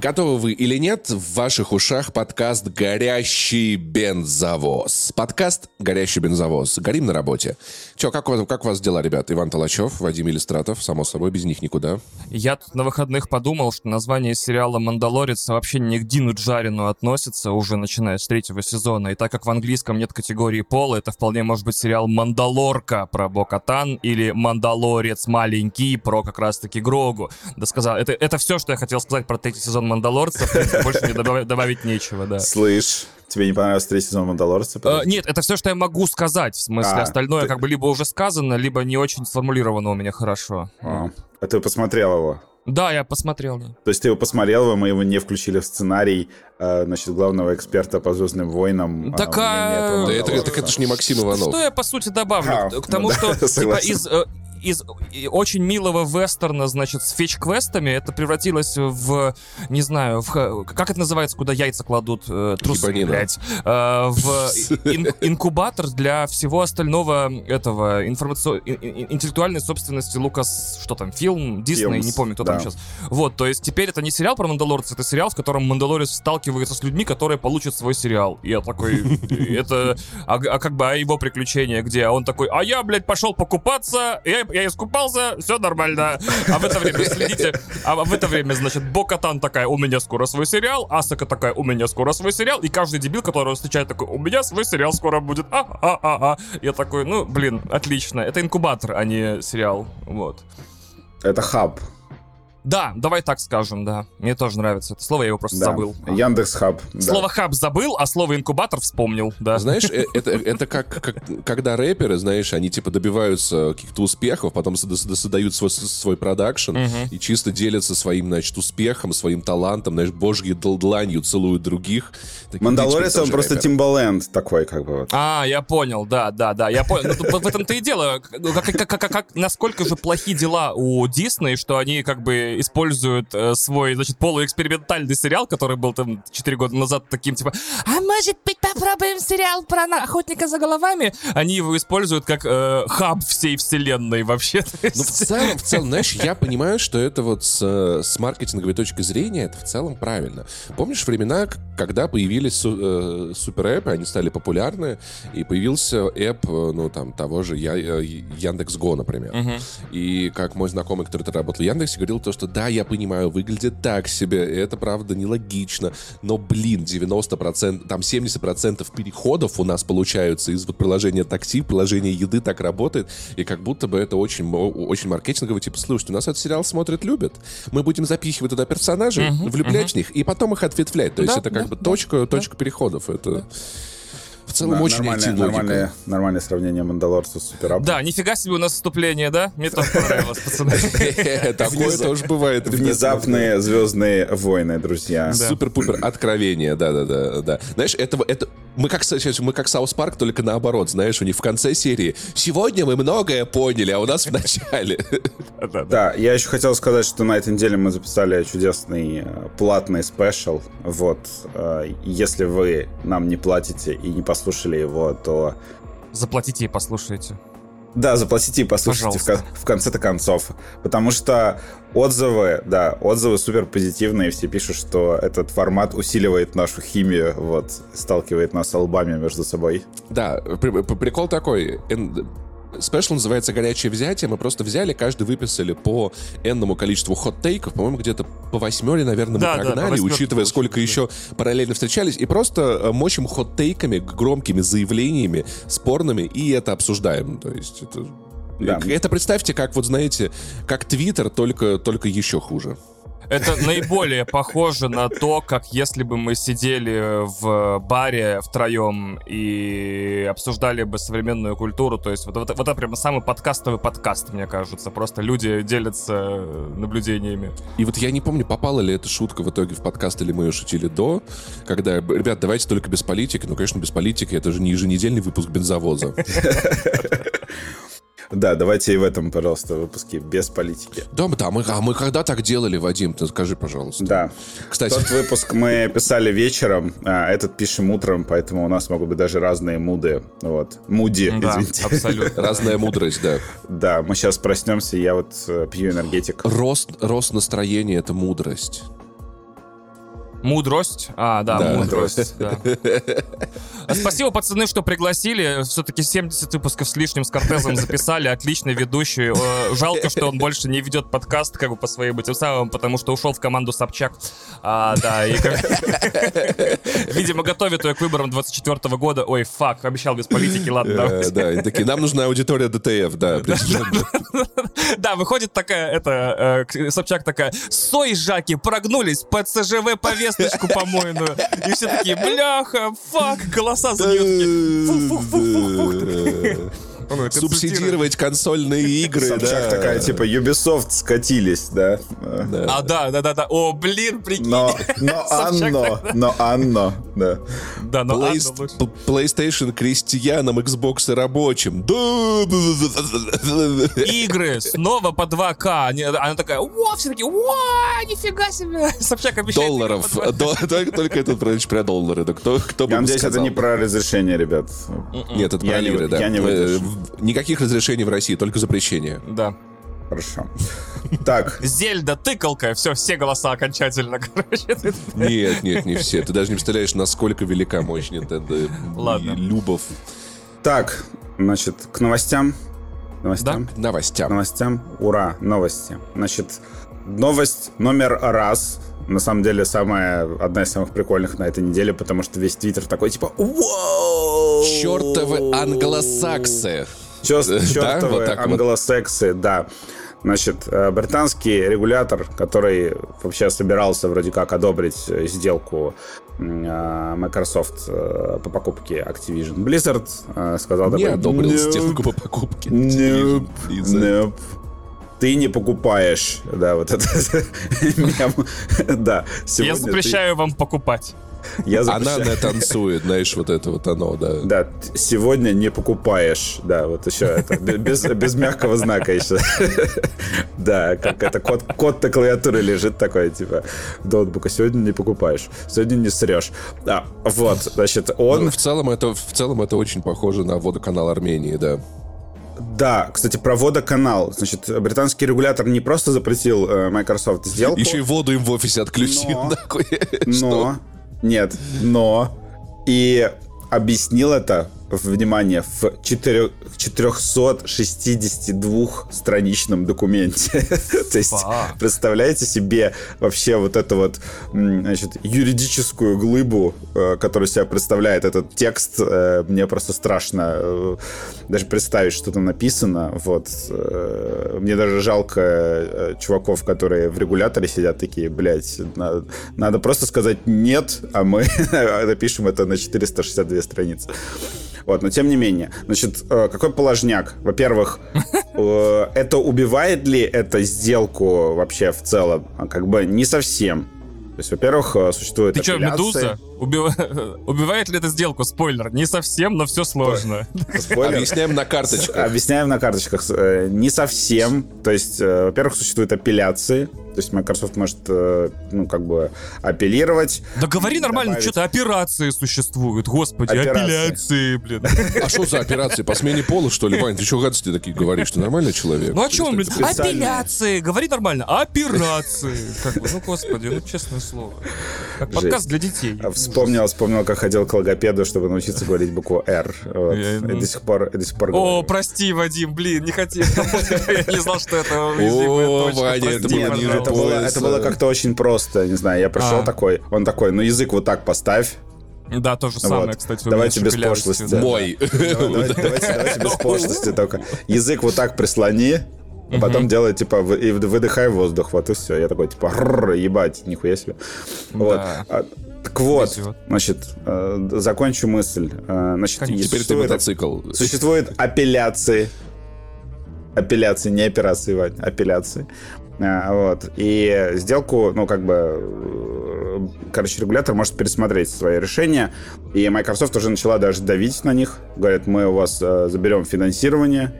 Готовы вы или нет, в ваших ушах подкаст «Горящий бензовоз». Подкаст «Горящий бензовоз». Горим на работе. Че, как, у вас- как у вас дела, ребят? Иван Толачев, Вадим Иллюстратов, само собой, без них никуда. Я тут на выходных подумал, что название сериала «Мандалорец» вообще не к Дину Джарину относится, уже начиная с третьего сезона. И так как в английском нет категории пола, это вполне может быть сериал «Мандалорка» про Бокатан или «Мандалорец маленький» про как раз-таки Грогу. Да сказал, это, это все, что я хотел сказать про третий сезон «Мандалорца». В принципе, больше мне добав- добавить нечего, да. Слышь, тебе не понравился третий сезон Мандалорца? Э, нет, это все, что я могу сказать. В смысле, А, остальное ты- как бы либо уже сказано, либо не очень сформулировано у меня хорошо. А, а ты посмотрел его? Да, я посмотрел, да. То есть ты его посмотрел, мы его не включили в сценарий, э, значит, главного эксперта по «Звездным войнам». Так, мнение а- этого Да это, «Мандалорца». это, это ж не Максим Иванов. Что я, по сути, добавлю? А, К тому, ну что да, типа из... Из очень милого вестерна, значит, с фетч-квестами, это превратилось в, не знаю, в, как это называется, куда яйца кладут? Э, трусы, Ебанина. блядь. Э, в ин- инкубатор для всего остального этого информацион... ин- ин- интеллектуальной собственности Лукас, что там, фильм, Дисней, не помню, кто да. там сейчас. Вот, то есть теперь это не сериал про Мандалорца, это сериал, в котором Мандалорец сталкивается с людьми, которые получат свой сериал. И я такой, это, а, а как бы, а его приключения где? А он такой, а я, блядь, пошел покупаться, я, я искупался, все нормально. А в это время, следите, а в это время, значит, Бокатан такая, у меня скоро свой сериал, Асака такая, у меня скоро свой сериал, и каждый дебил, которого встречает, такой, у меня свой сериал скоро будет, а-а-а-а. Я такой, ну, блин, отлично, это инкубатор, а не сериал, вот. Это хаб. Да, давай так скажем, да. Мне тоже нравится это слово, я его просто Да. забыл. Яндекс Хаб. да. Слово хаб забыл, а слово инкубатор вспомнил, да. Знаешь, э, это, это как, как когда рэперы, знаешь, они типа добиваются каких-то успехов, потом создают свой, свой продакшн и чисто делятся своим, значит, успехом, своим талантом, знаешь, божьей дл- дланью целуют других. Мандалорец, он просто рэпер. Тимбаленд такой, как бы вот. А, я понял, да, да, да, я понял. Ну, в этом-то и дело. Как, как- как- как- как- насколько же плохи дела у Дисней, что они как бы используют э, свой, значит, полуэкспериментальный сериал, который был там 4 года назад таким, типа, а может быть попробуем сериал про охотника за головами? Они его используют как э, хаб всей вселенной вообще. Ну, в целом, в целом, знаешь, я понимаю, что это вот с, э, с маркетинговой точки зрения, это в целом правильно. Помнишь времена, когда появились су- э, суперэпы, они стали популярны, и появился эп, э, ну, там, того же Я- э, Яндекс.Го, например. И как мой знакомый, который работал в Яндексе, говорил то, что да, я понимаю, выглядит так себе, это, правда, нелогично, но, блин, 90%, там 70% переходов у нас получаются из вот приложения такси, приложения еды так работает, и как будто бы это очень, очень маркетингово, типа, слушайте, у нас этот сериал смотрят, любят, мы будем запихивать туда персонажей, влюблять в них, и потом их ответвлять, то есть Да, это как да, бы точка, точка переходов, это... В целом очень нормальное, IT-логика. нормальное, нормальное сравнение Мандалорца с Суперап. Да, нифига себе у нас вступление, да? Мне тоже понравилось, пацаны. Такое тоже бывает. Внезапные звездные войны, друзья. Супер-пупер откровение, да-да-да. да. Знаешь, этого, это... Мы как, мы как South Park, только наоборот, знаешь, у них в конце серии «Сегодня мы многое поняли, а у нас в начале». Да, я еще хотел сказать, что на этой неделе мы записали чудесный э, платный спешл. Вот, э, если вы нам не платите и не послушали его, то Заплатите и послушайте. да, заплатите и послушайте в, Пожалуйста. в конце-то концов. Потому что отзывы, да, отзывы супер позитивные. Все пишут, что этот формат усиливает нашу химию, вот, сталкивает нас лбами между собой. Да, при- при- прикол такой. Спешл называется «Горячее взятие». Мы просто взяли, каждый выписали по энному количеству хот-тейков. По-моему, где-то по восьмере, наверное, мы Да, да, по прогнали, восьмерке учитывая, сколько да. еще параллельно встречались. И просто э, мочим хот-тейками, громкими заявлениями, спорными, и это обсуждаем. То есть это... Да. Это представьте, как вот знаете, как Твиттер, только, только еще хуже. Это наиболее похоже на то, как если бы мы сидели в баре втроем и обсуждали бы современную культуру. То есть вот, вот, вот это прямо самый подкастовый подкаст, мне кажется. Просто люди делятся наблюдениями. И вот я не помню, попала ли эта шутка в итоге в подкаст, или мы ее шутили до, когда, ребят, давайте только без политики. Ну, конечно, без политики, это же не еженедельный выпуск бензовоза. Да, давайте и в этом, пожалуйста, выпуске без политики. Да, мы- да, мы, а мы когда так делали, Вадим? Ты скажи, пожалуйста. Да. Кстати, Тот выпуск мы писали вечером, а этот пишем утром, поэтому у нас могут быть даже разные муды. Вот. Муди, Да, извините. абсолютно. разная мудрость, да. Да, мы сейчас проснемся, я вот э, пью энергетик. Рост, рост настроения — это мудрость. Мудрость. А, да, Да. мудрость. да. А Спасибо, пацаны, что пригласили. Все-таки 70 выпусков с лишним с Кортезом записали. Отличный ведущий. Жалко, что он больше не ведет подкаст как бы по своим этим самым, потому что ушел в команду Собчак. А, да, и как- Видимо, готовит ее к выборам 24 года. Ой, fuck, обещал без политики, ладно. Э, давайте. Да, они такие, нам нужна аудитория ДТФ, да. Да, выходит такая, это, э, Собчак такая, соевые жаки, прогнулись под ЦЖВ повесточку помойную. И все такие, бляха, фак, голоса забьют. такие, Это Субсидировать консольные игры, Собчак да. такая, типа, Ubisoft скатились, да? Да. А, да, да, да, да. О, блин, прикинь. Но, но Анно, но Анно, да. Да, но Play-. П- PlayStation крестьянам, Xbox рабочим. Да. Игры снова по 2К. Они- Она такая, о, все такие, о, нифига себе. Собчак обещает. Долларов. по 2К. До- Только только это про про доллары. Кто кто бы Я надеюсь, это сказал? не про разрешение, ребят. Нет, это про в- да. я не Э, Никаких разрешений в России, только запрещение. Да. Хорошо. Так, Зельда, тыкалка, все, все голоса окончательно, короче. Нет, нет, не все. Ты даже не представляешь, насколько велика мощь Nintendo. Ладно. Любов. так, значит, к новостям. Новостям. К новостям. Новостям. Ура, новости. Значит, новость номер раз. На самом деле, самая, одна из самых прикольных на этой неделе, потому что весь твиттер такой, типа, вау! Чертовы англосаксы. Чертовы англосексы, да. Значит, э, британский регулятор, который вообще собирался вроде как одобрить сделку э, Microsoft э, по покупке Activision Blizzard, сказал Не такой, одобрил «Nope, сделку по покупке. nope, Blizzard. nope». Ты не покупаешь, да, вот это мем. Да, Я запрещаю вам покупать. Я Она запрещаю. не танцует, знаешь, вот это вот оно, да. Да, сегодня не покупаешь. Да, вот еще это. бе- Без, без мягкого знака еще. Да, как это код, код на клавиатуре лежит такой, типа, ноутбука. Сегодня не покупаешь. Сегодня не срешь. Да, вот, значит, он... Ну, в целом это в целом это очень похоже на водоканал Армении, да. Да, кстати, про водоканал. Значит, британский регулятор не просто запретил э, Microsoft сделку. Еще и воду им в офисе отключил. Но-. Но, нет, но, и объяснил это, внимание, в 4, 462-страничном документе. То есть, представляете себе вообще вот эту вот, значит, юридическую глыбу, э, которую себя представляет этот текст. Э, Мне просто страшно э, даже представить, что там написано. Вот. Мне даже жалко чуваков, которые в регуляторе сидят такие, блядь, надо, надо просто сказать нет, а мы напишем это на 462 страницы. Вот, но тем не менее, значит, э, какой положняк? Во-первых, э, это убивает ли это сделку вообще в целом? А Как бы не совсем. То есть, во-первых, э, существует Ты что. Медуза? Убива- Убивает ли это сделку? Спойлер. Не совсем, но все сложно. Спойлер. Объясняем на карточках. Объясняем на карточках. Э, Не совсем. То есть, э, во-первых, существуют апелляции. То есть Microsoft может, э, ну, как бы апеллировать. Да говори нормально, Добавить. что-то операции существуют. Господи, Операции. апелляции, блин. А что за операции? По смене пола, что ли, Вань? Ты что гадости такие говоришь? Ты нормальный человек? Ну о чем, блин? Апелляции. Говори нормально. Операции. Как бы, ну, господи, ну, честное слово. Как подкаст для детей. А Вспомнил, вспомнил, как ходил к логопеду, чтобы научиться говорить букву «Р». Вот. Я- до сих пор, до сих пор О, говорю. прости, Вадим, блин, не хотел. Я не знал, что это уязвимая О, точка. Ваня, это было это было, как-то очень просто, не знаю, я пришел А. такой, он такой, ну язык вот так поставь, Да, то же самое, Вот. кстати, у Давайте без пошлости. да. Мой. Давай- давайте, давайте, давайте без пошлости только. Язык вот так прислони, а потом делай, типа, и выдыхай воздух, вот и все. Я такой, типа, «Рррр, ебать, нихуя себе. Вот. Так вот, Везет. значит, э, закончу мысль. Э, Значит, Конечно. Теперь ты существует- мотоцикл. Существуют апелляции. Апелляции, не операции, Вань, апелляции. А, вот. И сделку, ну, как бы, э, короче, регулятор может пересмотреть свои решения. И Microsoft уже начала даже давить на них. Говорят, мы у вас э, заберем финансирование.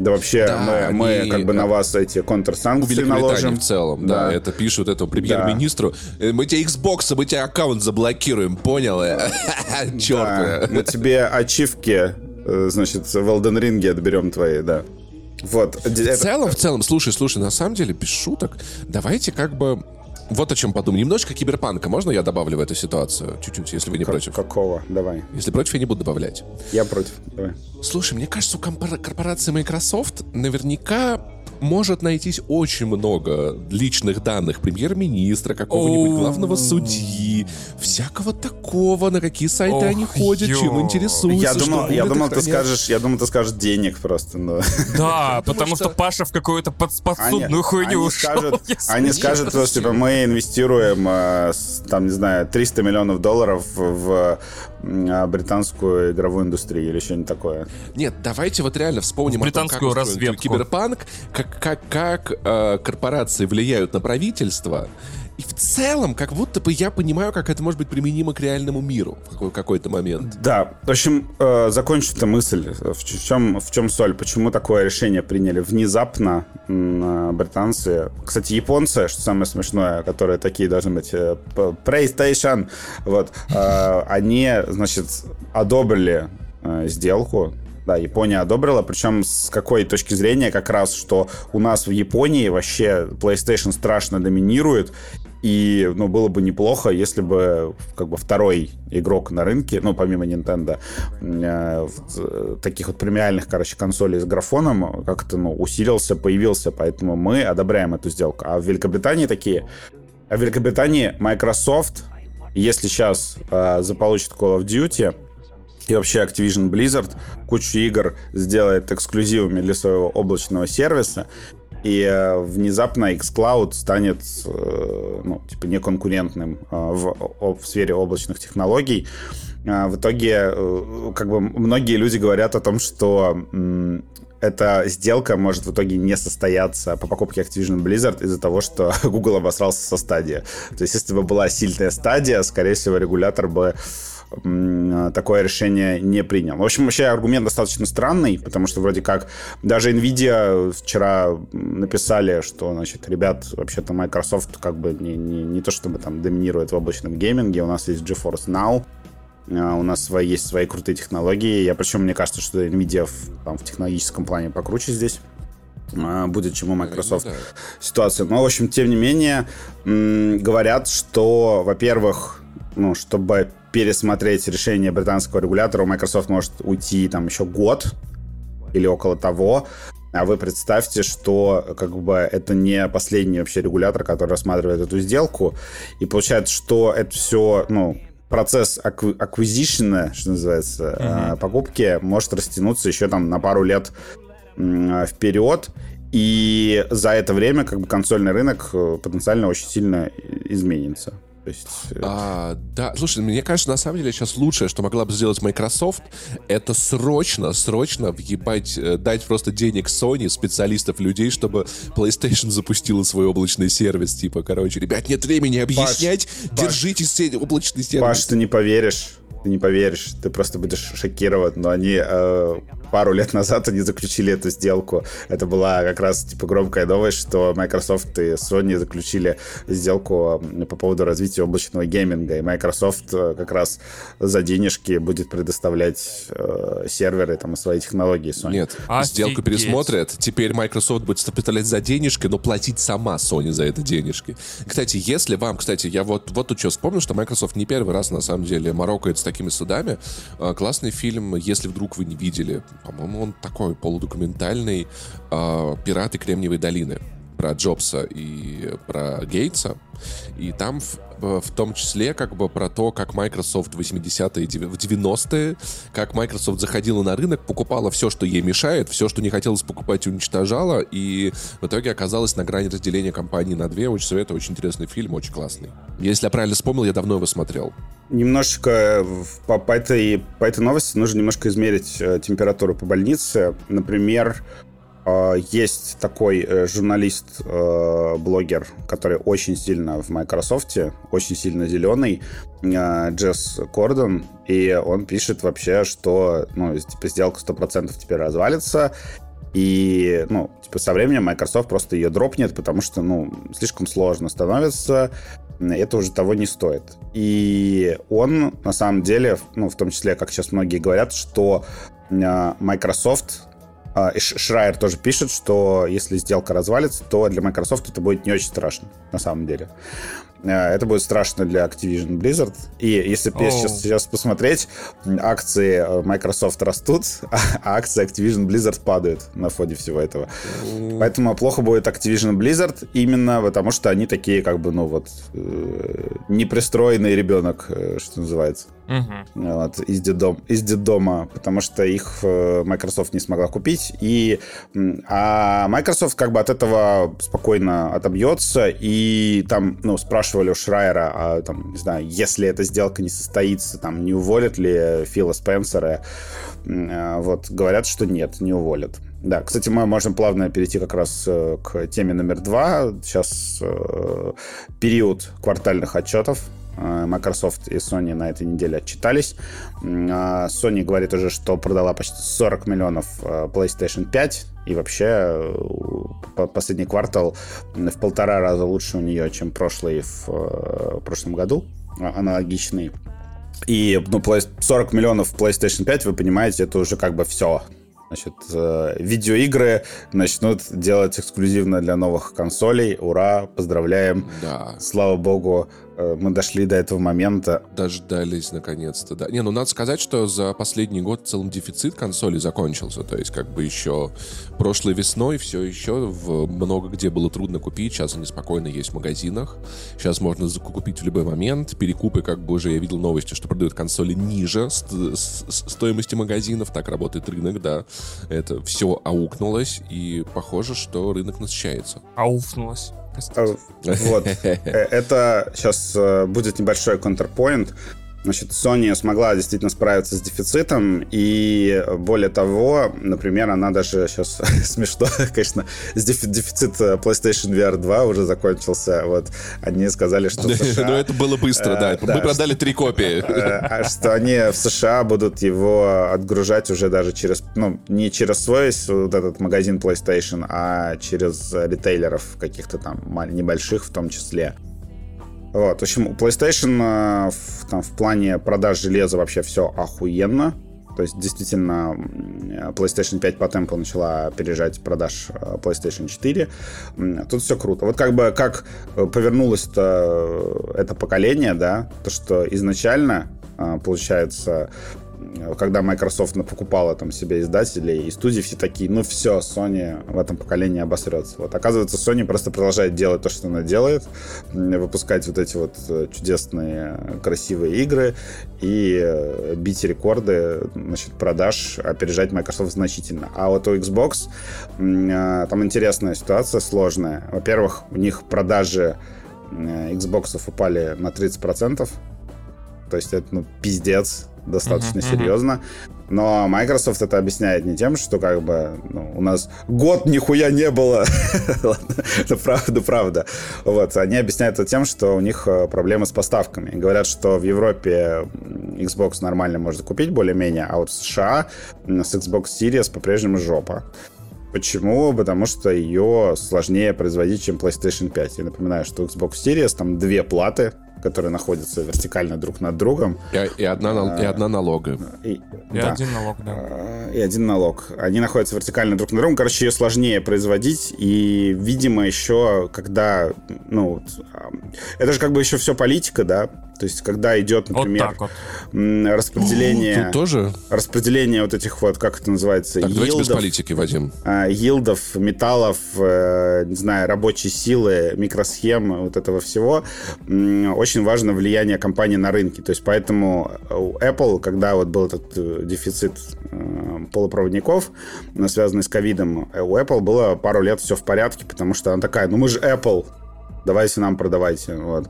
Да вообще, Да, мы, мы они, как бы э, на вас эти контрсанкции наложим. в целом, да. Да. Это пишут этому премьер-министру. Э, Мы тебе Xbox, мы тебе аккаунт заблокируем, понял? Да, Черт. мы тебе ачивки, э, значит, в Elden Ring отберем твои, да. Вот. В целом, в целом, слушай, слушай, на самом деле, без шуток, давайте как бы вот о чем подумал. Немножко киберпанка. Можно я добавлю в эту ситуацию? Чуть-чуть, если вы не Как- против. Какого? Давай. Если против, я не буду добавлять. Я против. Давай. Слушай, мне кажется, у корпорации Microsoft наверняка может найтись очень много личных данных премьер-министра, какого-нибудь главного судьи, всякого такого, на какие сайты они ходят, чем ё. интересуются. Я что думал, я будут думал, ты скажешь, я думал, ты скажешь денег просто, но Да, потому что- что Паша в какую-то подсудную хуйню ушел. они скажут просто, типа, мы инвестируем, э, там, не знаю, 300 миллионов долларов в, британскую игровую индустрию или что-нибудь такое. Нет, давайте вот реально вспомним В о том, британскую как разведку. киберпанк, как, как, как э, корпорации влияют на правительство. И в целом, как будто бы я понимаю, как это может быть применимо к реальному миру в какой- какой-то момент. Да, в общем, э, закончу эту мысль. В чем, в чем соль? Почему такое решение приняли внезапно э, британцы? Кстати, японцы, что самое смешное, которые такие должны быть, э, PlayStation, вот, э, они, значит, одобрили сделку, да, Япония одобрила, причем с какой точки зрения как раз, что у нас в Японии вообще PlayStation страшно доминирует, и, ну, было бы неплохо, если бы, как бы, второй игрок на рынке, ну, помимо Nintendo, э, э, таких вот премиальных, короче, консолей с графоном как-то, ну, усилился, появился, поэтому мы одобряем эту сделку. А в Великобритании такие... А в Великобритании Microsoft, если сейчас э, заполучит Call of Duty, и вообще Activision Blizzard кучу игр сделает эксклюзивами для своего облачного сервиса, и э, внезапно xCloud станет э, ну, типа неконкурентным э, в, в сфере облачных технологий. А, в итоге э, как бы многие люди говорят о том, что эта сделка может в итоге не состояться по покупке Activision Blizzard из-за того, что Google обосрался со стадии. То есть, если бы была сильная стадия, скорее всего, регулятор бы такое решение не принял. В общем, вообще аргумент достаточно странный, потому что вроде как даже Nvidia вчера написали, что, значит, ребят, вообще-то Microsoft как бы не, не, не то чтобы там доминирует в облачном гейминге, у нас есть GeForce Now, а, у нас свои, есть свои крутые технологии. Я причем, мне кажется, что Nvidia в, там, в технологическом плане покруче здесь а, будет, чем у Microsoft Ну да. ситуация. Но, в общем, тем не менее, говорят, что, во-первых, ну, чтобы пересмотреть решение британского регулятора, у Microsoft может уйти там еще год или около того. А вы представьте, что как бы это не последний вообще регулятор, который рассматривает эту сделку. И получается, что это все, ну, процесс акви- acquisition, что называется, э, покупки может растянуться еще там на пару лет вперед. И за это время как бы консольный рынок э, потенциально очень сильно изменится. То есть, э, А, да, слушай, мне кажется, на самом деле сейчас лучшее, что могла бы сделать Microsoft, это срочно, срочно въебать, э, дать просто денег Sony, специалистов, людей, чтобы PlayStation запустила свой облачный сервис. Типа, короче, ребят, нет времени объяснять, держите се- облачный сервис. Паш, ты не поверишь. Ты не поверишь, ты просто будешь шокирован, но они э, пару лет назад они заключили эту сделку. Это была как раз типа громкая новость, что Microsoft и Sony заключили сделку э, по поводу развития облачного гейминга. И Microsoft э, как раз за денежки будет предоставлять э, серверы там, и свои технологии Sony. Нет, Офигеть. сделку пересмотрят. Теперь Microsoft будет представлять за денежки, но платить сама Sony за это денежки. Кстати, если вам, кстати, я вот, вот тут что вспомнил, что Microsoft не первый раз, на самом деле, морокает с такими судами. А, Классный фильм, если вдруг вы не видели. По-моему, он такой полудокументальный а, «Пираты Кремниевой долины» про Джобса и про Гейтса. И там в, э, в том числе как бы про то, как Microsoft в 80-е, деви- в 90-е, как Microsoft заходила на рынок, покупала все, что ей мешает, все, что не хотелось покупать, уничтожала, и в итоге оказалась на грани разделения компании на две. Очень советую, очень интересный фильм, очень классный. Если я правильно вспомнил, я давно его смотрел. Немножечко по, по этой, по этой новости нужно немножко измерить э, температуру по больнице. Например, э, есть такой э, журналист, блогер, который очень сильно в Microsoft, очень сильно зеленый, Джесс Кордон, и он пишет вообще, что ну, типа, сделка 100% теперь развалится, и, ну, типа, со временем Microsoft просто ее дропнет, потому что, ну, слишком сложно становится, это уже того не стоит. И он, на самом деле, ну, в том числе, как сейчас многие говорят, что э, Microsoft А, и Шрайер тоже пишет, что если сделка развалится, то для Microsoft это будет не очень страшно, на самом деле. Э, это будет страшно для Activision Blizzard. И если oh. сейчас, сейчас посмотреть, акции э, Microsoft растут, а акции Activision Blizzard падают на фоне всего этого. Mm. Поэтому плохо будет Activision Blizzard именно потому, что они такие, как бы, ну вот, э, непристроенный ребенок, что называется. Uh-huh. Вот, из, детдом, из детдома, потому что их Microsoft не смогла купить. И, а Microsoft как бы от этого спокойно отобьется и там, ну, спрашивали у Шрайера, а, там, не знаю, если эта сделка не состоится, там, не уволят ли Фила Спенсера, а, вот, говорят, что нет, не уволят. Да, кстати, мы можем плавно перейти как раз э, к теме номер два. Сейчас э, период квартальных отчетов. Э, Microsoft и Sony на этой неделе отчитались. А Sony говорит уже, что продала почти 40 миллионов э, PlayStation 5. И вообще последний квартал в полтора раза лучше у нее, чем прошлый в, в прошлом году, а, аналогичный. И ну, 40 миллионов PlayStation 5, вы понимаете, это уже как бы все. Значит, э, видеоигры начнут делать эксклюзивно для новых консолей. Ура, поздравляем. Да. Слава богу, Э, мы дошли до этого момента. Дождались, наконец-то, да. Не, ну надо сказать, что за последний год в целом дефицит консолей закончился. То есть как бы еще прошлой весной все еще в много где было трудно купить. Сейчас они спокойно есть в магазинах. Сейчас можно закупить в любой момент. Перекупы, как бы уже я видел новости, что продают консоли ниже стоимости магазинов. Так работает рынок, да. Это все аукнулось, и похоже, что рынок насыщается. Ауфнулось. Э, вот. Э, это сейчас э, будет небольшой контрпоинт. Значит, Sony смогла действительно справиться с дефицитом, и более того, например, она даже сейчас смешно, конечно, дефицит PlayStation VR 2 уже закончился. Вот они сказали, что в США... Ну, это было быстро, да. Мы продали три копии. А что они в США будут его отгружать уже даже через, ну, не через свой вот этот магазин PlayStation, а через ритейлеров каких-то там небольших в том числе. Вот, в общем, у PlayStation э, в, там, в плане продаж железа вообще все охуенно. То есть, действительно, PlayStation 5 по темпу начала опережать продаж э, PlayStation 4. Тут все круто. Вот как бы как э, повернулось-то это поколение, да, то, что изначально, получается, когда Microsoft покупала там себе издателей и студии, все такие, ну все, Sony в этом поколении обосрется. Вот оказывается, Sony просто продолжает делать то, что она делает, выпускать вот эти вот э, чудесные, красивые игры и э, бить рекорды, значит, продаж, опережать Microsoft значительно. А вот у Xbox э, там интересная ситуация, сложная. Во-первых, у них продажи Xbox упали на 30%, то есть это, ну, пиздец достаточно uh-huh, серьезно. Uh-huh. Но Microsoft это объясняет не тем, что как бы ну, у нас год нихуя не было. это правда, правда. Вот, они объясняют это тем, что у них э, проблемы с поставками. Говорят, что в Европе Xbox нормально можно купить более-менее, а вот в США с Xbox Series по-прежнему жопа. Почему? Потому что ее сложнее производить, чем PlayStation 5. Я напоминаю, что Xbox Series там две платы, которые находятся вертикально друг над другом. И, и, одна, и одна налога. И, и да. один налог, да. А, и один налог. Они находятся вертикально друг над другом. Короче, ее сложнее производить. И, видимо, еще когда... Ну, это же как бы еще все политика, да? То есть, когда идет, например, вот вот. распределение... Тут тоже? Распределение вот этих вот, как это называется, так, елдов. без политики, Вадим. Елдов, металлов, э, не знаю, рабочей силы, микросхем, вот этого всего. Очень важно влияние компании на рынке. То есть, поэтому у Apple, когда вот был этот э, дефицит э, полупроводников, связанный с ковидом, у Apple было пару лет все в порядке, потому что она такая, ну мы же Apple, давайте нам продавайте. Вот.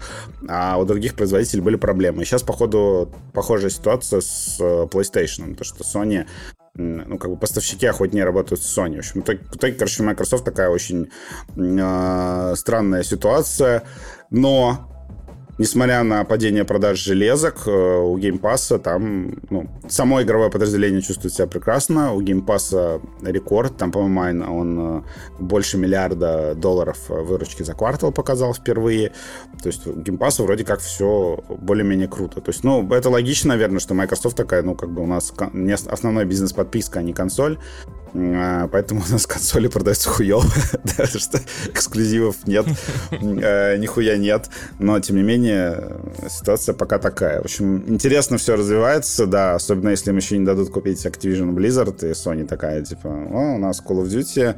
А у других производителей были проблемы. Сейчас, походу, похожая ситуация с э, PlayStation. То, что Sony ну, как бы поставщики охотнее работают с Sony. В общем, в итоге короче, Microsoft такая очень э, странная ситуация. Но несмотря на падение продаж железок, э, у Game Pass там, ну, само игровое подразделение чувствует себя прекрасно. У Game Pass рекорд, там, по-моему, он э, больше миллиарда долларов выручки за квартал показал впервые. То есть у Game Pass вроде как все более-менее круто. То есть, ну, это логично, наверное, что Microsoft такая, ну, как бы у нас основной бизнес подписка, а не консоль. А, поэтому у нас консоли продаются хуёво, даже что эксклюзивов нет, э, нихуя нет. Но, тем не менее, ситуация пока такая. В общем, интересно все развивается, да, особенно если им еще не дадут купить Activision Blizzard, и Sony такая, типа, у нас Call of Duty.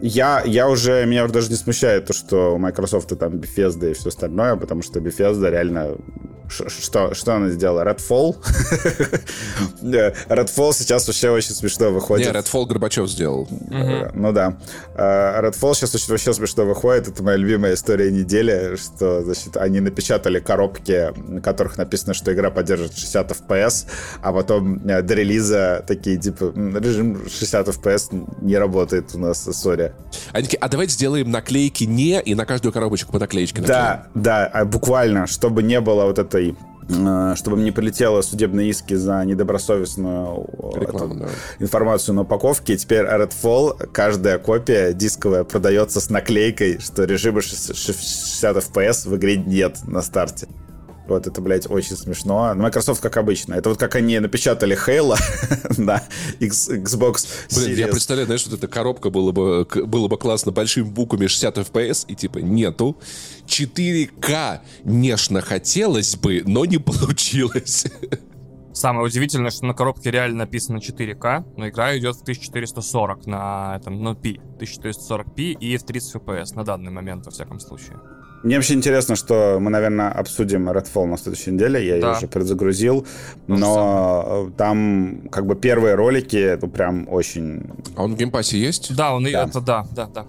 Я, я уже, меня уже даже не смущает то, что у Microsoft и там Bethesda и все остальное, потому что Bethesda реально что, что она сделала? Redfall? Redfall сейчас вообще очень смешно выходит. Не, Redfall Горбачев сделал. Ну да. А, Redfall сейчас очень вообще смешно выходит. Это моя любимая история недели, что, значит, они напечатали коробки, на которых написано, что игра поддержит 60 FPS, а потом э, до релиза такие, типа, режим 60 FPS не работает у нас, сори. Они такие, а давайте сделаем наклейки не, и на каждую коробочку по наклеечке Да, да, а буквально, чтобы не было вот этой э, чтобы мне прилетело судебные иски за недобросовестную э, Рекламу, эту, да. информацию на упаковке. Теперь Redfall, каждая копия дисковая продается с наклейкой, что режима 60 FPS в игре нет на старте. Вот это, блядь, очень смешно. Microsoft, как обычно. Это вот как они напечатали Halo на Xbox Series. Блин, я представляю, знаешь, вот эта коробка было бы, было бы классно большими буквами 60 FPS, и типа нету. 4К, нежно хотелось бы, но не получилось. Самое удивительное, что на коробке реально написано 4К, но игра идет в 1440 на этом, ну, P. 1440p и в 30 FPS на данный момент, во всяком случае. Мне вообще интересно, что мы, наверное, обсудим Redfall на следующей неделе. Я да. ее уже предзагрузил. Ну, но там как бы первые ролики, ну прям очень... А он в Game Pass е есть? Да, он да. это, да, да, да.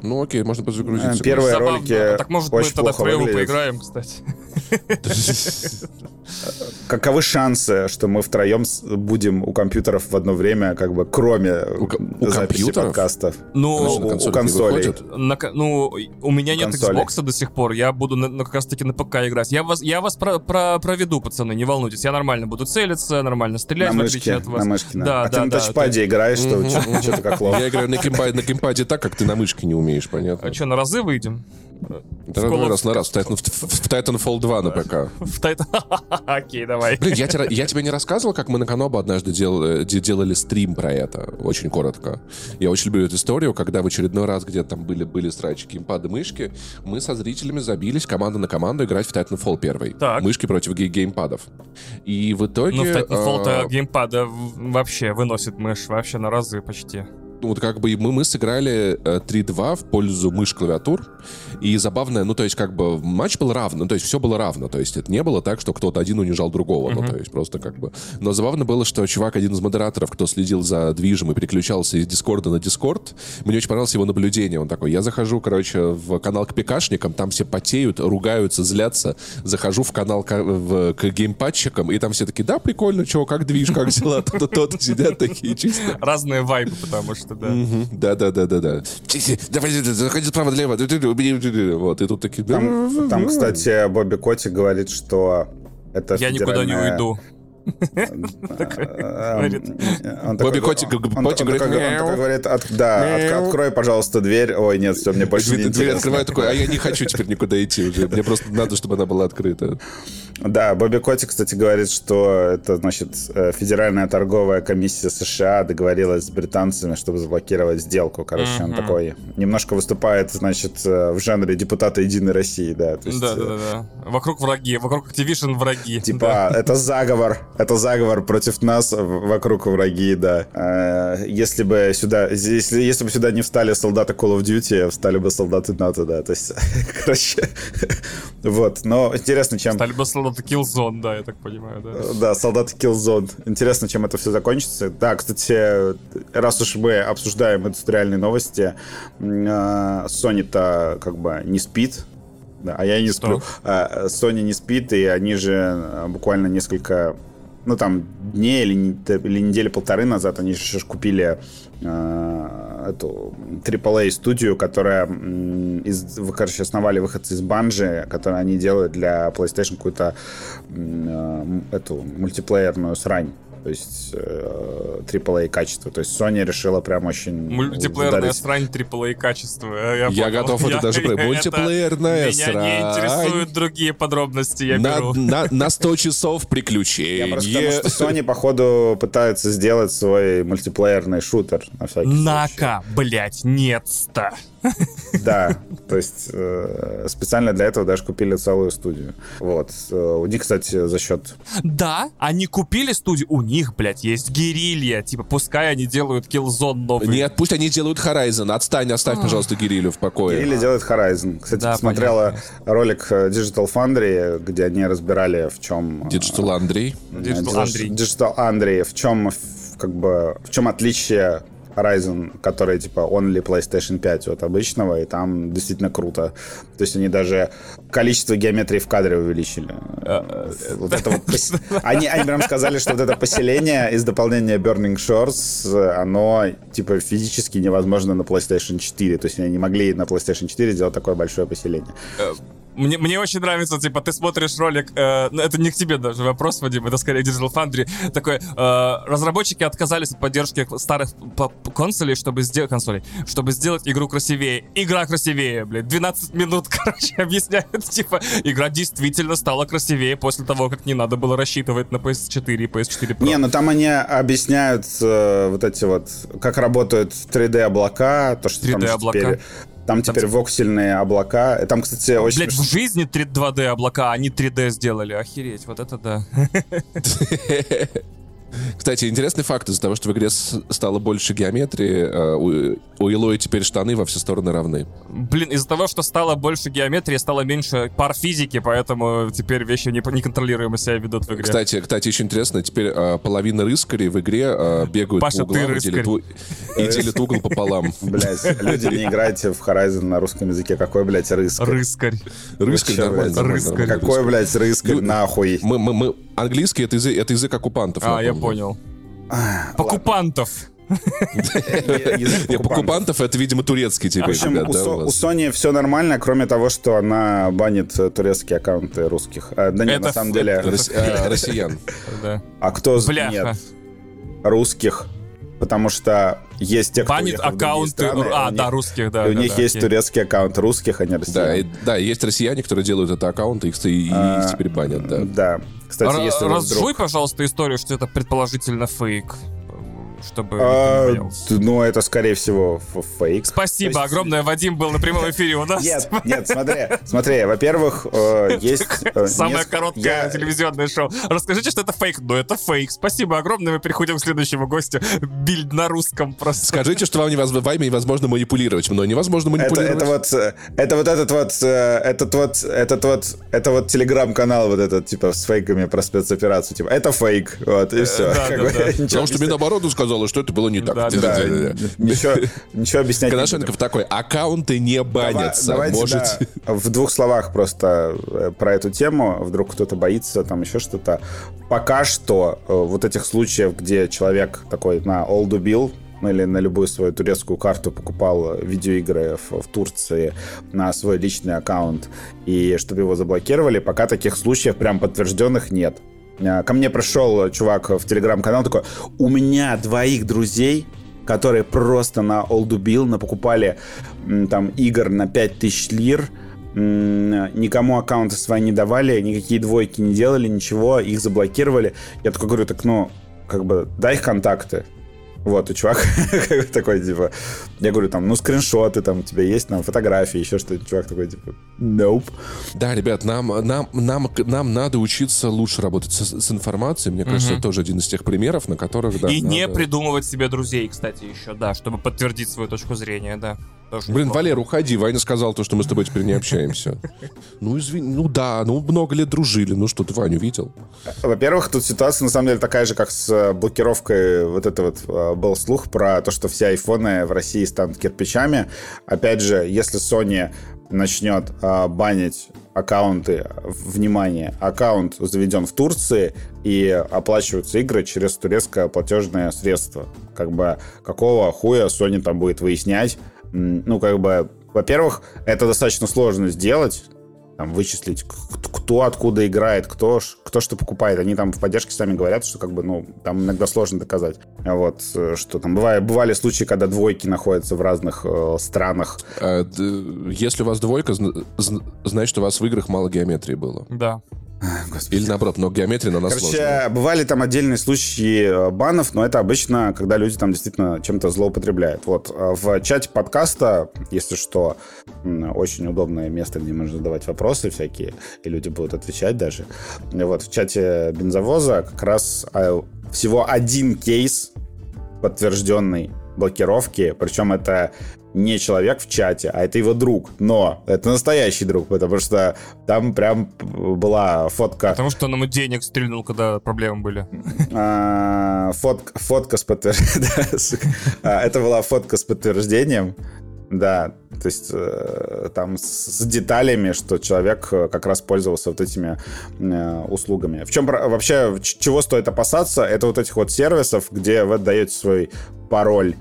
Ну окей, можно подзагрузиться. Первые Забавно. ролики Так может мы тогда втроем поиграем, кстати. Каковы шансы, что мы втроем будем у компьютеров в одно время, как бы кроме у, у записи подкастов? Ну, у, у консолей. На, ну, у меня у нет. Xbox до сих пор, я буду на, на, как раз таки на ПК играть. Я вас, я вас про, про, проведу, пацаны, не волнуйтесь. Я нормально буду целиться, нормально стрелять, на мышке, от вас. На мышке, да. да а да, ты на да, тачпаде ты... играешь, что что-то как лох. Я играю на геймпаде так, как ты на мышке не умеешь, понятно. А что, на разы выйдем? Да, в раз на раз. В, Titan, в, в Titanfall 2 на ПК. В Titan... Окей, давай. Блин, я, тебе, я тебе не рассказывал, как мы на Канобу однажды дел, э, делали стрим про это? Очень коротко. Я очень люблю эту историю, когда в очередной раз, где там были, были срачи геймпады, мышки, мы со зрителями забились команда на команду играть в Titanfall 1. Так. Мышки против гей геймпадов. И в итоге... Ну, в Titanfall-то а... геймпада вообще выносит мышь вообще на разы почти ну, вот как бы мы, мы сыграли 3-2 э, в пользу мышь-клавиатур, и забавно, ну, то есть как бы матч был равно, ну, то есть все было равно, то есть это не было так, что кто-то один унижал другого, uh-huh. ну, то есть просто как бы... Но забавно было, что чувак, один из модераторов, кто следил за движем и переключался из Дискорда на Дискорд, мне очень понравилось его наблюдение, он такой, я захожу, короче, в канал к ПКшникам, там все потеют, ругаются, злятся, захожу в канал к, в, к геймпадчикам, и там все такие, да, прикольно, чего, как движ, как дела, тот-то сидят такие чисто. Разные вайбы, потому что да. Да, да, да, да, да. Давай, заходи справа налево. Вот, и тут такие... Там, кстати, Бобби Коти говорит, что это Я никуда не уйду. Бобби Котик говорит, да, открой, пожалуйста, дверь. Ой, нет, все, мне больше не Дверь открываю такой, а я не хочу теперь никуда идти уже. Мне просто надо, чтобы она была открыта. Да, Бобби Котик, кстати, говорит, что это, значит, э, Федеральная торговая комиссия США договорилась с британцами, чтобы заблокировать сделку. Короче, он такой немножко выступает, значит, э, в жанре депутата Единой России, да. Да, да, да, да. Вокруг враги, вокруг Activision враги. Типа, это заговор это заговор против нас, вокруг враги, да. А, если бы сюда, если, если бы сюда не встали солдаты Call of Duty, встали бы солдаты НАТО, да. То есть, короче, вот. Но интересно, чем... Стали бы солдаты Killzone, да, я так понимаю, да. Да, солдаты Killzone. Интересно, чем это все закончится. Да, кстати, раз уж мы обсуждаем индустриальные новости, а, Sony-то как бы не спит, да, а я не Что? сплю. А, Sony не спит, и они же буквально несколько ну, там, дней или, или недели полторы назад они же купили э, эту AAA-студию, которая из, короче, основали выходцы из Банжи, которые они делают для PlayStation какую-то э, эту мультиплеерную срань. То есть э, AAA качество. То есть Sony решила прям очень... Мультиплеерная ударить. срань AAA качество. Я, Я понял. готов это даже про- это- мультиплеерная Меня не срань. интересуют другие подробности, я На, беру. на, на 100 часов Я приключений. просто потому что Sony, походу, пытается сделать свой мультиплеерный шутер на всякий случай. Нака, блять, нет-ста. Да, то есть э, специально для этого даже купили целую студию. Вот. Э, У них, кстати, за счет... Да, они купили студию, у них, блядь, есть герилья. Типа, пускай они делают Killzone новый. Нет, пусть они делают Horizon. Отстань, оставь, пожалуйста, Гирилю в покое. Или делает Horizon. Кстати, Да, посмотрела понятно. ролик э, Digital Foundry, где они разбирали, в чем... Digital Андрей. Digital Андрей. Digital Андрей, в чем, как бы, в чем отличие Horizon, который, типа, only PlayStation 5 от обычного, и там действительно круто. То есть они даже количество геометрии в кадре увеличили. Вот это вот пос- они, они прям сказали, что вот это поселение из дополнения Burning Shores, оно, типа, физически невозможно на PlayStation 4. То есть они не могли на PlayStation 4 сделать такое большое поселение. Мне, мне очень нравится, типа, ты смотришь ролик, э, ну, это не к тебе даже вопрос, Вадим, это скорее Digital Foundry, такой, э, разработчики отказались от поддержки старых консолей, чтобы сделать, консолей, чтобы сделать игру красивее. Игра красивее, блядь, 12 минут, короче, объясняют, типа, игра действительно стала красивее после того, как не надо было рассчитывать на PS4 и PS4 Pro. Не, ну там они объясняют э, вот эти вот, как работают 3D-облака, то, что там 3D же облака. теперь... Там теперь воксельные облака. Там, кстати, очень... Блять, в жизни 3, 2D облака, они 3D сделали, охереть, вот это да. Кстати, интересный факт. Из-за того, что в игре стало больше геометрии, э, у, Илои теперь штаны во все стороны равны. Блин, из-за того, что стало больше геометрии, стало меньше пар физики, поэтому теперь вещи не- неконтролируемо себя ведут в игре. Кстати, кстати, еще интересно, теперь э, половина рыскарей в игре э, бегают Паша, по углам и делят, и делят угол пополам. Блять, люди, не играйте в Horizon на русском языке. Какой, блядь, рыскарь? Рыскарь. Рыскарь нормально. рыскарь. Какой, блядь, рыскарь, Лю- нахуй? Мы, мы, мы... Английский это язык, это язык оккупантов. А, я напомню. Понял. Покупантов. Покупантов это, видимо, турецкий В теперь, общем, ребят, у, да, Со- у у вас? Sony все нормально, кроме того, что она банит э, турецкие аккаунты русских. А, да нет, Это на самом деле... э, Россиян. А кто нет? Русских. Потому что есть те, кто Банит аккаунты. страны, А, у да, них- русских, да. и у да, них да, есть окей. турецкий аккаунт русских, а не Да, и- да, есть россияне, которые делают это аккаунты, их и, и А, теперь банят, да. Да. Кстати, Р- если Разжуй, вдруг... пожалуйста, историю, что это предположительно фейк. Чтобы А, никто не боялся. т- ну, это, скорее всего, фейк. Спасибо есть- огромное, Вадим был на прямом эфире у нас. Нет, нет, смотри, смотри, во-первых, э, есть... э, Самое короткое телевизионное шоу. Расскажите, что это фейк. Но это фейк. Спасибо огромное. Мы переходим к следующему гостю. Бильд на русском просто. Скажите, что вам невозможно, манипулировать. Мной невозможно манипулировать. это вот, э, это вот этот вот, этот вот, этот вот, это вот телеграм-канал вот этот, типа, с фейками про спецоперацию, типа, это фейк, вот, и все. Потому что Минобороны сказала, что это было не так. Да, да, Да, ничего, ничего объяснять Коношенков такой, аккаунты не банятся. давайте, Можете... да, в двух словах просто э, про эту тему. Вдруг кто-то боится, там еще что-то. Пока что э, вот этих случаев, где человек такой на do bill, ну, или на любую свою турецкую карту покупал э, видеоигры в, в Турции на свой личный аккаунт, и чтобы его заблокировали, пока таких случаев прям подтвержденных нет. Э, Ко мне пришел чувак в телеграм-канал такой, у меня двоих друзей которые просто на Олдубил напокупали м, там игр на 5000 лир, никому аккаунты свои не давали, никакие двойки не делали, ничего, их заблокировали. Я такой говорю, так ну, как бы, дай их контакты. Вот, и чувак такой, типа, я говорю, там, ну, скриншоты там у тебя есть, там, фотографии, еще что-то. Чувак такой, типа, nope. Да, ребят, нам, нам, нам, нам надо учиться лучше работать с, с информацией. Мне кажется, это тоже один из тех примеров, на которых, да, И не надо- придумывать себе друзей, кстати, еще, да, чтобы подтвердить свою точку зрения, да. Тоже Блин, неплохо. Валер, уходи. Ваня сказал то, что мы с тобой теперь не общаемся. Ну, извини. Ну да, ну много лет дружили. Ну что, ты Ваню видел? Во-первых, тут ситуация на самом деле такая же, как с э, блокировкой. Вот это вот э, был слух про то, что все айфоны в России станут кирпичами. Опять же, если Sony начнет э, банить аккаунты, внимание, аккаунт заведен в Турции и оплачиваются игры через турецкое платежное средство. Как бы какого хуя Sony там будет выяснять? Ну, как бы, во-первых, это достаточно сложно сделать, там, вычислить, кто откуда играет, кто, кто что покупает. Они там в поддержке сами говорят, что как бы, ну, там иногда сложно доказать. Вот, э, что там бывает, бывали случаи, когда двойки находятся в разных э, странах. А, если у вас двойка, значит, у вас в играх мало геометрии было. Да. Господи. Или наоборот, много геометрии, но нас Короче, сложно. бывали там отдельные случаи э, банов, но это обычно, когда люди там действительно чем-то злоупотребляют. Вот э, в чате подкаста, если что, очень удобное место, где можно задавать вопросы всякие, и люди будут отвечать даже. Вот в чате бензовоза как раз а, всего один кейс подтвержденный блокировки, причем это не человек в чате, а это его друг. Но это настоящий друг, потому что там прям была фотка... Потому что он ему денег стрельнул, когда проблемы были. А, фотка, фотка с подтверждением. А, это была фотка с подтверждением. Да, то есть э, там с, деталями, что человек э, как раз пользовался вот этими э, услугами. В чем вообще, чего стоит опасаться, это вот этих вот сервисов, где вы отдаете свой пароль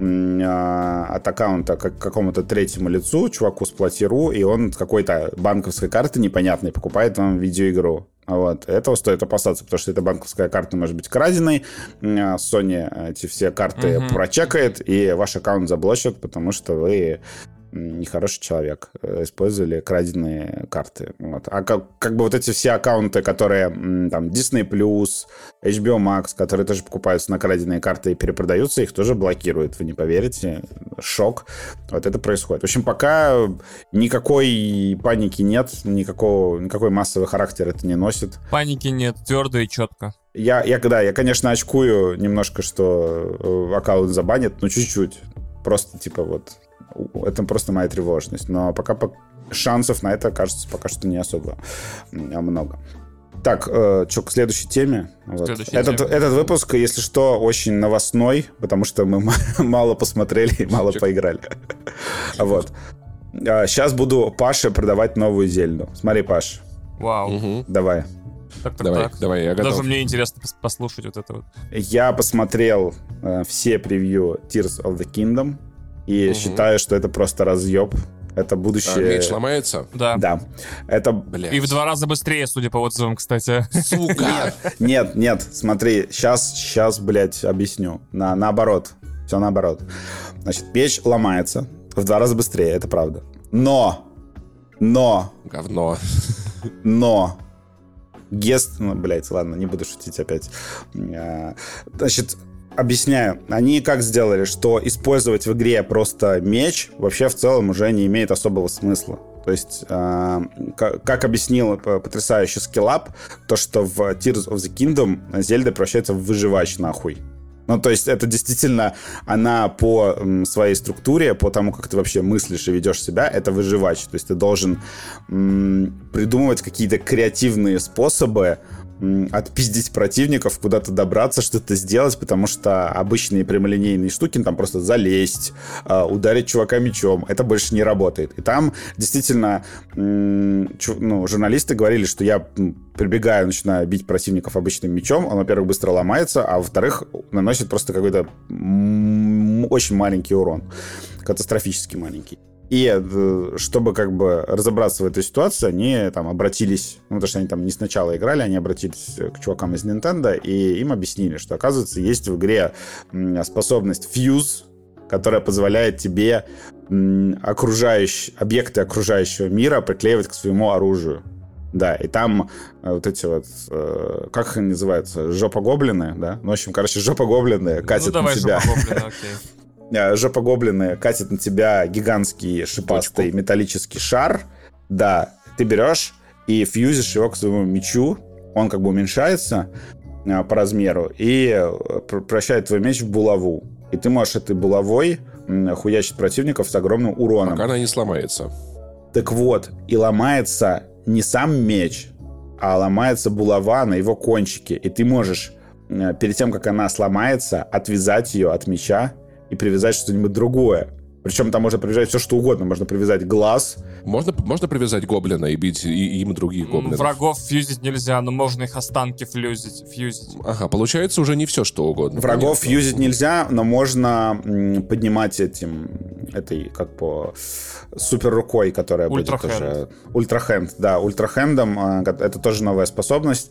от аккаунта к какому-то третьему лицу, чуваку с Платиру, и он с какой-то банковской карты непонятной покупает вам видеоигру. Вот. Этого стоит опасаться, потому что эта банковская карта может быть краденой. А, Sony эти все карты угу. прочекает, и ваш аккаунт заблочат, потому что вы нехороший человек, э, использовали краденые карты. Вот. А как, как бы вот эти все аккаунты, которые там Disney+, HBO Max, которые тоже покупаются на краденые карты и перепродаются, их тоже блокируют, вы не поверите. Шок. Вот это происходит. В общем, пока никакой паники нет, никакого, никакой массовый характер это не носит. Паники нет, твердо и четко. Я, я, да, я, конечно, очкую немножко, что э, аккаунт забанят, но чуть-чуть. Просто, типа, вот, это просто моя тревожность. Но пока шансов на это, кажется, пока что не особо много. Так, э, что, к следующей теме. Вот. Этот, теме. этот выпуск, если что, очень новостной, потому что мы мало посмотрели и мало поиграли. Вот. Сейчас а, буду Паше продавать новую Зельду. Смотри, Паш. Вау. Давай. Так, так, давай, так. давай, я готов. Даже мне интересно послушать вот это вот. Я посмотрел э, все превью Tears of the Kingdom. И угу. считаю, что это просто разъеб. Это будущее... А, меч ломается? Да. Да. Это... Блядь. И в два раза быстрее, судя по отзывам, кстати. Сука! Нет, нет, смотри, сейчас, сейчас, блядь, объясню. На, наоборот. Все наоборот. Значит, печь ломается в два раза быстрее, это правда. Но! Но! Говно. Но! Гест... Ну, блядь, ладно, не буду шутить опять. А, значит, объясняю. Они как сделали, что использовать в игре просто меч вообще в целом уже не имеет особого смысла. То есть, э, как, как объяснил потрясающий скиллап, то, что в Tears of the Kingdom Зельда превращается в выживач нахуй. Ну, то есть это действительно, она по своей структуре, по тому, как ты вообще мыслишь и ведешь себя, это выживач. То есть ты должен м, придумывать какие-то креативные способы отпиздить противников, куда-то добраться, что-то сделать, потому что обычные прямолинейные штуки, там просто залезть, а, ударить чувака мечом, это больше не работает. И там действительно ну, журналисты говорили, что я прибегаю, начинаю бить противников обычным мечом, он, во-первых, быстро ломается, а во-вторых, наносит просто какой-то очень маленький урон, катастрофически маленький. И э, чтобы как бы разобраться в этой ситуации, они там обратились, ну, потому что они там не сначала играли, они обратились к чувакам из Nintendo, и им объяснили, что, оказывается, есть в игре способность Fuse, которая позволяет тебе окружающие, объекты окружающего мира приклеивать к своему оружию. Да, и там э, вот эти вот, э, как их называются, жопа-гоблины, да? Ну, в общем, короче, жопа-гоблины катят ну, давай на тебя. Жопа-гоблины, окей. Э, жопогоблины катят на тебя гигантский шипастый Точку. металлический шар. Да, ты берешь и фьюзишь его к своему мечу. Он как бы уменьшается э, по размеру и э, превращает твой меч в булаву. И ты можешь этой булавой хуячить противников с огромным уроном. Пока она не сломается. Так вот, и ломается не сам меч, а ломается булава на его кончике. И ты можешь перед тем, как она сломается, отвязать ее от меча и привязать что-нибудь другое. Причем там можно привязать все, что угодно. Можно привязать глаз. Можно, можно привязать гоблина и бить и, им других гоблинов? Врагов фьюзить нельзя, но можно их останки фьюзить. фьюзить. Ага, получается уже не все, что угодно. Врагов Понятно. фьюзить нельзя, но можно поднимать этим, этой, как по супер рукой, которая Ультрахенд. будет тоже... Ультрахенд, да, ультрахендом. А, это тоже новая способность.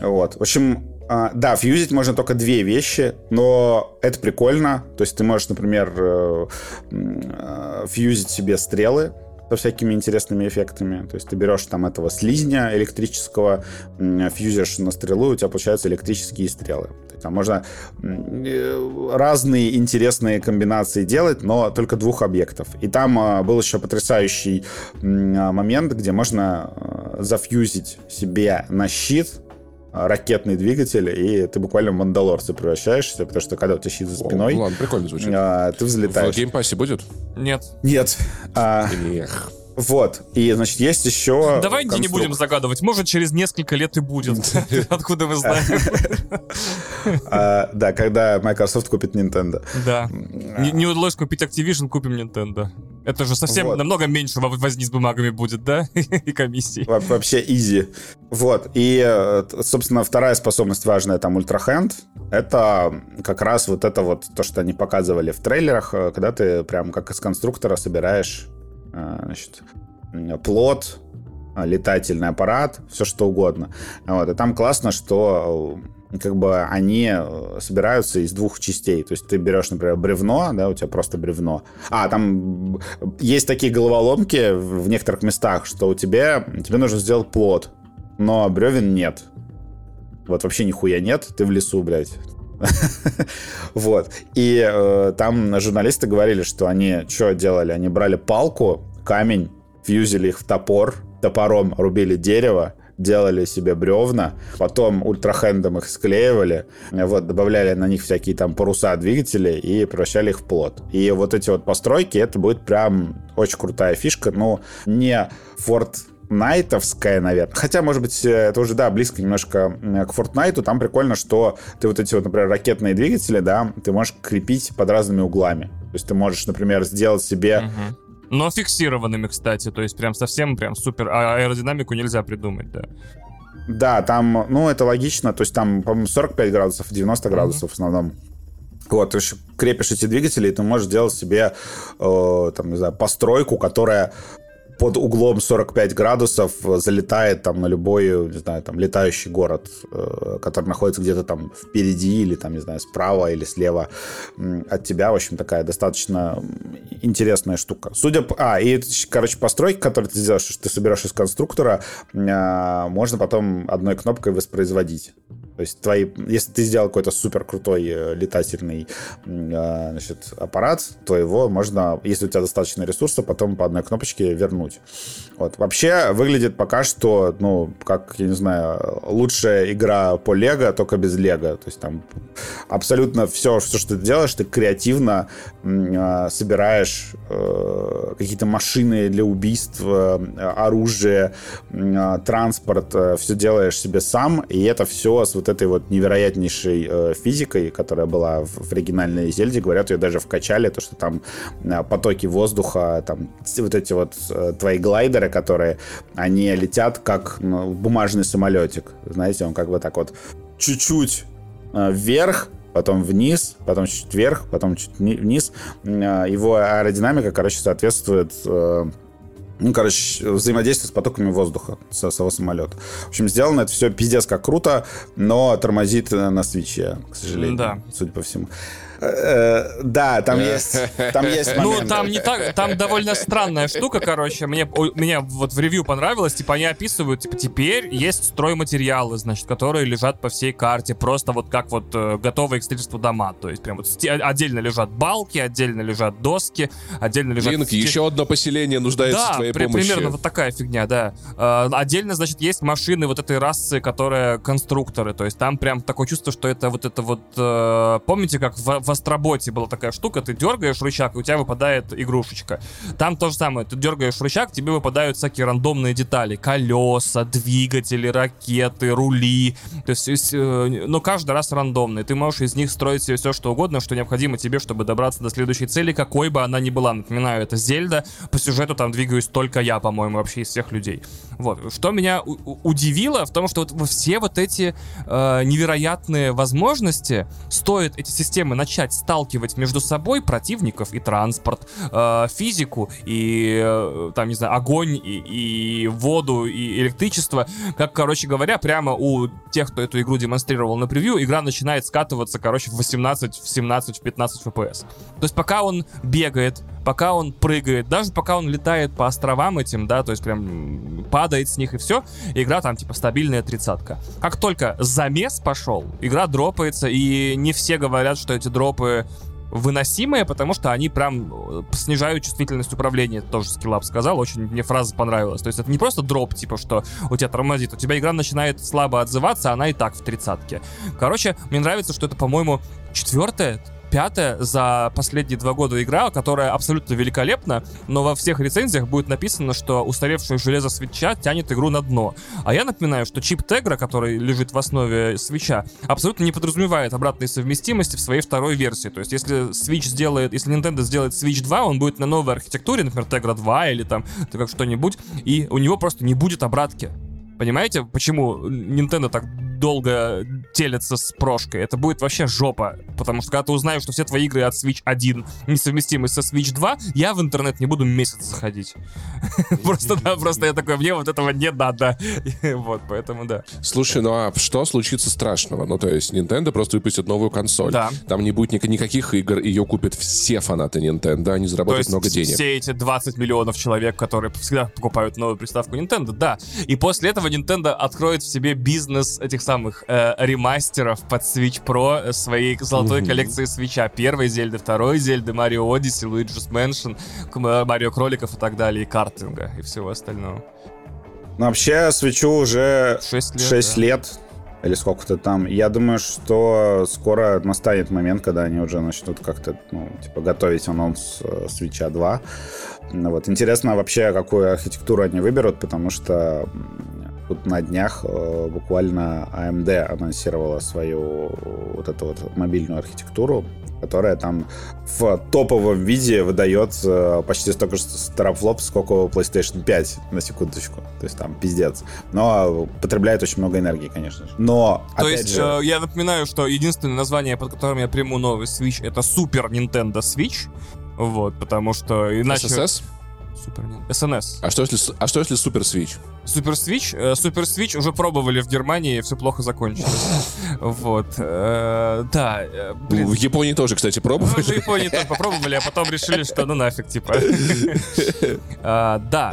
Вот. В общем, а, да, фьюзить можно только две вещи, но это прикольно. То есть ты можешь, например, э, э, фьюзить себе стрелы со всякими интересными эффектами. То есть ты берешь там этого слизня электрического, фьюзишь на стрелу, и у тебя получаются электрические стрелы. Там можно э, разные интересные комбинации делать, но только двух объектов. И там был еще потрясающий момент, где можно зафьюзить себе на щит ракетный двигатель, и ты буквально в мандалорца превращаешься, потому что когда у тебя щит за спиной... О, ладно, прикольно звучит. А, ты взлетаешь. В Game Pass е будет? Нет. Нет. А, Эх. Вот. И, значит, есть еще... Давай конструк... не будем загадывать. Может, через несколько лет и будет. Откуда мы знаем? А, да, когда Microsoft купит Nintendo. Да. Не удалось купить Activision, купим Nintendo. Это же совсем намного меньше возни с бумагами будет, да? И комиссии. Вообще изи. Вот. И, э, собственно, вторая способность важная, там, ультрахенд. Это как раз вот это вот то, что они показывали в трейлерах, э, когда ты прям как из конструктора собираешь Э, значит, плод, летательный аппарат, все что угодно. Вот. И там классно, что как бы они собираются из двух частей. То есть ты берешь, например, бревно, да, у тебя просто бревно. А, там есть такие головоломки в некоторых местах, что у тебя, тебе нужно сделать плод, но бревен нет. Вот вообще нихуя нет, ты в лесу, блядь. Вот. И э, там журналисты говорили, что они что делали? Они брали палку, камень, фьюзили их в топор, топором рубили дерево, делали себе бревна, потом ультрахендом их склеивали, вот, добавляли на них всякие там паруса двигателей и превращали их в плод. И вот эти вот постройки, это будет прям очень крутая фишка, ну, не Ford Найтовская, наверное. Хотя, может быть, э, это уже, да, близко немножко к Fortnite. Там прикольно, что ты вот эти вот, например, ракетные двигатели, да, ты можешь крепить под разными углами. То есть ты можешь, например, сделать себе uh Но фиксированными, кстати, то есть прям совсем прям супер а аэродинамику нельзя придумать, да. Да, там, ну, это логично, то есть там, по-моему, 45 градусов, 90 градусов mm-hmm. в основном. Вот, ты крепишь эти двигатели, и ты можешь делать себе, э, там, не знаю, постройку, которая под углом 45 градусов залетает там на любой, не знаю, там летающий город, э, который находится где-то там впереди или там, не знаю, справа или слева от тебя. В общем, такая достаточно интересная штука. Судя по... А, и, короче, постройки, которые ты сделаешь, что ты собираешь из конструктора, а, можно потом одной кнопкой воспроизводить. То есть твои, если ты сделал какой-то супер крутой э, летательный значит, аппарат, то его можно, если у тебя достаточно ресурсов, потом по одной кнопочке вернуть. Вот. Вообще выглядит пока что, ну, как, я не знаю, лучшая игра по Лего, только без Лего. То есть там абсолютно все, все что ты делаешь, ты креативно а, собираешь э, какие-то машины для убийств, э, оружие, э, транспорт, э, все делаешь себе сам, и это все с вот этой вот невероятнейшей э, физикой, которая была в, в оригинальной Зельде, говорят, ее даже вкачали, то, что там э, потоки воздуха, там вот эти вот э, твои глайдеры, которые, они летят как ну, бумажный самолетик, знаете, он как бы так вот чуть-чуть э, вверх, потом вниз, потом чуть вверх, потом чуть вниз. Э, его аэродинамика, короче, соответствует э, ну, короче, взаимодействие с потоками воздуха со своего самолета. В общем, сделано это все пиздец как круто, но тормозит на свече, к сожалению, да. судя по всему. Э, да, там есть, там есть Ну, там не так, там довольно странная штука, короче. Мне, меня вот в ревью понравилось, типа, они описывают, типа, теперь есть стройматериалы, значит, которые лежат по всей карте, просто вот как вот э, готовые к строительству дома. То есть прям вот отдельно лежат балки, отдельно лежат доски, отдельно лежат... Линк, еще одно поселение нуждается да, в твоей при, помощи. примерно вот такая фигня, да. Э, отдельно, значит, есть машины вот этой расы, которые конструкторы, то есть там прям такое чувство, что это вот это вот... Помните, как в в Астроботе была такая штука, ты дергаешь рычаг, и у тебя выпадает игрушечка. Там то же самое, ты дергаешь рычаг, тебе выпадают всякие рандомные детали. Колеса, двигатели, ракеты, рули. То есть, э, но каждый раз рандомные. Ты можешь из них строить себе все, что угодно, что необходимо тебе, чтобы добраться до следующей цели, какой бы она ни была. Напоминаю, это Зельда. По сюжету там двигаюсь только я, по-моему, вообще из всех людей. Вот. Что меня удивило в том, что вот все вот эти э, невероятные возможности, стоит эти системы начать сталкивать между собой противников и транспорт, э, физику и, э, там, не знаю, огонь и, и воду и электричество, как, короче говоря, прямо у тех, кто эту игру демонстрировал на превью, игра начинает скатываться, короче, в 18, в 17, в 15 FPS. То есть пока он бегает, пока он прыгает, даже пока он летает по островам этим, да, то есть прям падает с них и все, игра там типа стабильная тридцатка. Как только замес пошел, игра дропается, и не все говорят, что эти дропы выносимые, потому что они прям э, снижают чувствительность управления. Это тоже скиллап сказал, очень мне фраза понравилась. То есть это не просто дроп, типа, что у тебя тормозит, у тебя игра начинает слабо отзываться, она и так в тридцатке. Короче, мне нравится, что это, по-моему, четвертая, пятая за последние два года игра, которая абсолютно великолепна, но во всех рецензиях будет написано, что устаревшее железо свеча тянет игру на дно. А я напоминаю, что чип Tegra, который лежит в основе свеча, абсолютно не подразумевает обратной совместимости в своей второй версии. То есть, если Switch сделает, если Nintendo сделает Switch 2, он будет на новой архитектуре, например, Tegra 2 или там как что-нибудь, и у него просто не будет обратки. Понимаете, почему Nintendo так долго телятся с прошкой? Это будет вообще жопа. Потому что когда ты узнаешь, что все твои игры от Switch 1 несовместимы со Switch 2, я в интернет не буду месяц заходить. Просто, да, просто я такой, мне вот этого не надо. Вот, поэтому да. Слушай, ну а что случится страшного? Ну, то есть Nintendo просто выпустит новую консоль. Да. Там не будет никаких игр, ее купят все фанаты Nintendo, они заработают много денег. все эти 20 миллионов человек, которые всегда покупают новую приставку Nintendo, да. И после этого Nintendo откроет в себе бизнес этих самых э, ремастеров под Switch Pro своей золотой коллекции свеча. Первой Зельды, второй Зельды, Марио Odyssey, Luigi's Mansion, Марио Кроликов и так далее, и картинга, и всего остального. Ну, вообще, свечу уже 6 лет, 6 да. лет или сколько-то там. Я думаю, что скоро настанет момент, когда они уже начнут как-то, ну, типа, готовить анонс Свеча 2. Ну, вот. Интересно вообще, какую архитектуру они выберут, потому что тут на днях э, буквально AMD анонсировала свою вот эту вот мобильную архитектуру, которая там в топовом виде выдает э, почти столько же терафлоп, сколько PlayStation 5, на секундочку. То есть там пиздец. Но потребляет очень много энергии, конечно же. Но, То опять есть, же... э, я напоминаю, что единственное название, под которым я приму новый Switch, это Super Nintendo Switch. Вот, потому что иначе... SSS? Супер Nintendo. SNS. А что если, а что если Супер Switch? Супер Switch, э, Супер Switch уже пробовали в Германии, все плохо закончилось. Вот. э, Да, э. В Японии тоже, кстати, Ну, пробовали. в Японии тоже попробовали, а потом решили, что ну нафиг, типа. А, Да.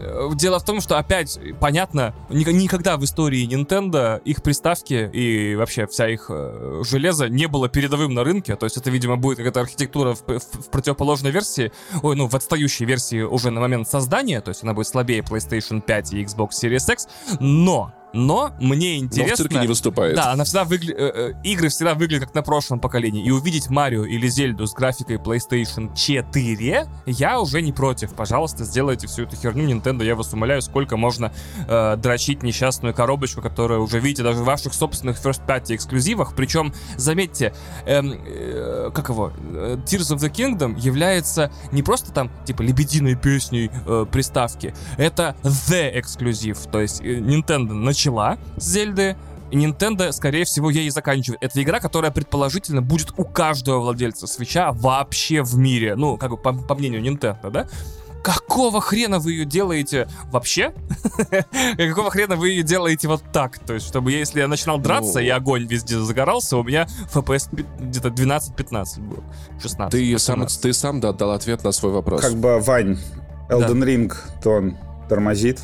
Э, Дело в том, что опять, понятно, ни- никогда в истории Nintendo их приставки и вообще вся их э, железо не было передовым на рынке. То есть это, видимо, будет какая-то архитектура в, в- в противоположной версии, ой, ну, в отстающей версии уже на момент создания, то есть она будет слабее PlayStation 5 и Xbox Series X, но но мне Но в интересно... цирке не выступает. Да, она всегда выглядит... игры всегда выглядят как на прошлом поколении. И увидеть Марио или Зельду с графикой PlayStation 4 я уже не против. Пожалуйста, сделайте всю эту херню Nintendo. Я вас умоляю, сколько можно э, дрочить несчастную коробочку, которую уже видите даже в ваших собственных First Party эксклюзивах. Причем, заметьте, эм, э, как его? э, Tears of the Kingdom является не просто там, типа, лебединой песней э, приставки. Это The эксклюзив. То есть э, Nintendo начала с Зельды, и Nintendo, скорее всего, ей и заканчивает. Это игра, которая, предположительно, будет у каждого владельца свеча вообще в мире. Ну, как бы по, по мнению Nintendo, да? Какого хрена вы ее делаете вообще? Какого хрена вы ее делаете вот так? То есть, чтобы я, если я начинал драться, Ну. и огонь везде загорался, у меня FPS где-то 12-15 был. 16. Ты сам, 18. ты сам да, дал ответ на свой вопрос. Как бы, Вань, Elden Ring, то он тормозит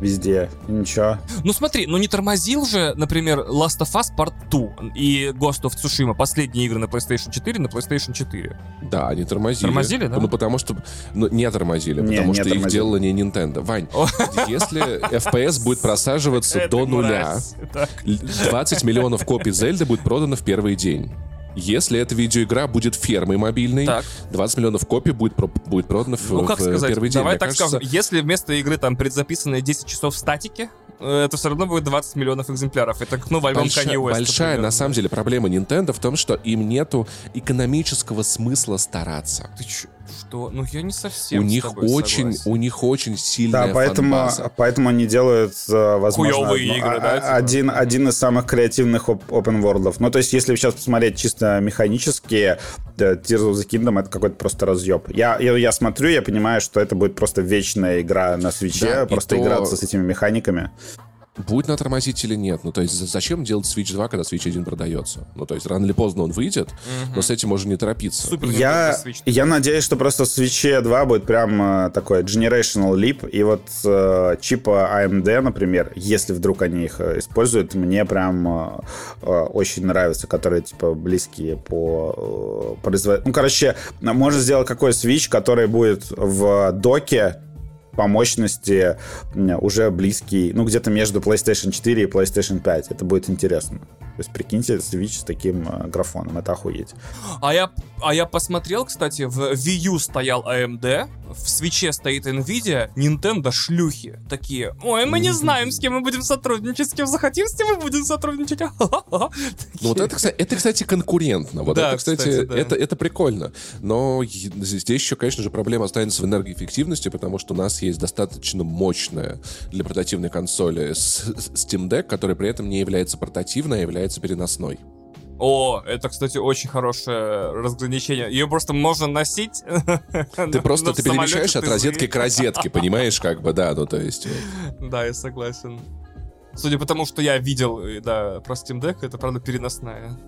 везде, и ничего. Ну смотри, ну не тормозил же, например, Last of Us Part 2 и Ghost of Tsushima, последние игры на PlayStation 4 на PlayStation 4. Да, они тормозили. Тормозили, да? Ну, потому что... Ну, не тормозили, Не, потому не что их тормозили. делала не Nintendo. Вань, если FPS будет просаживаться до нуля, 20 миллионов копий Зельды будет продано в первый день. Если эта видеоигра будет фермой мобильной, Так. 20 миллионов копий будет, про- будет продано в, Ну, как в сказать, первый день. давай так кажется, скажем, если вместо игры там предзаписанные 10 часов статики, э, это все равно будет 20 миллионов экземпляров. Это, ну, в альбом Большая, Kanye West, большая, например. на самом деле, проблема Nintendo в том, что им нету экономического смысла стараться. Ты чё? Что? Ну, я не совсем у с них тобой очень, согласен. у них очень сильная Да, поэтому, фан-база. поэтому они делают, э, возможно, Хуёвые одно- игры, а- да, типа? один, один из самых креативных open world. Ну, то есть, если сейчас посмотреть чисто механически, Tears of the Kingdom это какой-то просто разъеб. Я, я, я смотрю, я понимаю, что это будет просто вечная игра на свече, Да, просто то- играться с этими механиками. Будет она тормозить или нет? Ну, то есть, за- зачем делать Switch 2, когда Switch 1 продается? Ну, то есть, рано или поздно он выйдет, но с этим можно не торопиться. Супер Я, я надеюсь, что просто в Switch 2 будет прям э, такой generational leap, и вот э, чипа AMD, например, если вдруг они их э, используют, мне прям э, э, очень нравятся, которые типа близкие по э, производ... Ну, короче, можно сделать какой Switch, который будет в доке по мощности уже близкий, ну, где-то между PlayStation 4 и PlayStation 5. Это будет интересно. То есть, прикиньте, Switch с таким э, графоном. Это охуеть. А я, а я посмотрел, кстати, в Wii U стоял AMD, в свече стоит Nvidia, Nintendo шлюхи такие. Ой, мы не знаем, с кем мы будем сотрудничать, с кем захотим, с тем мы будем сотрудничать. Ну, вот это, кстати, это, кстати, конкурентно. Вот Да, это, кстати, кстати, да. это, это прикольно. Но здесь еще, конечно же, проблема останется в энергоэффективности, потому что у нас есть достаточно мощная для портативной консоли Steam Deck, которая при этом не является портативной, а является переносной. О, это, кстати, очень хорошее разграничение. Ее просто можно носить. Ты просто ты перемещаешь от розетки к розетке, понимаешь, как бы, да, ну то есть... Да, я согласен. Судя по тому, что я видел, э, да, про Steam Deck, это, правда, переносная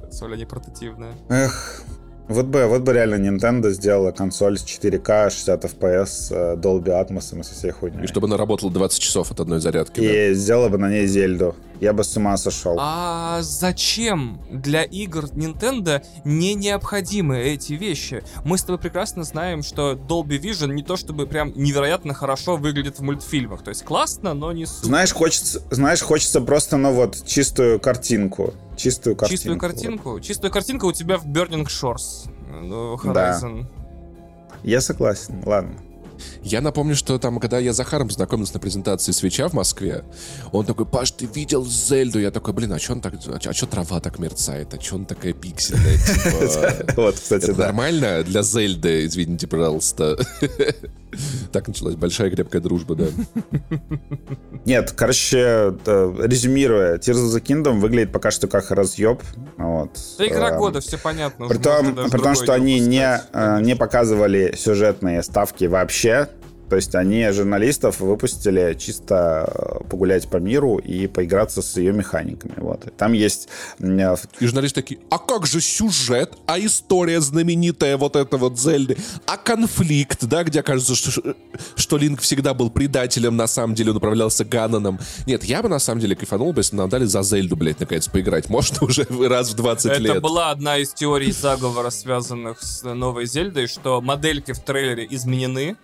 консоль, а не портативная. Эх, вот бы, вот бы реально Nintendo сделала консоль с 4К, 60 FPS, Dolby Atmos и со всей хуйней. И чтобы она работала 20 часов от одной зарядки. да. И сделала бы на ней Зельду. Я бы с ума сошел. А зачем для игр Nintendo не необходимы эти вещи? Мы с тобой прекрасно знаем, что Dolby Vision не то чтобы прям невероятно хорошо выглядит в мультфильмах. То есть классно, но не супер. Знаешь, хочется, знаешь, хочется просто, ну вот, чистую картинку. Чистую картинку. Чистую картинку. Чистую картинку у тебя в Burning Shores. Ну, Horizon. Я согласен, ладно. Я напомню, что там, когда я с Захаром познакомился на презентации свеча в Москве, он такой, Паш, ты видел Зельду? Я такой, блин, а что он так, а что трава так мерцает? А что он такая пиксельная? Типа, Вот, кстати, да. нормально для Зельды, извините, пожалуйста. Так началась большая крепкая дружба, да. Нет, короче, э, резюмируя, Tears of the Kingdom выглядит пока что как разъеб. Вот. Да игра Эм, года, все понятно. При том, что они не, э, не показывали сюжетные ставки вообще. То есть они журналистов выпустили чисто э, погулять по миру и поиграться с ее механиками. Вот. И Там есть э, И журналисты такие, а как же сюжет, а история знаменитая вот эта вот Зельды, а конфликт, да, где кажется, что, что Линк всегда был предателем, на самом деле он управлялся Ганоном. Нет, я бы на самом деле кайфанул бы, если нам дали за Зельду, блядь, наконец поиграть. Можно уже раз в 20 Это лет. была одна из теорий заговора, связанных с новой Зельдой, что модельки в трейлере изменены,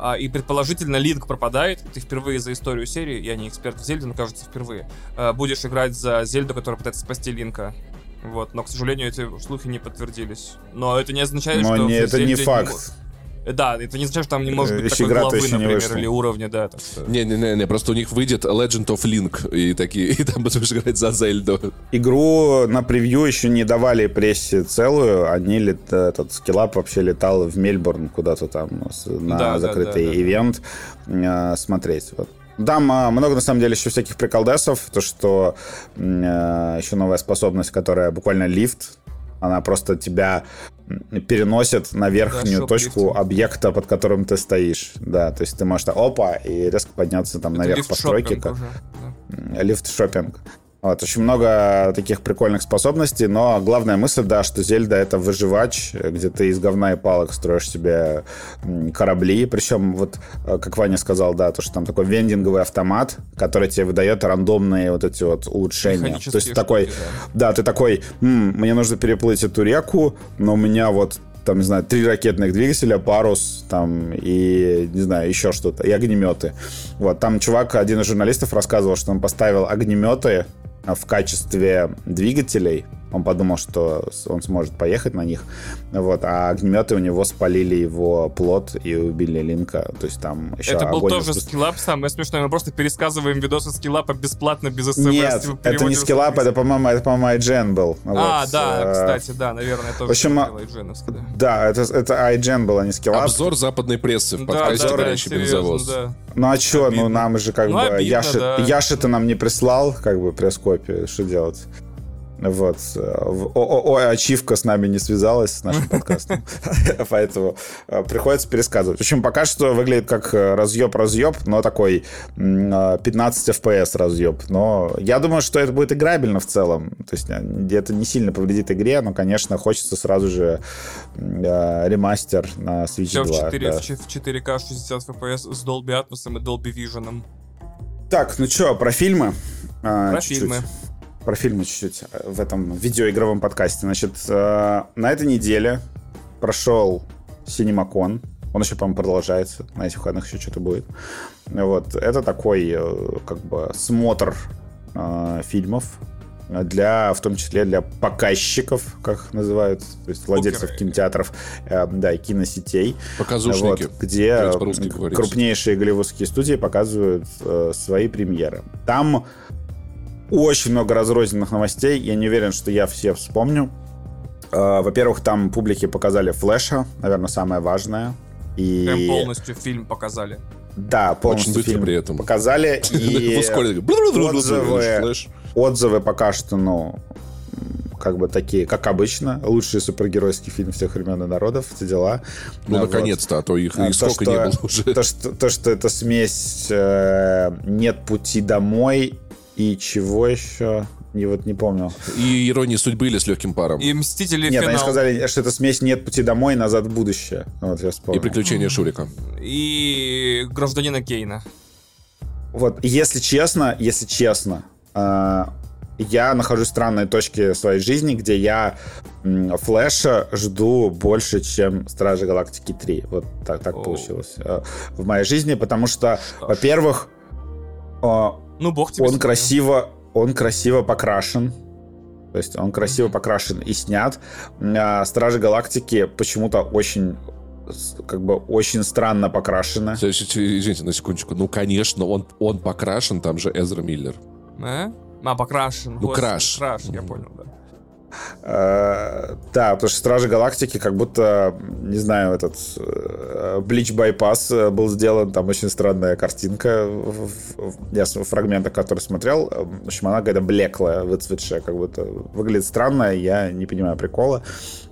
а, и предположительно Линк пропадает. Ты впервые за историю серии, я не эксперт в Зельде, но кажется впервые, а, будешь играть за Зельду, которая пытается спасти Линка. Вот, но, к сожалению, эти слухи не подтвердились. Но это не означает, Но что... не, это не факт. Э, Да, это не означает, что там не может Э, быть еще такой игра-то главы, не например, или уровня, да. Так что... Не-не-не, просто у них выйдет Legend of Link, и такие, и там будешь играть за Зельду. Игру на превью еще не давали прессе целую. Они лет, этот скиллап вообще летал в Мельбурн куда-то там на Да, да, закрытый да, да. ивент э, смотреть. Вот. Там а, много, на самом деле, еще всяких приколдесов. То, что э, еще новая способность, которая буквально лифт. Она просто тебя м, переносит на верхнюю Да, точку шоп-лифтинг. объекта, под которым ты стоишь. Да, то есть ты можешь опа, и резко подняться там Это наверх постройки. лифт-шоппинг уже, да. лифт-шоппинг. Вот, очень много таких прикольных способностей, но главная мысль, да, что Зельда — это выживач, где ты из говна и палок строишь себе корабли. Причем, вот, э, как Ваня сказал, да, то, что там такой вендинговый автомат, который тебе выдает рандомные вот эти вот улучшения. То есть такой, штуки, да, ты такой, «М, мне нужно переплыть эту реку, но у меня вот там, не знаю, три ракетных двигателя, парус, там, и, не знаю, еще что-то, и огнеметы. Вот, там чувак, один из журналистов рассказывал, что он поставил огнеметы в качестве двигателей, Он подумал, что он сможет поехать на них. Вот, а огнеметы у него спалили его плод и убили Линка. То есть там еще Это был тоже распу- скиллап, самое смешное. Мы просто пересказываем видосы скиллапа бесплатно, без смс. Нет, это не скиллап, это, по-моему, это, по-моему, iGen был. А, Вот, да, э, кстати, да, наверное, тоже в общем, а- Дженовский, да. Да, это, это iGen был, а не скиллап. Обзор западной прессы в Да, подкасте да, да, «Горящий серьезно, бензовоз». да. Ну а чё, Обидно. ну нам же как Ну, бы... обидно, Яши, да. Яши-то нам не прислал, как бы, пресс-копию, что делать? Вот. э, в- О, о, о, ачивка с нами не связалась, с нашим подкастом. Поэтому э, приходится пересказывать. В общем, пока что выглядит как разъеб-разъеб, но такой м, э, 15 FPS разъеб. Но я думаю, что это будет играбельно в целом. То есть э, это не сильно повредит игре, но, конечно, хочется сразу же э, ремастер на Switch Все в 2. 4, да. в 4К 60 FPS с Dolby Atmos и Dolby Vision. Так, ну что, про фильмы? А, Про чуть-чуть. Про фильмы чуть-чуть э, в этом видеоигровом подкасте. Значит, э, на этой неделе прошел Синемакон. Он еще, по-моему, продолжается. На этих выходных еще что-то будет. Вот. Это такой, э, как бы, смотр э, фильмов для, в том числе для показчиков, как их называют, то есть владельцев Покеры. кинотеатров, э, да, и киносетей. Показушники. Вот, где м, говорить. крупнейшие голливудские студии показывают э, свои премьеры. Там очень много разрозненных новостей. Я не уверен, что я все вспомню. Э, во-первых, там публике показали Флэша, наверное, самое важное. И Прям полностью фильм показали. да, полностью Очень фильм при этом. показали. И отзывы- отзывы пока что, ну, как бы такие, как обычно. Лучший супергеройский фильм всех времен и народов, все дела. Ну, Вот. наконец-то, а то их А, и то, сколько что- не было уже. То, что, то, что это смесь э, «Нет пути домой» и чего еще? Не, вот не помню. И иронии судьбы или с легким паром. И Мстители Нет, они финал. сказали, что это смесь «Нет пути домой» и «Назад в будущее». Вот я И вспомнил. приключения Шурика. И Гражданина Кейна. Вот, если честно, если честно, э, я нахожусь в странной точке своей жизни, где я Флэша жду больше, чем Стражи Галактики 3. Вот так, так получилось э, в моей жизни, потому что, во-первых, э, Ну, бог тебе он судья. красиво, он красиво покрашен. То есть он красиво покрашен и снят. А Стражи Галактики почему-то очень как бы очень странно покрашены. Извините, на секундочку. Ну, конечно, он, он покрашен, там же Эзра Миллер. А? А, покрашен. Ну, Господи, краш. Краш, я понял, да. Э, Да, потому что Стражи Галактики как будто, не знаю, этот Блич Байпас э, был сделан, там очень странная картинка. в- в- Я с фрагмента, который смотрел, э, в общем, она какая-то блеклая, выцветшая, как будто выглядит странно, я не понимаю прикола.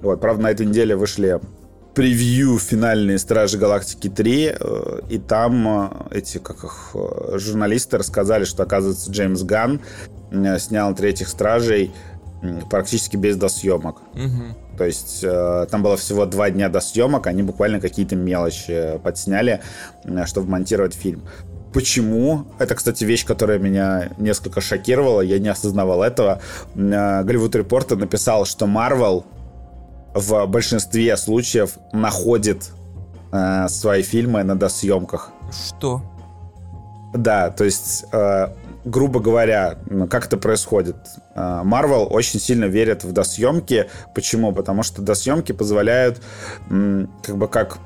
Вот, правда, на этой неделе вышли превью финальные Стражи Галактики 3, э, и там эти, как их, журналисты рассказали, что, оказывается, Джеймс Ганн э, снял третьих Стражей практически без досъемок. Мгм. То есть э, там было всего два дня до съемок, они буквально какие-то мелочи подсняли, чтобы монтировать фильм. Почему? Это, кстати, вещь, которая меня несколько шокировала, я не осознавал этого. Э, Голливуд Репортер написал, что Marvel в большинстве случаев находит э, свои фильмы на досъемках. Что? Да, то есть, э, грубо говоря, ну, как это происходит? Э, Marvel очень сильно верит в досъемки. Почему? Потому что досъемки позволяют как бы как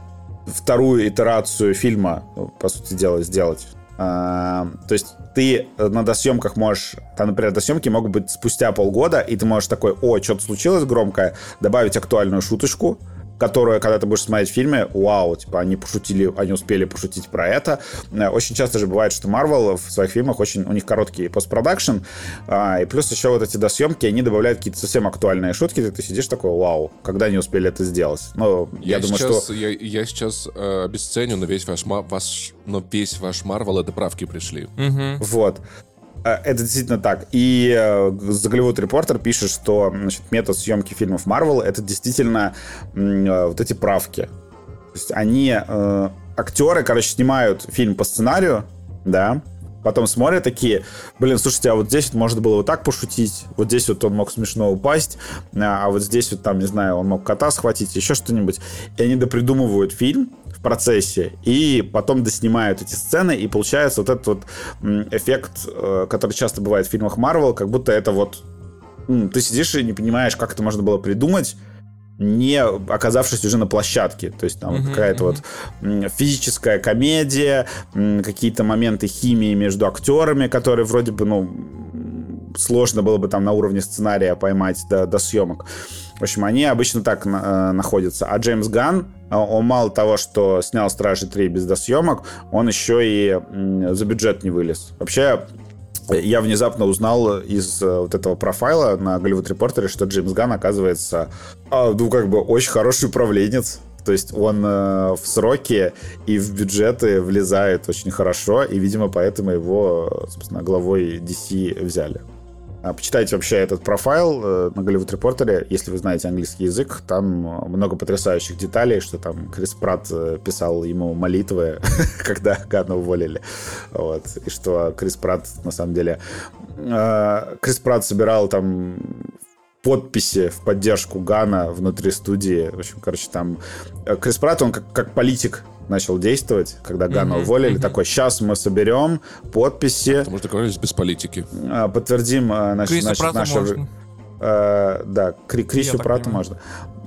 вторую итерацию фильма, по сути дела, сделать. А, то есть ты на досъемках можешь, там, например, досъемки могут быть спустя полгода, и ты можешь такой, о, что-то случилось громкое, добавить актуальную шуточку, которую, когда ты будешь смотреть в фильме, вау, типа, они пошутили, они успели пошутить про это. Э, Очень часто же бывает, что Marvel в своих фильмах очень, у них короткий постпродакшн, а, и плюс еще вот эти досъемки, они добавляют какие-то совсем актуальные шутки, и ты сидишь такой, вау, когда они успели это сделать? Ну, я, Я, думаю, сейчас, что... я, я сейчас э, обесценю, но весь ваш, ваш, но весь ваш Марвел это правки пришли. Мгм. Вот. Э, Это действительно так. И э, The Hollywood Reporter пишет, что значит, метод съемки фильмов Marvel — это действительно э, вот эти правки. То есть они, э, актеры, короче, снимают фильм по сценарию, да, потом смотрят такие, блин, слушайте, а вот здесь вот можно было вот так пошутить, вот здесь вот он мог смешно упасть, а а вот здесь вот там, не знаю, он мог кота схватить, еще что-нибудь. И они допридумывают фильм процессе, и потом доснимают эти сцены, и получается вот этот вот эффект, э, который часто бывает в фильмах Марвел, как будто это вот ты сидишь и не понимаешь, как это можно было придумать, не оказавшись уже на площадке. То есть там uh-huh, какая-то uh-huh. вот физическая комедия, какие-то моменты химии между актерами, которые вроде бы, ну, сложно было бы там на уровне сценария поймать до, до съемок. В общем, они обычно так на, э, находятся. А Джеймс Ган, э, он мало того, что снял «Стражи 3» без досъемок, он еще и за бюджет не вылез. Вообще, я внезапно узнал из э, вот этого профайла на Голливуд Репортере, что Джеймс Ган, оказывается, а, ну, как бы очень хороший управленец. То есть он э, в сроки и в бюджеты влезает очень хорошо, и, видимо, поэтому его, собственно, главой DC взяли. А, почитайте вообще этот профайл э, на Голливуд Репортере, если вы знаете английский язык. Там э, много потрясающих деталей, что там Крис Пратт э, писал ему молитвы, когда Гана уволили. Вот. И что Крис Пратт, на самом деле... Крис Пратт собирал там подписи в поддержку Гана внутри студии. В общем, короче, там... Крис Пратт, он как, как политик начал действовать, когда Гана mm-hmm, уволили, mm-hmm. такой, сейчас мы соберем подписи. Потому что договорились без политики. А, подтвердим а, значит, Криса значит, наши... Можно. Э, да, Кри- Крисю Прату можно.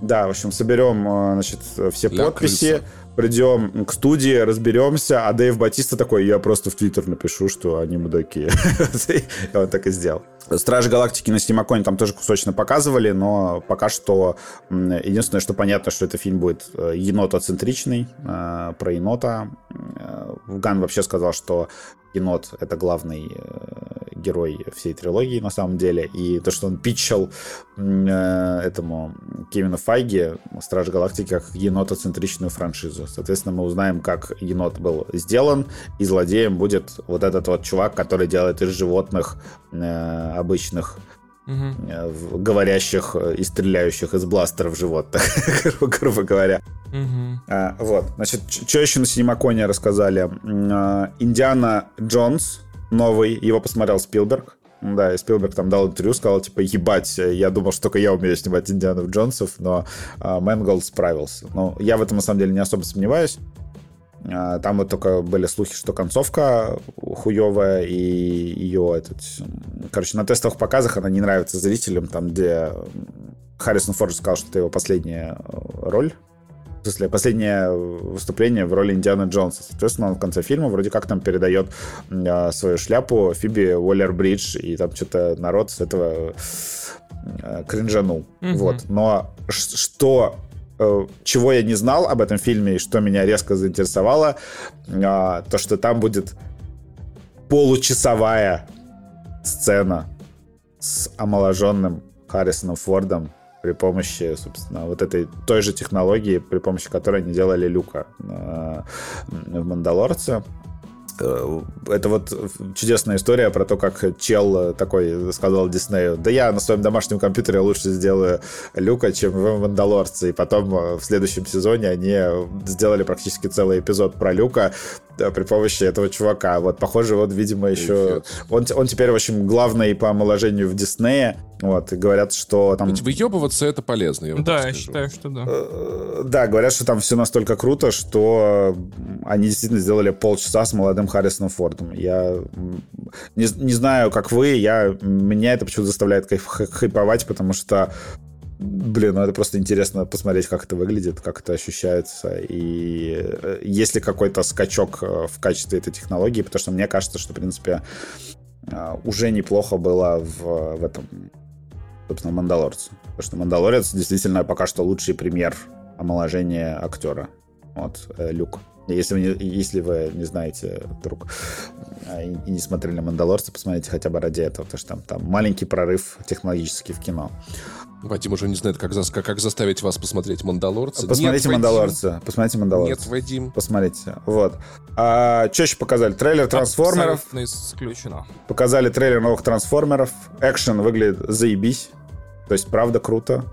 Да, в общем, соберем, а, значит, все Для подписи. Крыса придем к студии, разберемся, а Дэйв Батиста такой, я просто в Твиттер напишу, что они мудаки. Он так и сделал. Стражи Галактики на Стимаконе там тоже кусочно показывали, но пока что единственное, что понятно, что это фильм будет э, енотоцентричный, э, про енота. Э, Ган вообще сказал, что енот — это главный герой всей трилогии на самом деле. И то, что он питчил этому Кевину Файге Стражи Галактики как енотоцентричную франшизу. Соответственно, мы узнаем, как енот был сделан, и злодеем будет вот этот вот чувак, который делает из животных обычных угу. говорящих и стреляющих из бластеров животных, грубо говоря. Угу. А, вот, значит, что еще на Синемаконе рассказали? А, Индиана Джонс новый, его посмотрел Спилберг. Да, и Спилберг там дал интервью, сказал, типа, ебать, я думал, что только я умею снимать Индианов Джонсов, но а, Мэнголд справился. Но я в этом, на самом деле, не особо сомневаюсь. А, там вот только были слухи, что концовка хуевая, и ее этот... Короче, на тестовых показах она не нравится зрителям, там, где Харрисон Форд сказал, что это его последняя э, роль. В смысле, последнее выступление в роли Индианы Джонса. Соответственно, он в конце фильма вроде как там передает э, свою шляпу Фиби Уоллер-Бридж, и там что-то народ с этого э, кринжанул. Mm-hmm. Вот. Но что чего я не знал об этом фильме и что меня резко заинтересовало, а, то, что там будет получасовая сцена с омоложенным Харрисоном Фордом при помощи, собственно, вот этой той же технологии, при помощи которой они делали Люка э, в «Мандалорце». Э, это вот чудесная история про то, как чел такой сказал Диснею, да я на своем домашнем компьютере лучше сделаю Люка, чем в «Мандалорце». И потом э, в следующем сезоне они сделали практически целый эпизод про Люка при помощи этого чувака. Вот, похоже, вот, видимо, еще... Он, он теперь, в общем, главный по омоложению в Диснее. Вот, и говорят, что там... Ведь выебываться это полезно, я Да, я считаю, что да. Э, да, говорят, что там все настолько круто, что они действительно сделали полчаса с молодым Харрисоном Фордом. Я не, не знаю, как вы, я, меня это почему-то заставляет хайповать, потому что Блин, ну это просто интересно посмотреть, как это выглядит, как это ощущается. И э, есть ли какой-то скачок э, в качестве этой технологии, потому что мне кажется, что, в принципе, э, уже неплохо было в, в этом, собственно, Мандалорце. Потому что Мандалорец действительно пока что лучший пример омоложения актера. Вот, Люк. Если вы, не, если вы не знаете вдруг и, и не смотрели «Мандалорца», посмотрите хотя бы ради этого, потому что там, там маленький прорыв технологический в кино. Вадим уже не знает, как, за, как, как заставить вас посмотреть «Мандалорца». Посмотрите Нет, «Мандалорца». Посмотрите «Мандалорца». Нет, Вадим. Посмотрите. Вот. А, что еще показали? Трейлер «Трансформеров». Абсолютно исключено. Показали трейлер новых «Трансформеров». Экшен выглядит заебись. То есть, правда, круто.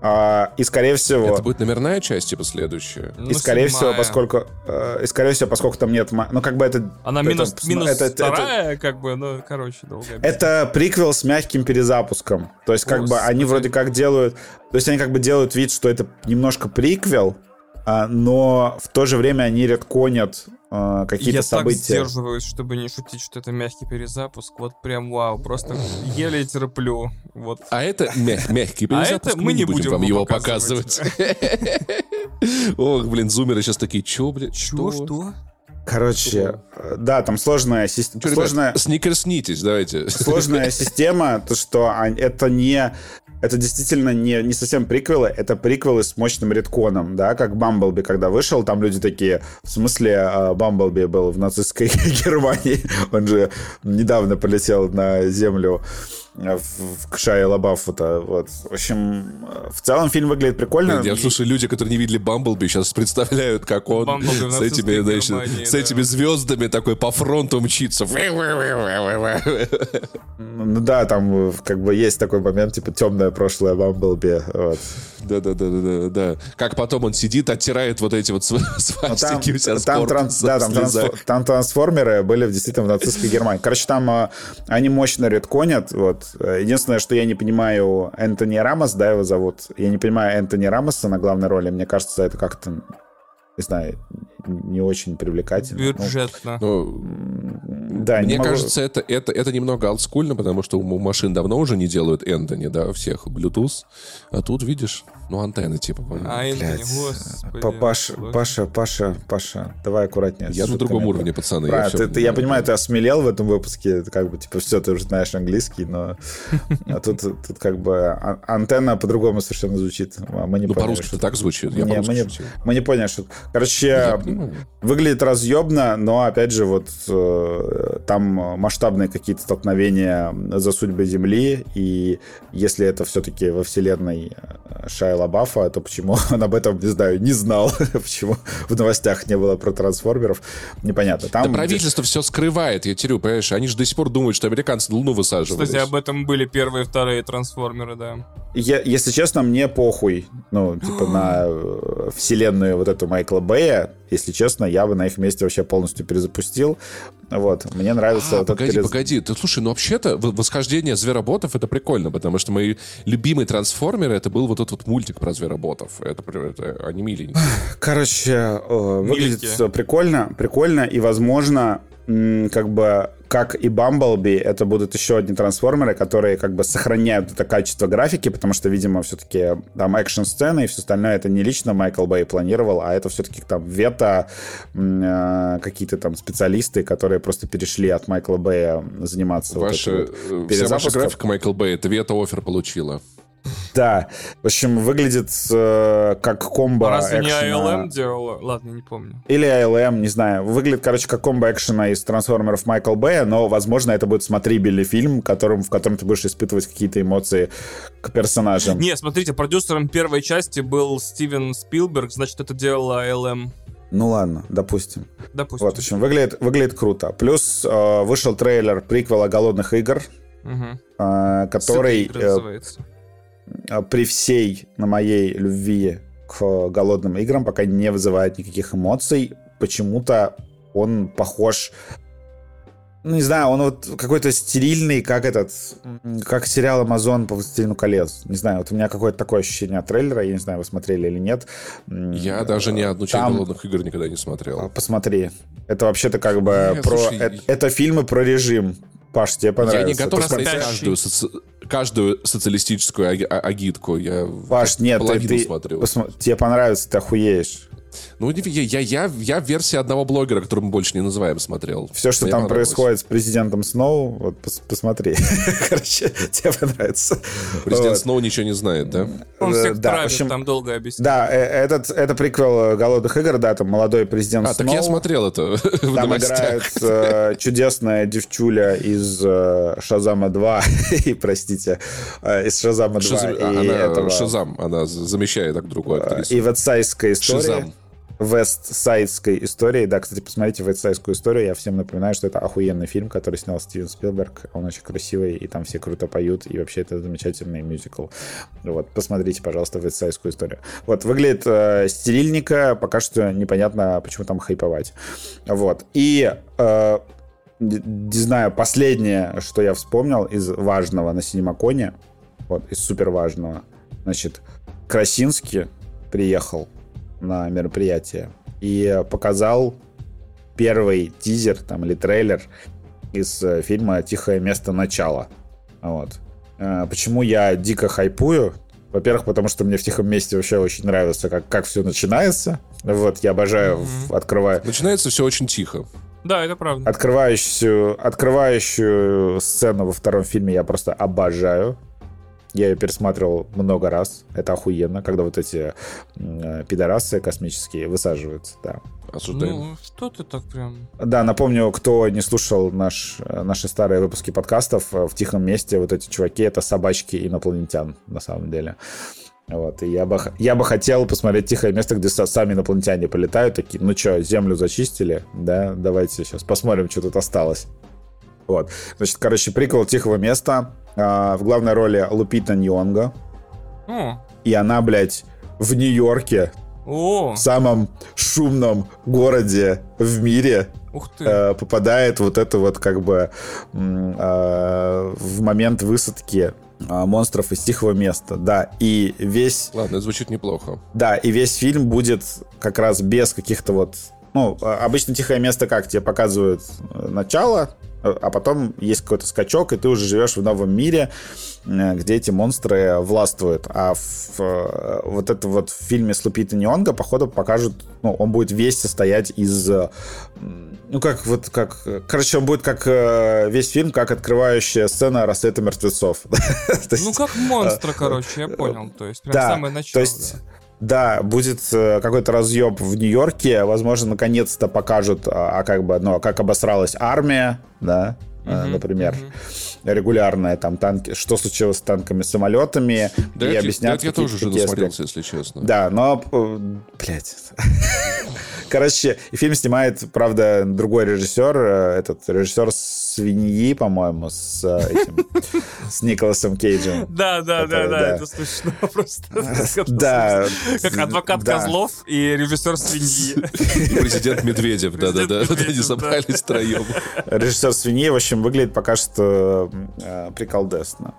А, и, скорее всего... Это будет номерная часть, типа, следующая? И, ну, скорее седьмая. всего, поскольку... Э, и, скорее всего, поскольку там нет... Ну, как бы это... Она это, минус, это, минус это, вторая, это, как бы, ну, короче, долго. Это приквел с мягким перезапуском. То есть, как О, бы, они вроде как делают... То есть, они как бы делают вид, что это немножко приквел, а, но в то же время они редконят э, какие-то Я события. так сдерживаюсь, чтобы не шутить, что это мягкий перезапуск. Вот прям вау, просто еле терплю. Вот. А это мя- мягкий А перезапуск, это мы не будем вам его показывать. Ох, блин, зумеры сейчас такие, чё, блин, Чё, что? Короче, э, да, там сложная, сис- Чё, ребят, сложная, сникерснитесь, давайте. сложная система, то что а, это не это действительно не, не совсем приквелы, это приквелы с мощным редконом, да, как Бамблби, когда вышел, там люди такие, в смысле, а, Бамблби был в нацистской Германии, он же недавно полетел на землю в, в Шайя Лабафута, вот. В общем, э, в целом фильм выглядит прикольно. Я слушаю, люди, которые не видели Бамблби, сейчас представляют, как он Бамблби с этими, значит, Германии, с да. этими звездами такой по фронту мчится. Ну да, там э, как бы есть такой момент, типа, темное прошлое Бамблби, вот. Да-да-да-да-да. да. Как потом он сидит, оттирает вот эти вот Ну, там, свастики у себя там, транс- да, там, слезая. трансфо- там трансформеры были в- действительно в нацистской Германии. Короче, там э, они мощно редконят. Вот. Э, Единственное, что я не понимаю, Энтони Рамос, да, его зовут. Я не понимаю Энтони Рамоса на главной роли. Мне кажется, это как-то, не знаю, не очень привлекательно. Ну, Бюджетно. Ну, да, не Мне могу- кажется, это, это, это немного олдскульно, потому что у машин давно уже не делают Энтони, да, всех Bluetooth. А тут, видишь, ну, антенны типа. А Энтони, господи. Па- Паша. Паша, Паша, Паша, давай аккуратнее. Я на другом уровне, пацаны. Правильно, всё ты- ты- я понимаю. ты осмелел в этом выпуске, это как бы, типа, все, ты уже знаешь английский, но а тут, тут как бы а- антенна по-другому совершенно звучит. А мы не Ну, поняли, по-русски что- так звучит. Я Не, мы, не, мы не поняли, что... Короче, Выглядит разъебно, но, опять же, вот э, там масштабные какие-то столкновения за судьбы Земли, и если это все-таки во вселенной э, Шайя Лабафа, то почему он об этом, не знаю, не знал? почему в новостях не было про трансформеров? Непонятно. Там Да правительство все скрывает, я терю, понимаешь? Они же до сих пор думают, что американцы на Луну высаживались. Кстати, об этом были первые и вторые трансформеры, да. Я- если честно, мне похуй, ну, типа, на э, вселенную вот эту Майкла Бэя. Если честно, я бы на их месте вообще полностью перезапустил. Вот, мне нравится А, вот погоди, перез- погоди. Ты слушай, ну вообще-то восхождение звероботов это прикольно, потому что мои любимые трансформеры это был вот этот вот мультик про звероботов. Это, это они миленькие. Короче, э, выглядит Миленькие. прикольно, прикольно, и, возможно, как бы, как и Бамблби, это будут еще одни трансформеры, которые как бы сохраняют это качество графики, потому что, видимо, все-таки там экшн-сцены и все остальное это не лично Майкл Бэй планировал, а это все-таки там вета, м, э, какие-то там специалисты, которые просто перешли от Майкла Бэя заниматься вот Ваша, этой вот э, вся ваша графика Майкл Бэй, это Вета офер получила. Да, в общем, выглядит э, как комбо А разве не экшена. ILM делала? Ладно, не помню. Или ALM, не знаю. Выглядит, короче, как комбо экшена из трансформеров Майкл Бэя, но, возможно, это будет смотрибельный фильм, которым, в котором ты будешь испытывать какие-то эмоции к персонажам. Не, смотрите, продюсером первой части был Стивен Спилберг, значит, это делала ILM. Ну ладно, допустим. Допустим. Вот, в общем, выглядит, выглядит круто. Плюс э, вышел трейлер приквела «Голодных игр», Мгм. э, который Игры э, называется. Э, при всей на моей любви к голодным играм пока не вызывает никаких эмоций. Почему-то он похож... Ну, не знаю, он вот какой-то стерильный, как этот, как сериал «Амазон» по «Властелину колец». Не знаю, вот у меня какое-то такое ощущение от трейлера, я не знаю, вы смотрели или нет. Я даже ни одну часть там- голодных игр никогда не смотрел. А, Посмотри. Это вообще-то как бы Нет, про... слушай, это, это фильмы про режим. Паш, тебе Я понравится. не готов Посмотри. смотреть Просветящий. каждую, соци- каждую социалистическую а- агитку. Я Паш, нет, половину ты- смотрел. посма- тебе понравится, ты охуеешь. Ну, я, я, я, я в версии одного блогера, который мы больше не называем, смотрел. Все, что Мне там происходит с президентом Сноу, вот пос- посмотри. Короче, тебе понравится. Президент Вот. Сноу ничего не знает, да? Он э, всех да, в травит, общем, там долго объяснять. Да, э, этот, это приквел э, «Голодных игр», да, там молодой президент А, так Сноу. я смотрел это в Там играет э, чудесная девчуля из э, «Шазама 2», и, простите, э, из «Шазама 2», Шазам- и она этого... Шазам, она за- замещает так другую актрису. И вестсайдская история. Шазам. Вестсайдской истории. Да, кстати, посмотрите вестсайдскую историю. Я всем напоминаю, что это охуенный фильм, который снял Стивен Спилберг. Он очень красивый, и там все круто поют, и вообще это замечательный мюзикл. Вот, посмотрите, пожалуйста, вестсайдскую историю. Вот, выглядит э, стерильненько, пока что непонятно, почему там хайповать. Вот. И э, не знаю, последнее, что я вспомнил из важного на Синемаконе, вот, из супер важного, значит, Красинский приехал на мероприятие и показал первый тизер там или трейлер из э, фильма «Тихое место. Начало». Вот. Э, почему я дико хайпую? Во-первых, потому что мне в тихом месте вообще очень нравится, как, как все начинается. Вот, я обожаю, mm-hmm. открываю... Начинается все очень тихо. Да, это правда. Открывающую, открывающую сцену во втором фильме я просто обожаю. Я ее пересматривал много раз. Это охуенно, когда вот эти э, пидорасы космические высаживаются, да. Осуждаем. Ну, что ты так прям... Да, напомню, кто не слушал наш, наши старые выпуски подкастов, в тихом месте вот эти чуваки — это собачки инопланетян, на самом деле. Вот, и я бы, я бы хотел посмотреть тихое место, где сами инопланетяне полетают, такие, ну что, землю зачистили, да, давайте сейчас посмотрим, что тут осталось. Вот, значит, короче, прикол тихого места, в главной роли Лупита Ньонго. О. И она, блядь, в Нью-Йорке, О. в самом шумном городе в мире, Ух ты. Э, попадает вот это вот как бы э, в момент высадки а, монстров из тихого места, да, и весь... Ладно, звучит неплохо. Да, и весь фильм будет как раз без каких-то вот... Ну, а, обычно тихое место как? Тебе показывают начало, а потом есть какой-то скачок, и ты уже живешь в новом мире, э, где эти монстры властвуют. А в вот это вот в фильме с Лупита Нионго, походу, покажут, ну, он будет весь состоять из ну, как вот как... Короче, он будет как э, весь фильм, как открывающая сцена рассвета мертвецов. ну, как монстра, короче, я понял. То есть, прям самое начало. То есть, да, будет э, какой-то разъеб в Нью-Йорке. Возможно, наконец-то покажут, а, а как бы, ну, как обосралась армия, да, uh-huh, например. Uh-huh. Регулярные там танки, что случилось с танками, самолетами, да, и объяснять. Да, я тоже уже насмотрелся, если честно. Да, но, блядь. Короче, фильм снимает, правда, другой режиссер, э, этот режиссер свиньи, по-моему, с э, этим, с Николасом Кейджем. Да, да, да, да, это смешно просто. Да. Как адвокат Козлов и режиссер свиньи. Президент Медведев, да-да-да, они собрались втроем. Режиссер свиньи, в общем, выглядит пока что э, приколдесно.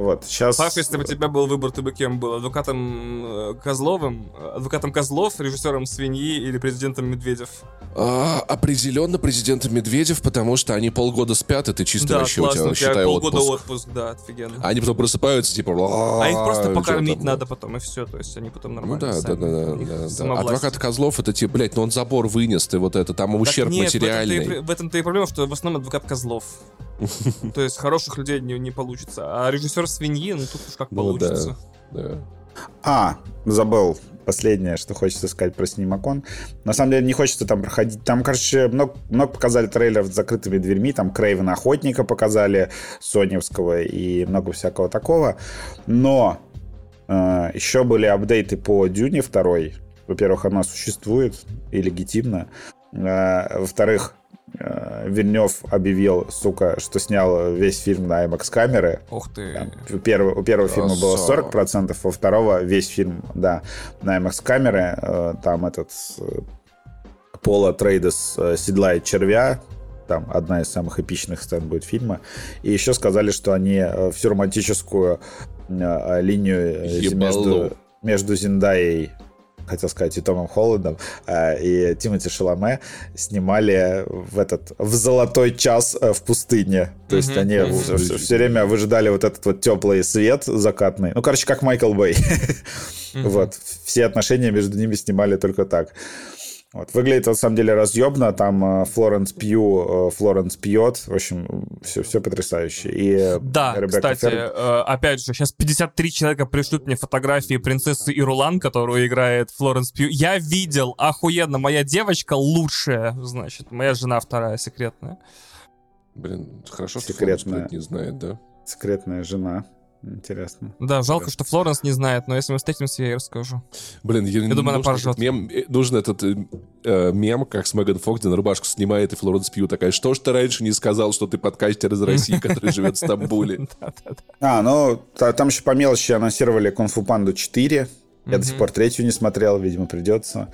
Вот, сейчас... Паш, если бы у тебя был выбор, ты бы кем был? Адвокатом э, Козловым? Адвокатом Козлов, режиссером Свиньи или президентом Медведев? А, определенно президентом Медведев, потому что они полгода спят, и ты чисто да, вообще классно, у тебя, считай, полгода отпуск. отпуск, да, офигенно. Они потом просыпаются, типа... А их просто покормить надо потом, и все, то есть они потом ну нормально Ну да, да, да, да, да. Адвокат Козлов, это типа, блядь, ну он забор вынес, ты вот это, там ущерб нет, материальный. В этом-то, и, проблема, что в основном адвокат Козлов. То есть хороших людей не получится. А режиссер свиньи, ну тут уж как ну, получится. Да, да. А, забыл последнее, что хочется сказать про Синемакон. На самом деле не хочется там проходить. Там, короче, много, много показали трейлеров с закрытыми дверьми. Там Крейвена Охотника показали, Соневского и много всякого такого. Но э, еще были апдейты по Дюне второй. Во-первых, она существует и легитимна. Э, во-вторых, Э, Вильнев объявил, сука, что снял весь фильм на IMAX камеры. Ух ты. Там, у, первого, у первого фильма было 40%, у второго весь фильм, да, на IMAX камеры. Э, там этот э, Пола Трейдес седлает червя, там одна из самых эпичных сцен будет фильма. И еще сказали, что они всю романтическую линию между, между Зиндаей хотел сказать, и Томом Холландом, а, и Тимоти Шаломе снимали в этот в золотой час э, в пустыне. То есть они все, все время выжидали вот этот вот теплый свет закатный. Ну, короче, как Майкл Бэй. Вот. Все отношения между ними снимали только так. Вот. Выглядит, на самом деле, разъебно. Там э, Флоренс Пью, э, Флоренс пьет. В общем, все, все потрясающе. И да, Ребекка кстати, Фер... Э, опять же, сейчас 53 человека пришлют мне фотографии принцессы Ирулан, которую играет Флоренс Пью. Я видел, охуенно, моя девочка лучшая, значит, моя жена вторая, секретная. Блин, хорошо, Секретная. что Флоренс не знает, да? Секретная жена. Интересно. Да, жалко, Интересно. что Флоренс не знает, но если мы встретимся, я ей расскажу. Блин, я, я думаю, она поржет. Мем, э, нужен этот э, э, мем, как с Меган Фокс, где на рубашку снимает, и Флоренс Пью такая, что ж ты раньше не сказал, что ты подкастер из России, который живет в Стамбуле? А, ну, там еще по мелочи анонсировали Кунг-фу Панду 4, я до сих пор третью не смотрел, видимо, придется.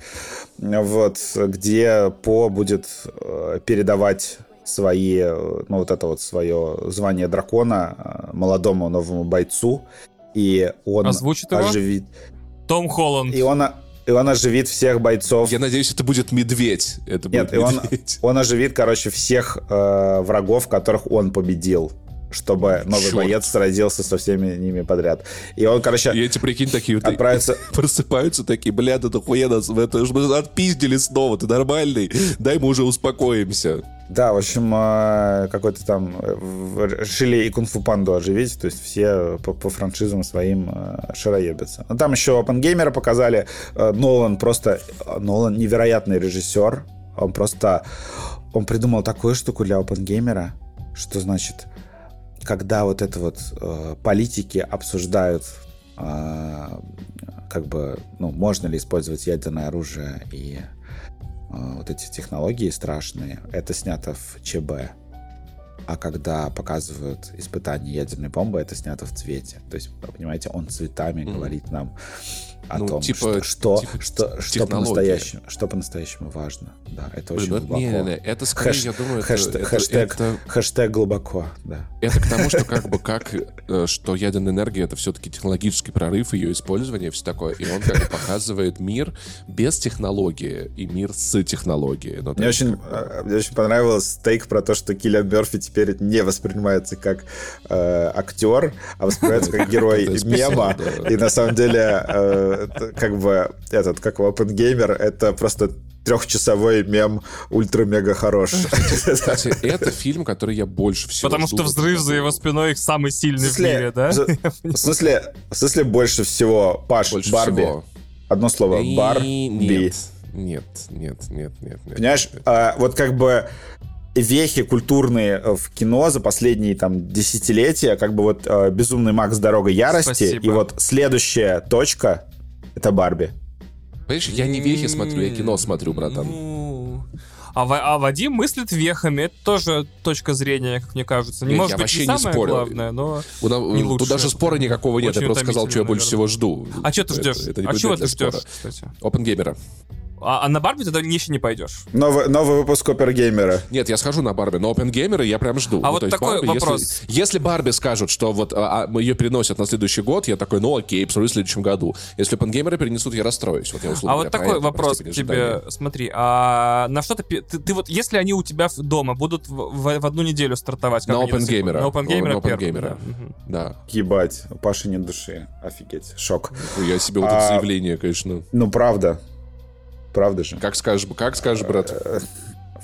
Вот, где По будет э, передавать свои, ну, вот это вот свое звание дракона э, молодому новому бойцу, и он Озвучит оживит... Его? Том Холланд. И он... и он оживит всех бойцов. Я надеюсь, это будет медведь. Это Нет, будет и он, медведь. он оживит, короче, всех э, врагов, которых он победил чтобы новый Чёрт. боец сразился со всеми ними подряд. И он, короче, И эти, прикинь, такие вот отправится... просыпаются такие, бля, да хуя нас в это, мы отпиздили снова, ты нормальный? Дай мы уже успокоимся. Да, в общем, э, какой-то там э, решили и кунг-фу панду оживить, то есть все по, по франшизам своим э, шароебятся. Ну, там еще Опенгеймера показали. Э, Нолан просто... э, Нолан невероятный режиссер. Он просто... Он придумал такую штуку для Опенгеймера, что значит, когда вот это вот политики обсуждают э, как бы, ну, можно ли использовать ядерное оружие и вот эти технологии страшные, это снято в ЧБ. А когда показывают испытания ядерной бомбы, это снято в цвете. То есть, вы понимаете, он цветами Мгм. говорит нам о Ну, том, типа- что, что, типа что, что по-настоящему, что по-настоящему важно. Да, это Блин, очень ну, глубоко. не, не, не, это скорее, Хэш- я думаю, хэштег, это- хэштег, это- хэштег глубоко, да. Это к тому, что как бы как, э, что ядерная энергия это все-таки технологический прорыв, ее использование, все такое. И он как бы показывает мир без технологии и мир с технологией. Ну, то Мне очень, как э, мне очень понравился стейк про то, что Киллиан Мерфи теперь не воспринимается как э, актер, а воспринимается как герой мема. И на самом деле, э, это как бы этот, как Опенгеймер, это просто трехчасовой мем ультра-мега хорош. Кстати, это фильм, который я больше всего Потому что взрыв за его спиной самый В сильный в мире, да? в смысле, в смысле больше всего, Паш, Барби. Одно слово, И Барби. Нет, нет, нет, нет, нет, нет. Понимаешь, а, вот как бы вехи культурные э, в кино за последние там десятилетия, как бы вот э, «Безумный Макс. Дорога ярости», Спасибо. и вот следующая точка — это «Барби». Понимаешь, я не вехи смотрю, я кино смотрю, братан. Ну, А, а Вадим мыслит вехами. Это тоже точка зрения, как мне кажется. Не может я быть вообще не самое спорю. главное, но... У на- Не Тут даже спора никакого нет, Очень я просто сказал, что я утомительно, больше всего жду. А что ты Это- ждешь? это не а чего ты ждешь, спора. кстати? Опенгеймера. А, а на Барби ты еще не пойдешь. Новый, новый выпуск Опергеймера. Нет, я схожу на Барби, но Опенгеймера я прям жду. А Ну, вот есть такой Барби, если- вопрос. Если, Барби скажут, что вот а, а, ее переносят на следующий год, я такой, ну окей, посмотрю в следующем году. Если Опенгеймера перенесут, я расстроюсь. Вот я условно А вот такой это, про вопрос к тебе. ожидания. Смотри, а на что ты, ты... ты вот, если они у тебя дома будут в, в- в одну неделю стартовать... как На? OpenGamer. На OpenGamer На да. Да. Ебать, у Паши нет души. Офигеть, шок. Я себе вот это А- заявление, конечно. Ну, правда. Правда же. Как скажешь, как скажешь, брат.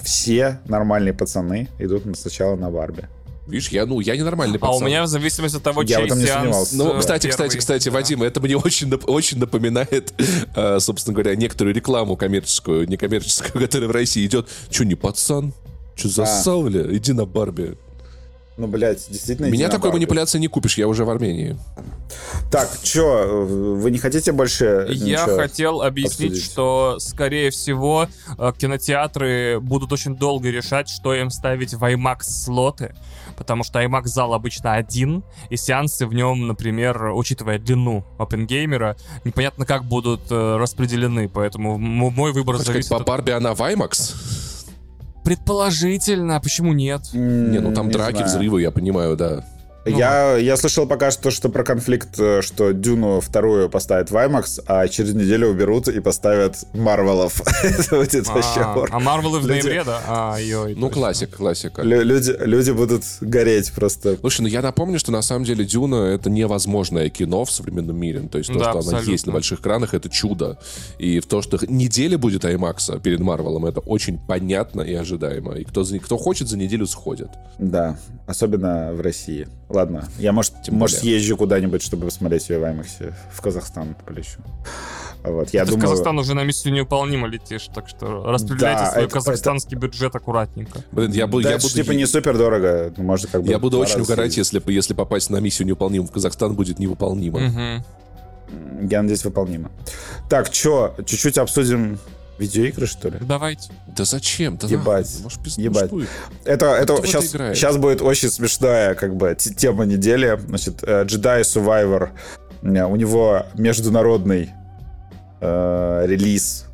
Все нормальные пацаны идут сначала на Барби. Видишь, я, ну, я ненормальный А пацан. у меня в зависимости от того, Я в чей этом не сеанс... сомневался. Ну, э, кстати, первый. кстати, кстати, Да. Вадим, это мне очень, нап- очень напоминает, э, собственно говоря, некоторую рекламу коммерческую, некоммерческую, которая в России идет. Че, не пацан? Че, засал, бля? Иди на Барби. Ну, блядь, действительно... Меня такой Барби. манипуляции не купишь, я уже в Армении. Так, чё, вы не хотите больше Я ничего? хотел объяснить, обсудить? что, скорее всего, э, кинотеатры будут очень долго решать, что им ставить в IMAX-слоты, потому что IMAX-зал обычно один, и сеансы в нем, например, учитывая длину опенгеймера, непонятно как будут э, распределены, поэтому мой выбор Хочешь сказать, зависит по от... Барби она в IMAX? Предположительно, почему нет? Не, ну там не драки, знаю. взрывы, я понимаю, да. Ну Я, я слышал пока что, что про конфликт, э, что Дюну вторую поставят в IMAX, а через неделю уберут и поставят Марвелов. Это будет вообще А, хор. а Марвелы в ноябре, да? А, ой, Ну, классик, классика. Лю- Люди, люди будут гореть просто. Слушай, ну я напомню, что на самом деле Дюна — это невозможное кино в современном мире. То есть то, что она есть на больших экранах, это чудо. И в то, что неделя будет IMAX перед Марвелом, это очень понятно и ожидаемо. И кто, за- кто хочет, за неделю сходит. Да, особенно в России. Ладно, я, может, Тем может более. съезжу куда-нибудь, чтобы посмотреть ее в IMAX. В Казахстан полечу. Вот, я Ты думаю... в Казахстан уже на миссию невыполнимо летишь, так что распределяйте Да, свой это- казахстанский бюджет аккуратненько. Блин, я, бу- Да, я это буду, типа не супер дорого. Можно как бы я буду очень угорать, если, если попасть на миссию невыполнимую в Казахстан будет невыполнимо. Мгм. Я надеюсь, выполнимо. Так, чё, чуть-чуть обсудим видеоигры, что ли? Давайте. Да зачем? Да Ебать, нахуй, может, пиз- ебать. ну, Это, это Кто в это сейчас, сейчас будет очень смешная как бы тема недели. Значит, э, Jedi Survivor. У него международный э, релиз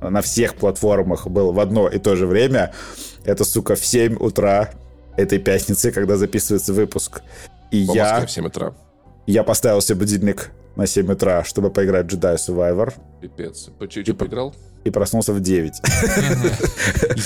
на всех платформах был в одно и то же время. Это, сука, в 7 утра этой пятницы, когда записывается выпуск. И По я... В 7 утра. Я поставил себе будильник на 7 утра, чтобы поиграть в Jedi Survivor. Пипец. По чуть поиграл? И проснулся в 9.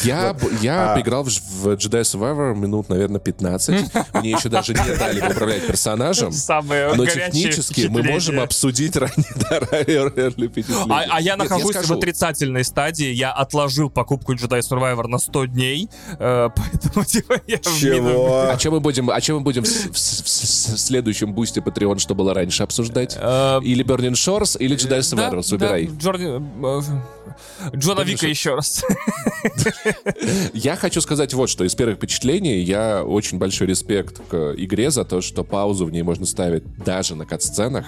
Я, я поиграл в, Ж- в Jedi Survivor минут, наверное, 15. Мне еще даже не дали управлять персонажем. Самые Но технически мы можем обсудить ранее да, early впечатления. А, а я Нет, нахожусь скажу. в отрицательной стадии. Я отложил покупку Jedi Survivor на 100 дней. э, поэтому, типа, я. Чего? А чем мы будем, а чем мы будем в, в- в- в следующем бусте Patreon, что было раньше, обсуждать? Э, Или Burning Shores, или Jedi да, Survivor? Выбирай. Э, Джона Вика Shores. еще раз. Я хочу сказать вот что. Из первых впечатлений я очень большой респект к игре за то, что паузу в ней можно ставить даже на кат-сценах.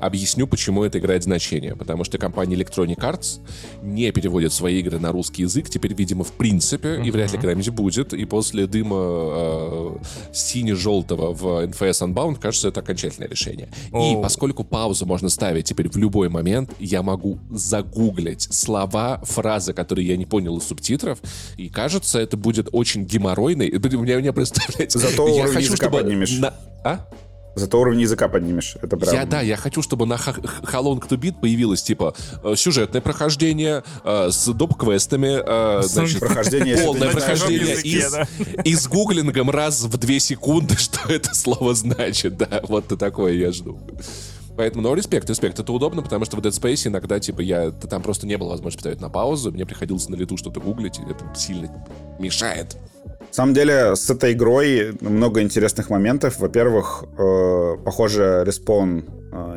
Объясню, почему это играет значение. Потому что компания Electronic Arts не переводит свои игры на русский язык. Теперь, видимо, в принципе, и вряд ли когда-нибудь будет. И после дыма э, сине-желтого в NFS Unbound, кажется, это окончательное решение. И поскольку паузу можно ставить теперь в любой момент, я могу загуглить слова, фразы, которые я не понял из субтитров, и кажется, это будет очень блин, У меня, у меня представляете... Зато я уровень хочу, языка чтобы... поднимешь. на- А? Зато уровень языка поднимешь. Это прям... Я, да, я хочу, чтобы на How Long to Beat появилось, типа, э, сюжетное прохождение э, с доп-квестами, э, значит, Прохождение, полное ты прохождение языке, и, с- да. и с гуглингом раз в две секунды, что это слово значит, да, вот и такое я жду. Поэтому, ну, респект, респект. Это удобно, потому что в Dead Space иногда, типа, я там просто не было возможности поставить на паузу, мне приходилось на лету что-то гуглить, и это сильно мешает. На самом деле, с этой игрой много интересных моментов. Во-первых, э, похоже, респон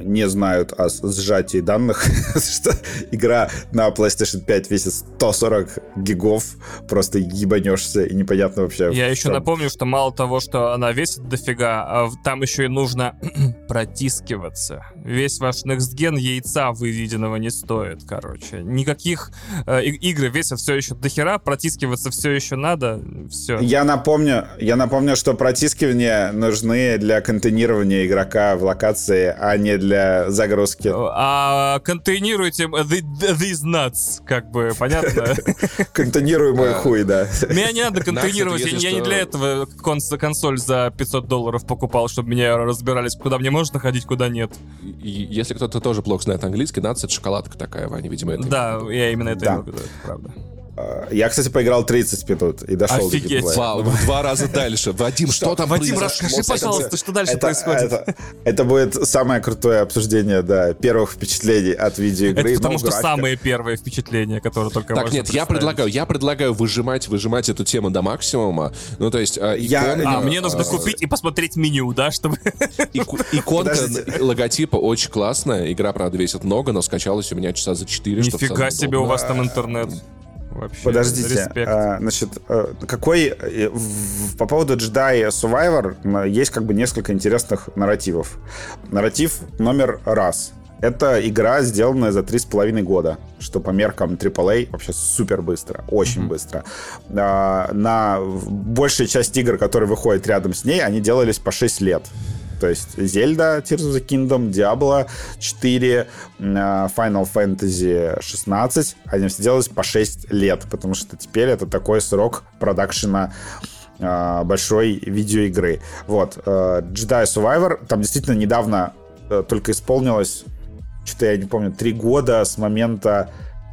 не знают о сжатии данных, что игра на PlayStation 5 весит 140 гигов, просто ебанешься, и непонятно вообще... Я еще напомню, что мало того, что она весит дофига, а там еще и нужно протискиваться. Весь ваш Next Gen яйца выведенного не стоит, короче. Никаких э, игры весят все еще дохера, протискиваться все еще надо, все. Я напомню, я напомню, что протискивания нужны для контейнирования игрока в локации, а не для загрузки. А контейнируйте the- these nuts, как бы, понятно? Контейнируемый хуй, да. Меня не надо контейнировать, я, не для этого конс- консоль за 500 долларов покупал, чтобы меня разбирались, куда мне можно ходить, куда нет. Если кто-то тоже плохо знает английский, нация это шоколадка такая, Ваня, видимо, это... Да, я именно это Да. имел в виду, это правда. А, Я, кстати, поиграл 30 минут и дошел до Офигеть. геймплея. Вау, в два раза дальше. Вадим, что там Вадим, расскажи, пожалуйста, что дальше Это, происходит. это- это будет самое крутое обсуждение, да, первых впечатлений от видеоигры. Это потому Ну, что графика. самые первые впечатления, которые только Так, нет, я предлагаю, я предлагаю выжимать, выжимать эту тему до максимума. Ну, то есть, э, Я- иконка, А, мне нужно э, купить и посмотреть меню, да, чтобы... иконка логотипа очень классная. Игра, правда, весит много, но скачалась у меня часа за 4. Нифига себе у вас там интернет. Вообще, Подождите, респект. а, значит, э, какой э, в- по поводу Jedi Survivor есть как бы несколько интересных нарративов. Нарратив номер раз. Это игра, сделанная за три с половиной года, что по меркам AAA вообще супер быстро, очень быстро. А, на большая часть игр, которые выходят рядом с ней, они делались по 6 лет. То есть Зельда, Tears of the Kingdom, Diablo 4, м, а, Final Fantasy 16, они все делались по 6 лет, потому что теперь это такой срок продакшена а, большой видеоигры. Вот. э, Jedi Survivor, там действительно недавно э, только исполнилось, что-то я не помню, три года с момента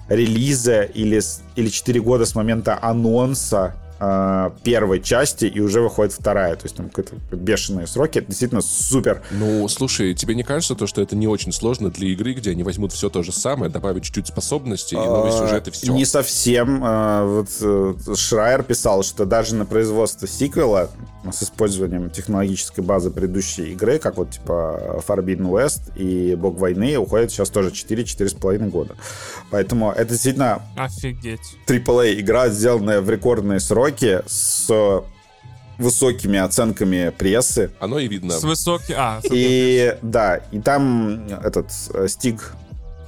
релиза или, или 4 года с момента анонса первой части, и уже выходит вторая. То есть там какие-то бешеные сроки. Это действительно супер. Ну, слушай, тебе не кажется то, что это не очень сложно для игры, где они возьмут все то же самое, добавят чуть-чуть способностей и новый А, сюжет, и все? Не совсем. А, Вот э, Шрайер писал, что даже на производство сиквела с использованием технологической базы предыдущей игры, как вот типа Forbidden West и Бог войны, уходит сейчас тоже 4-4,5 года. Поэтому это действительно Офигеть. AAA игра, сделанная в рекордные сроки с высокими оценками прессы. Оно и видно. С высоким... А, с- И да, и там этот э, Стиг,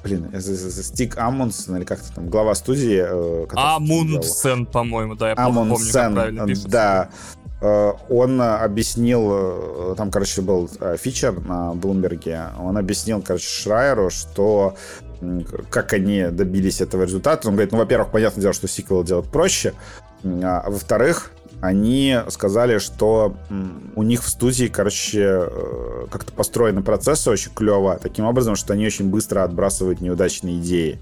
блин, э, Стиг Амундсен, или как-то там, глава студии. э. Амундсен, по-моему, да, я плохо помню, как Амундсен, правильно пишется. да. Э, Он э, объяснил, э, там, короче, был фичер на Блумберге, он объяснил, короче, Шрайеру, что как они добились этого результата. Он говорит, ну, во-первых, понятное дело, что сиквел делать проще, м, а во-вторых, они сказали, что у них в студии, короче, как-то построены процессы очень клево, таким образом, что они очень быстро отбрасывают неудачные идеи.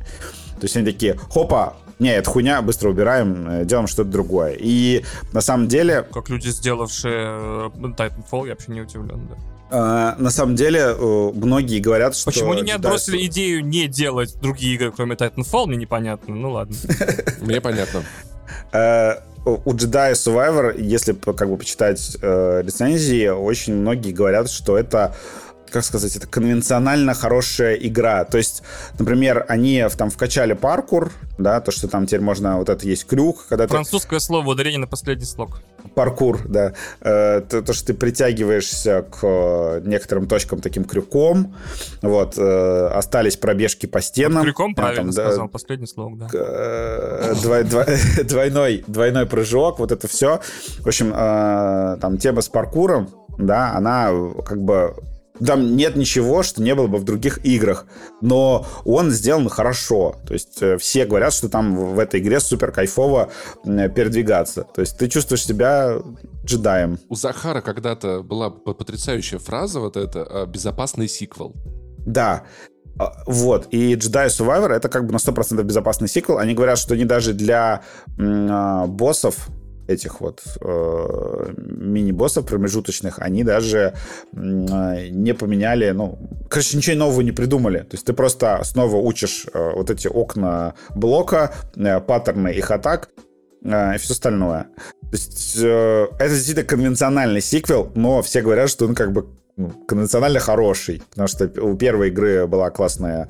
То есть они такие, хопа, не, это хуйня, быстро убираем, э, делаем что-то другое. И на самом деле... Как люди, сделавшие э, Titanfall, я вообще не удивлен, да. Uh, на самом деле, uh, многие говорят, что... Почему они не отбросили Jedi... идею не делать другие игры, кроме Titanfall, мне непонятно. Ну ладно. Мне понятно. У Jedi Survivor, если как бы почитать э, рецензии, очень многие говорят, что это как сказать, это конвенционально хорошая игра. То есть, например, они там вкачали паркур, да, то, что там теперь можно, вот это есть крюк, когда Французское ты... слово, ударение на последний слог. Паркур, да. Э, то, то, что ты притягиваешься к э, некоторым точкам таким крюком, вот, э, остались пробежки по стенам. Вот крюком, правильно там, сказал, да, последний слог, да. Двой, двой, двойной, двойной прыжок, вот это все. В общем, там тема с паркуром, да, она как бы там нет ничего, что не было бы в других играх, но он сделан хорошо. То есть э, все говорят, что там в этой игре супер кайфово передвигаться. То есть ты чувствуешь себя джедаем. У Захара когда-то была потрясающая фраза вот эта «безопасный сиквел». Да, а, вот, и Jedi Survivor это как бы на 100% безопасный сиквел. Они говорят, что они даже для м, боссов этих вот э, мини-боссов промежуточных, они даже э, не поменяли, ну, короче, ничего нового не придумали. То есть ты просто снова учишь э, вот эти окна блока, э, паттерны их атак э, и все остальное. То есть э, это действительно конвенциональный сиквел, но все говорят, что он как бы конвенционально хороший, потому что у первой игры была классная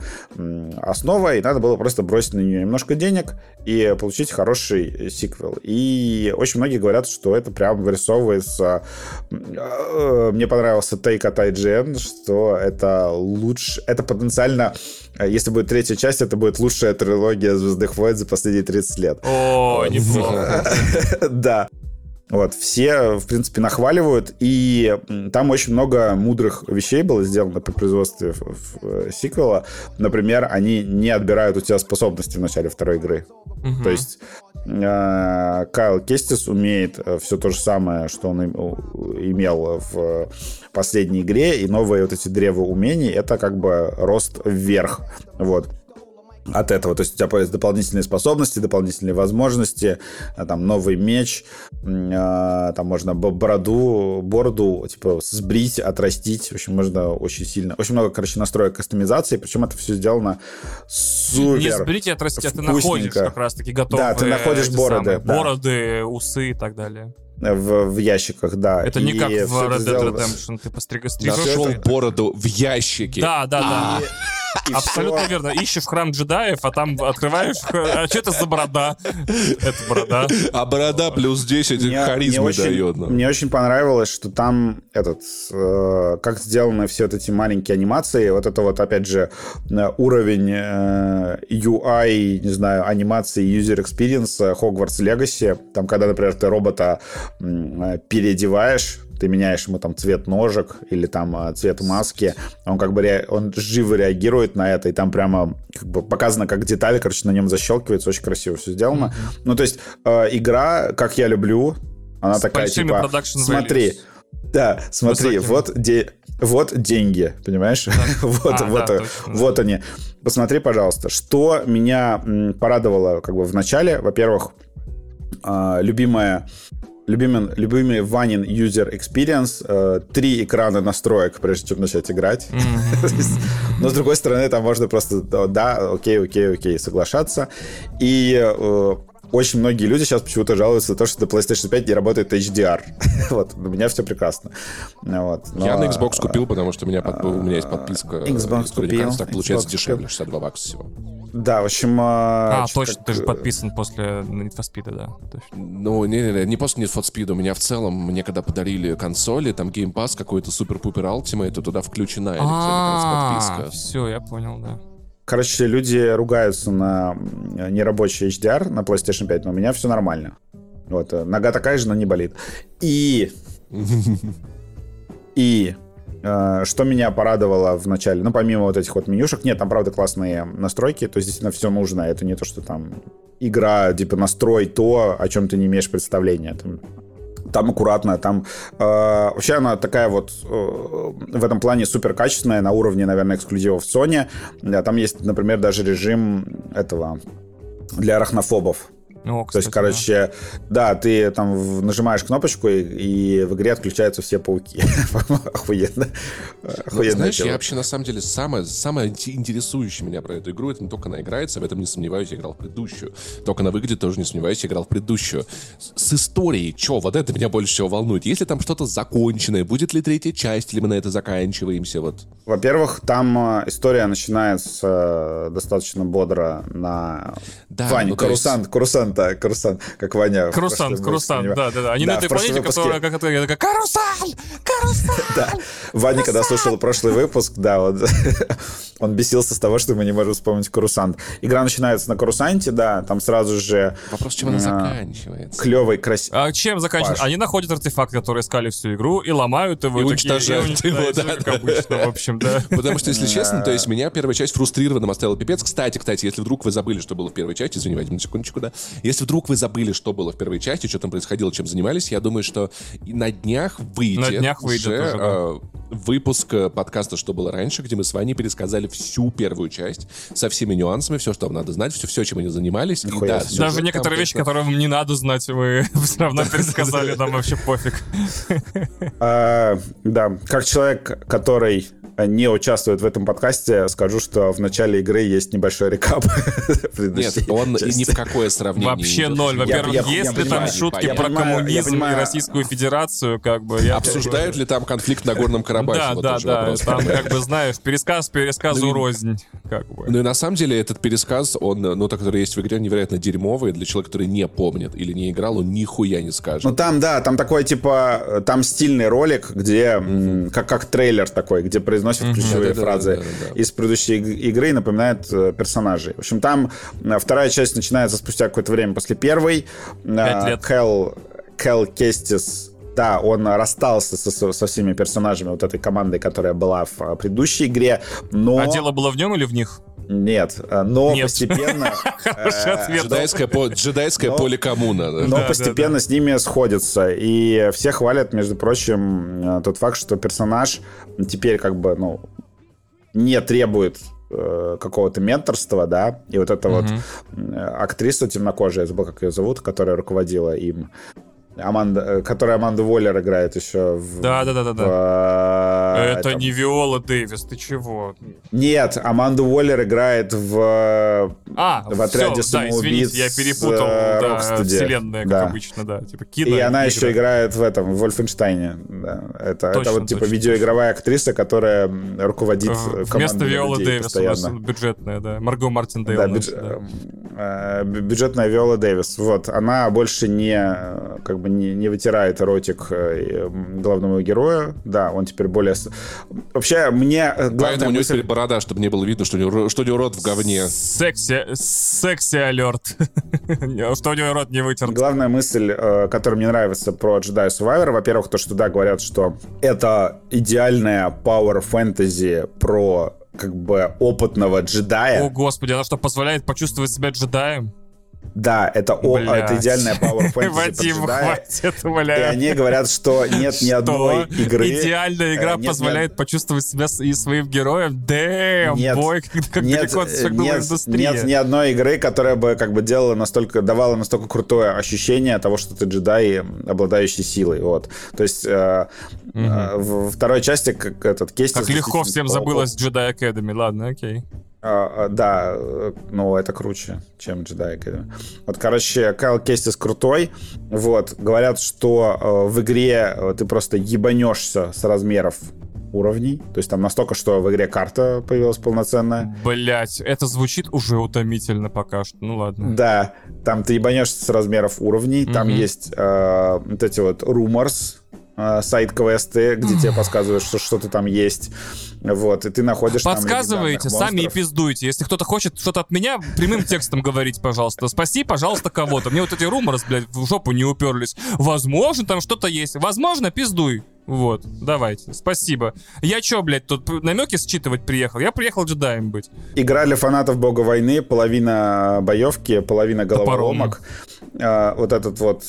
основа, и надо было просто бросить на нее немножко денег и получить хороший сиквел. И очень многие говорят, что это прям вырисовывается... Э, мне понравился тейк от IGN, что это лучше... Это потенциально если будет третья часть, это будет лучшая трилогия Звездных войн за последние 30 лет. О, неплохо. Да. Вот, все, в принципе, нахваливают, и там очень много мудрых вещей было сделано при производстве э, сиквела. Например, они не отбирают у тебя способности в начале второй игры. Угу. То есть э, Кайл Кестис умеет э, все то же самое, что он имел в последней игре, и новые вот эти древа умений — это как бы рост вверх. Вот от этого. То есть у тебя появятся дополнительные способности, дополнительные возможности, а, там новый меч, а, там можно бороду, бороду типа сбрить, отрастить. В общем, можно очень сильно. Очень много, короче, настроек кастомизации, причем это все сделано супер. Не сбрить и отрастить, а ты находишь как раз-таки готовые. Да, ты находишь бороды. Самые, да. Бороды, усы и так далее в, в ящиках, да. Это и не как в Red Dead. Redemption, ты постригешь. Нашел бороду в ящике. Да, да, да. И Абсолютно все. верно. Ищешь храм джедаев, а там открываешь... А что это за борода? Это борода. А борода плюс 10 мне, харизмы мне дает. Нам. Мне очень понравилось, что там этот... Э, как сделаны все вот эти маленькие анимации. Вот это вот, опять же, э, уровень э, UI, не знаю, анимации, user experience Hogwarts Legacy. Там, когда, например, ты робота э, переодеваешь, ты меняешь ему там цвет ножек или там а, цвет маски, он как бы ре... он живо реагирует на это, и там прямо как бы показано, как детали, короче, на нем защелкивается, очень красиво все сделано. Mm-hmm. Ну, то есть э, игра, как я люблю, она С такая, типа, смотри, values. да, смотри, вот, де... вот деньги, понимаешь? вот, а, вот, да, вот они. Посмотри, пожалуйста, что меня порадовало как бы в начале. Во-первых, э, любимая любимый, любимый Ванин user experience, э, три экрана настроек, прежде чем начать играть. Mm-hmm. Но, с другой стороны, там можно просто, да, окей, окей, окей, соглашаться. И э, очень многие люди сейчас почему-то жалуются на то, что на PlayStation 5 не работает HDR. вот, у меня все прекрасно. Вот, но... Я на Xbox купил, потому что у меня, под... у меня есть подписка. Xbox купил. Так получается Xbox дешевле, 62 бакса всего. Да, в общем... А, а точно, как... ты же подписан после Need for Speed, да. Точно. Ну, не-не-не, не после Need for Speed. У меня в целом, мне когда подарили консоли, там Game Pass какой-то супер-пупер Ultimate, туда включена подписка. Все, я понял, да. Короче, люди ругаются на нерабочий HDR на PlayStation 5, но у меня все нормально. Вот, э, нога такая же, но не болит. И... И Э, что меня порадовало в начале, ну, помимо вот этих вот менюшек, нет, там, правда, классные настройки, то есть действительно все нужно, это не то, что там игра, типа, настрой то, о чем ты не имеешь представления. Там, там аккуратно, там э, вообще она такая вот э, в этом плане супер качественная на уровне, наверное, эксклюзивов Sony. Да, там есть, например, даже режим этого для арахнофобов. О, кстати, То есть, короче, да. да, ты там нажимаешь кнопочку, и, и в игре отключаются все пауки. Охуенно. Ну, знаешь, я вообще, на самом деле, самое, самое интересующее меня про эту игру, это не только она играется, об этом не сомневаюсь, я играл в предыдущую. Только она выглядит, тоже не сомневаюсь, я играл в предыдущую. С, с историей, что, вот это меня больше всего волнует. Если там что-то законченное, будет ли третья часть, или мы на это заканчиваемся, вот? Во-первых, там э, история начинается э, достаточно бодро на... Да, Вань, ну, Карусан, есть... Карусан да, Крусан, как Ваня. Крусан, Крусан, да, да, да. Они да, на этой планете, выпуске... которая как это, такая, Карусан, Карусан. Да, Ваня, когда слушал прошлый выпуск, да, вот он бесился с того, что мы не можем вспомнить Карусант. Игра начинается на Карусанте, да, там сразу же... Вопрос, чем она заканчивается? Клевый, красивый. А чем заканчивается? Они находят артефакт, который искали всю игру, и ломают его. И уничтожают его, да. Как обычно, в общем, да. Потому что, если честно, то есть меня первая часть фрустрированным оставила пипец. Кстати, кстати, если вдруг вы забыли, что было в первой части, извините, на секундочку, да. Если вдруг вы забыли, что было в первой части, что там происходило, чем занимались, я думаю, что на днях выйдет, на днях выйдет уже, уже да. э, выпуск подкаста «Что было раньше», где мы с вами пересказали всю первую часть со всеми нюансами, все, что вам надо знать, все, все чем они занимались. И, да, Даже некоторые вещи, которые вам не надо знать, вы все равно пересказали, нам вообще пофиг. А, да, как человек, который не участвует в этом подкасте, скажу, что в начале игры есть небольшой рекап. Нет, он ни в какое сравнение Вообще ноль. Во-первых, есть ли там шутки про коммунизм и Российскую Федерацию, как бы... Обсуждают ли там конфликт на Горном Карабахе? Да, да, да. Там, как бы, знаешь, пересказ пересказу рознь. Ну и на самом деле этот пересказ, он, ну, тот, который есть в игре, невероятно дерьмовый. Для человека, который не помнит или не играл, он нихуя не скажет. Ну там, да, там такой, типа, там стильный ролик, где, как, как трейлер такой, где произносят ключевые фразы из предыдущей игры и напоминает э, персонажей. В общем, там э, вторая часть начинается спустя какое-то время после первой. Пять лет. Хелл, Хелл Кестис да, он расстался со, со всеми персонажами вот этой командой, которая была в предыдущей игре, но... А дело было в нем или в них? Нет, э, но Нет. постепенно... Э, джедайское, джедайское поле коммуна. Но постепенно с ними сходятся. И все хвалят, между прочим, э, тот факт, что персонаж теперь как бы, ну, не требует какого-то менторства, да, и вот эта вот актриса темнокожая, я забыл, как ее зовут, которая руководила им, Аманда, э, которая Аманда Воллер играет еще в... Да, да, да, да. да. Это этом... не Виола Дэвис, ты чего? Нет, Аманда Воллер играет в... А, в отряде все, самоубийц. Да, извините, я перепутал э, да, вселенная, как да. обычно, да. Типа кино. И она еще играет в этом, в Вольфенштейне. Да. Это, точно, это вот типа точно. видеоигровая актриса, которая руководит командой Вместо Виолы Дэвис постоянно. у нас бюджетная, да. Марго Мартин Дейл. Да, бюдж... да. бюджетная Виола Дэвис. Вот, она больше не как бы не, не вытирает эротик э, главного героя. Да, он теперь более... Вообще, мне Поэтому у него теперь борода, чтобы не было видно, что у него, что у него рот в говне. Секси, секси алерт. что у него рот не вытерт. Главная мысль, э, которая мне нравится про Jedi Survivor, во-первых, то, что, да, говорят, что это идеальная power fantasy про как бы опытного джедая. О, господи, она что, позволяет почувствовать себя джедаем? Да, это, о, это идеальная Power Fantasy Вадим, хватит, умоляю. И они говорят, что нет ни одной игры... Идеальная игра нет, позволяет почувствовать себя и своим героем. Дэм, бой, как, далеко нет, индустрия. Нет ни одной игры, которая бы как бы делала настолько, давала настолько крутое ощущение того, что ты джедай, обладающий силой. Вот. То есть э, угу. э, в второй части как этот кейс... Как легко всем забылось Jedi Academy, ладно, окей. А, а, да, ну это круче, чем Jedi Academy. Вот, короче, Кайл Кестис крутой. Вот, говорят, что э, в игре э, ты просто ебанешься с размеров уровней. То есть там настолько, что в игре карта появилась полноценная. Блять, это звучит уже утомительно пока что. Ну ладно. Да, там ты ебанешься с размеров уровней. Mm-hmm. Там есть э, вот эти вот rumors, э, сайт-квесты, где тебе подсказывают, что что-то там есть. Вот, и ты находишь Подсказывайте, сами и пиздуйте. Если кто-то хочет что-то от меня, прямым текстом говорить, пожалуйста. Спаси, пожалуйста, кого-то. Мне вот эти руморы, блядь, в жопу не уперлись. Возможно, там что-то есть. Возможно, пиздуй. Вот, давайте, спасибо. Я чё, блядь, тут намеки считывать приехал? Я приехал джедаем быть. Игра для фанатов Бога войны, половина боевки, половина головоломок. А, вот этот вот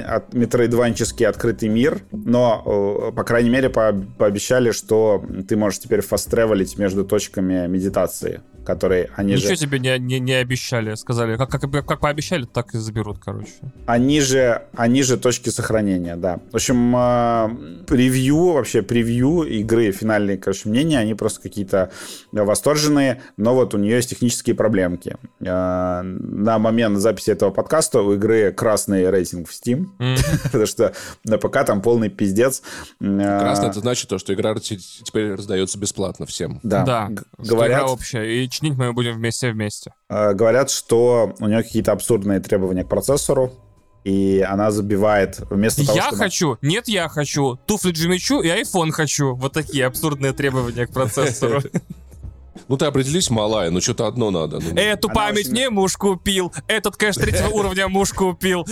от, метроидванческий открытый мир, но, по крайней мере, по, пообещали, что ты можешь теперь фаст-тревелить между точками медитации которые они Ничего же... тебе не, не, не обещали, сказали. Как, как, как пообещали, так и заберут, короче. Они же, они же точки сохранения, да. В общем, э, превью, вообще превью игры, финальные, короче, мнения, они просто какие-то восторженные, но вот у нее есть технические проблемки. Э, на момент записи этого подкаста у игры красный рейтинг в Steam, потому что на ПК там полный пиздец. Красный это значит то, что игра теперь раздается бесплатно всем. Да, да говорят... общая, и чинить мы будем вместе-вместе. Э, говорят, что у нее какие-то абсурдные требования к процессору, и она забивает вместо того, Я чтобы... хочу, нет, я хочу, туфли Джимичу и iPhone хочу. Вот такие абсурдные требования к процессору. Ну ты определись, малая, ну что-то одно надо. Ну, Эту память очень... мне муж купил, этот кэш третьего уровня муж купил,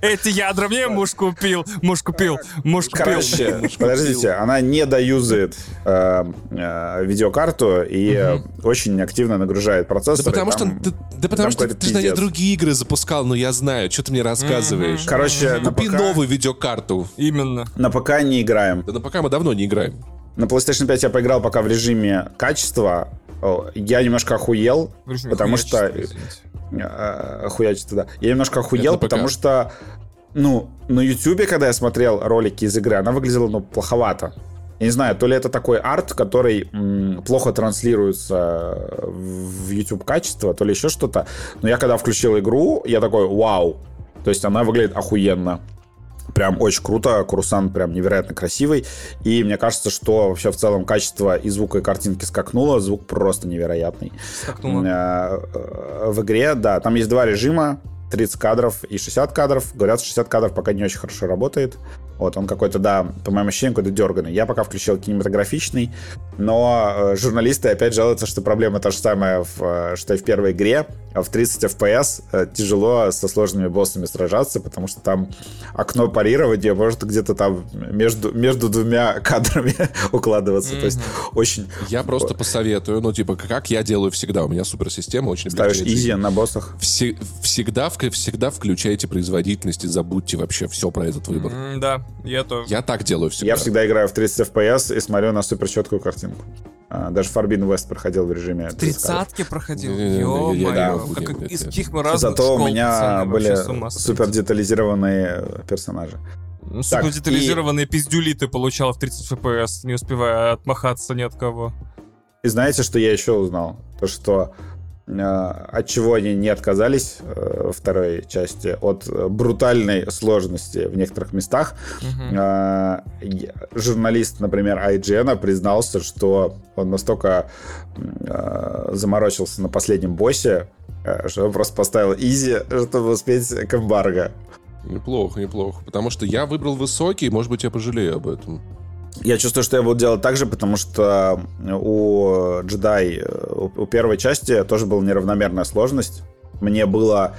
эти ядра мне муж купил, муж купил, муж купил. Короче, подождите, она не доюзает э, э, видеокарту и очень активно нагружает процессор. Да потому что, да потому что ты же на ней другие игры запускал, но я знаю, что ты мне рассказываешь. Короче, Купи новую видеокарту. Именно. На ПК не играем. Да на ПК мы давно не играем. На PlayStation 5 я поиграл пока в режиме качества. Я немножко охуел, потому что... Э, охуячество, да. Я немножко охуел, потому что... Ну, на YouTube, когда я смотрел ролики из игры, она выглядела, ну, плоховато. Я не знаю, то ли это такой арт, который м, плохо транслируется в YouTube качество, то ли еще что-то. Но я когда включил игру, я такой, вау. То есть она выглядит охуенно. Прям очень круто, Курсан прям невероятно красивый. И мне кажется, что вообще в целом качество и звука, и картинки скакнуло. Звук просто невероятный. Скакнуло. Э, э, в игре, да, там есть два режима. 30 кадров и 60 кадров. Говорят, 60 кадров пока не очень хорошо работает. Вот, он какой-то, да, по моему ощущениям, какой-то дерганный. Я пока включил кинематографичный, но э, журналисты опять жалуются, что проблема та же самая, в, э, что и в первой игре. А в 30 FPS э, тяжело со сложными боссами сражаться, потому что там окно парирования может где-то там между, между двумя кадрами укладываться. Mm-hmm. То есть очень... Я просто посоветую, ну, типа, как я делаю всегда. У меня суперсистема очень Ставишь изи на боссах? Все, всегда, всегда включайте производительность и забудьте вообще все про этот выбор. Mm, да, я то. Я так делаю всегда. Я всегда играю в 30 FPS и смотрю на супер четкую картинку. А, даже Фарбин Вест проходил в режиме. Тридцатки проходил. Ё-моё, из каких мы разных Зато у меня были супер детализированные персонажи. Ну, супер детализированные пиздюли ты получал в 30 FPS, не успевая отмахаться ни от кого. И знаете, что я еще узнал? То, что Э, от чего они не отказались э, второй части, от брутальной сложности в некоторых местах. Угу. Журналист, например, IGN признался, что он настолько заморочился на последнем боссе, что он просто поставил изи, чтобы успеть к эмбарго. Неплохо, неплохо. Потому что я выбрал высокий, может быть, я пожалею об этом. Я чувствую, что я буду делать так же, потому что у джедай, у первой части тоже была неравномерная сложность. Мне было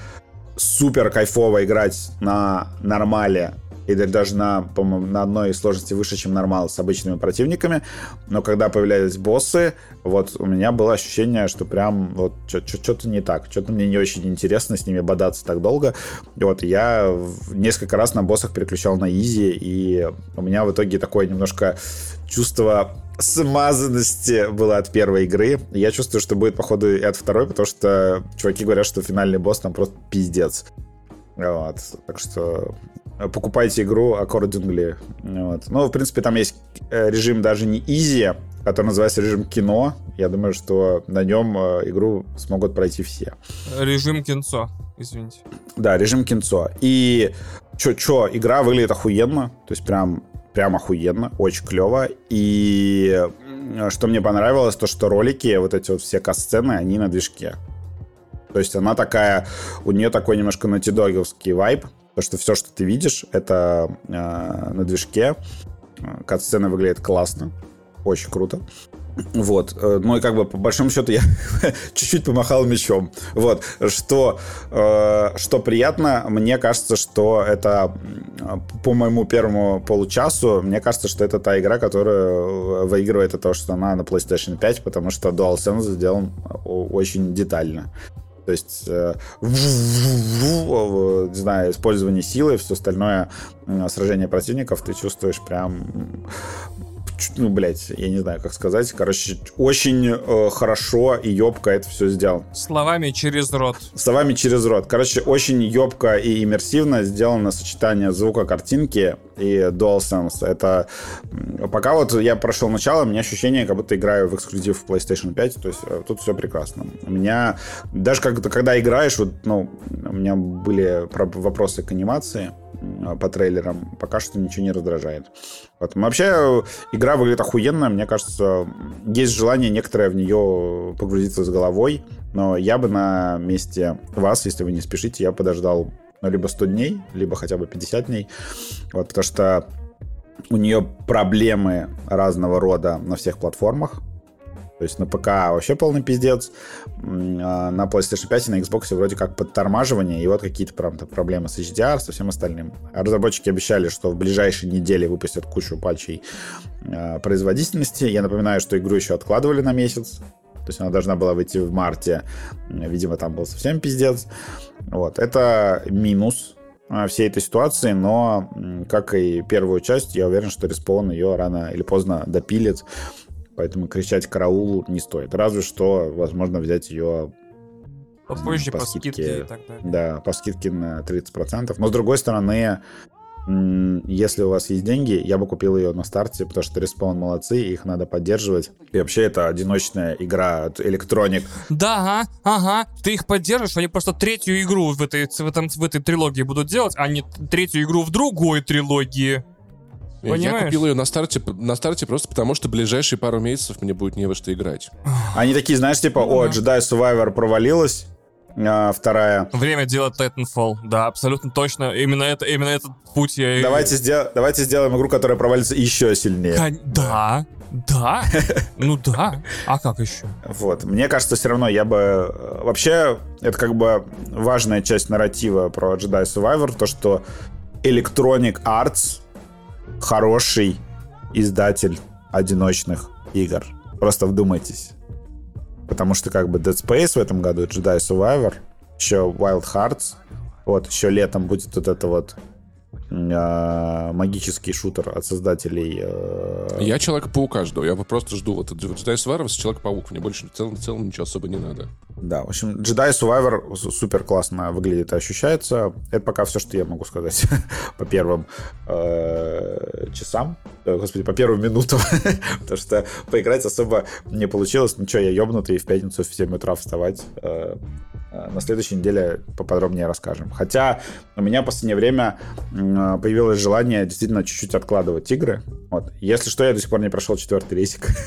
супер кайфово играть на нормале и даже на, по-моему, на одной сложности выше, чем нормал с обычными противниками. Но когда появлялись боссы, вот у меня было ощущение, что прям вот что-то не так, что-то мне не очень интересно с ними бодаться так долго. Вот я несколько раз на боссах переключал на изи, и у меня в итоге такое немножко чувство смазанности было от первой игры. Я чувствую, что будет, походу, и от второй, потому что чуваки говорят, что финальный босс там просто пиздец. Вот. Так что покупайте игру accordingly. Вот. Ну, в принципе, там есть э, режим даже не easy, который называется режим кино. Я думаю, что на нем э, игру смогут пройти все. Режим кинцо, извините. Да, режим кинцо. И чё, игра выглядит охуенно. То есть прям, прям охуенно, очень клево. И что мне понравилось, то что ролики, вот эти вот все касцены, они на движке. То есть она такая, у нее такой немножко натидоговский вайб. Потому что все, что ты видишь, это э, на движке. Кат-сцена выглядит классно. Очень круто. Вот, э, ну и как бы по большому счету я чуть-чуть помахал мечом. Вот, что, э, что приятно, мне кажется, что это по моему первому получасу, мне кажется, что это та игра, которая э, выигрывает от того, что она на PlayStation 5, потому что DualSense сделан очень детально. То есть, э, не знаю, использование силы, все остальное сражение противников ты чувствуешь прям ну, блядь, я не знаю, как сказать. Короче, очень э, хорошо и ёбко это все сделал. Словами через рот. Словами через рот. Короче, очень ёбко и иммерсивно сделано сочетание звука картинки и DualSense. Это пока вот я прошел начало, у меня ощущение, как будто играю в эксклюзив в PlayStation 5, то есть э, тут все прекрасно. У меня, даже как, когда играешь, вот, ну, у меня были вопросы к анимации, по трейлерам, пока что ничего не раздражает. Вот. Вообще, игра выглядит охуенно. Мне кажется, есть желание некоторое в нее погрузиться с головой. Но я бы на месте вас, если вы не спешите, я подождал ну, либо 100 дней, либо хотя бы 50 дней. Вот, потому что у нее проблемы разного рода на всех платформах. То есть на ПК вообще полный пиздец. А на PlayStation 5 и на Xbox вроде как подтормаживание, и вот какие-то правда, проблемы с HDR, со всем остальным. Разработчики обещали, что в ближайшие недели выпустят кучу патчей а, производительности. Я напоминаю, что игру еще откладывали на месяц. То есть она должна была выйти в марте. Видимо, там был совсем пиздец. Вот. Это минус а, всей этой ситуации, но, как и первую часть, я уверен, что Респон ее рано или поздно допилит Поэтому кричать караул не стоит. Разве что, возможно, взять ее Попозже по, по скидке, скидке и так далее. Да, по скидке на 30%. Но с другой стороны, если у вас есть деньги, я бы купил ее на старте, потому что респаун молодцы, их надо поддерживать. И вообще это одиночная игра от Electronic. Да, ага, ага. Ты их поддерживаешь, они просто третью игру в этой, в, этом, в этой трилогии будут делать, а не третью игру в другой трилогии. Понимаешь? Я купил ее на старте, на старте просто потому, что ближайшие пару месяцев мне будет не во что играть. Они такие, знаешь, типа, о, Jedi Survivor провалилась, а, вторая. Время делать Titanfall, да, абсолютно точно. Именно, это, именно этот путь я... Давайте, сдел... Давайте сделаем игру, которая провалится еще сильнее. Кон... Да, да, ну да. А как еще? Вот. Мне кажется, все равно я бы... Э, вообще, это как бы важная часть нарратива про Jedi Survivor, то, что Electronic Arts хороший издатель одиночных игр. Просто вдумайтесь. Потому что как бы Dead Space в этом году, Jedi Survivor, еще Wild Hearts, вот, еще летом будет вот это вот магический шутер от создателей. Э... Я Человека-паука жду. Я просто жду вот Jedi Survivor с Человек-паук. Мне больше в целом, в целом ничего особо не надо. Да, в общем, Jedi Survivor супер классно выглядит и ощущается. Это пока все, что я могу сказать по первым э, часам. Э, господи, по первым минутам. Потому что поиграть особо не получилось. Ну что, я ебнутый в пятницу в 7 утра вставать. На следующей неделе поподробнее расскажем. Хотя у меня в последнее время появилось желание действительно чуть-чуть откладывать игры. Вот. Если что, я до сих пор не прошел четвертый рейсик.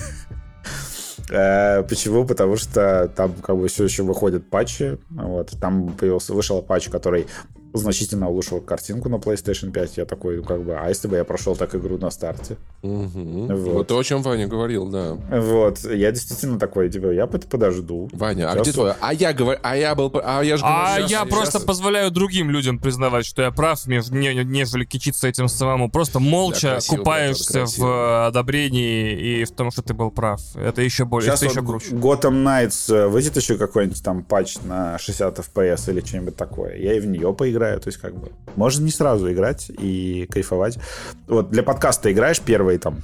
Э, почему? Потому что там как бы все еще выходят патчи. Вот. Там появился, вышел патч, который значительно улучшил картинку на PlayStation 5. Я такой, ну, как бы, а если бы я прошел так игру на старте? Угу. Вот. вот то, о чем Ваня говорил, да. Вот, я действительно такой, типа, я подожду. Ваня, а где твой? А я говорю, а я был, а я же А я просто позволяю другим людям признавать, что я прав, нежели кичиться этим самому. Просто молча купаешься в одобрении и в том, что ты был прав. Это еще более, это еще круче. Gotham Knights э, выйдет еще какой-нибудь там патч на 60 FPS или что-нибудь такое. Я и в нее поиграю играю. То есть, как бы, можно не сразу играть и кайфовать. Вот для подкаста играешь первые там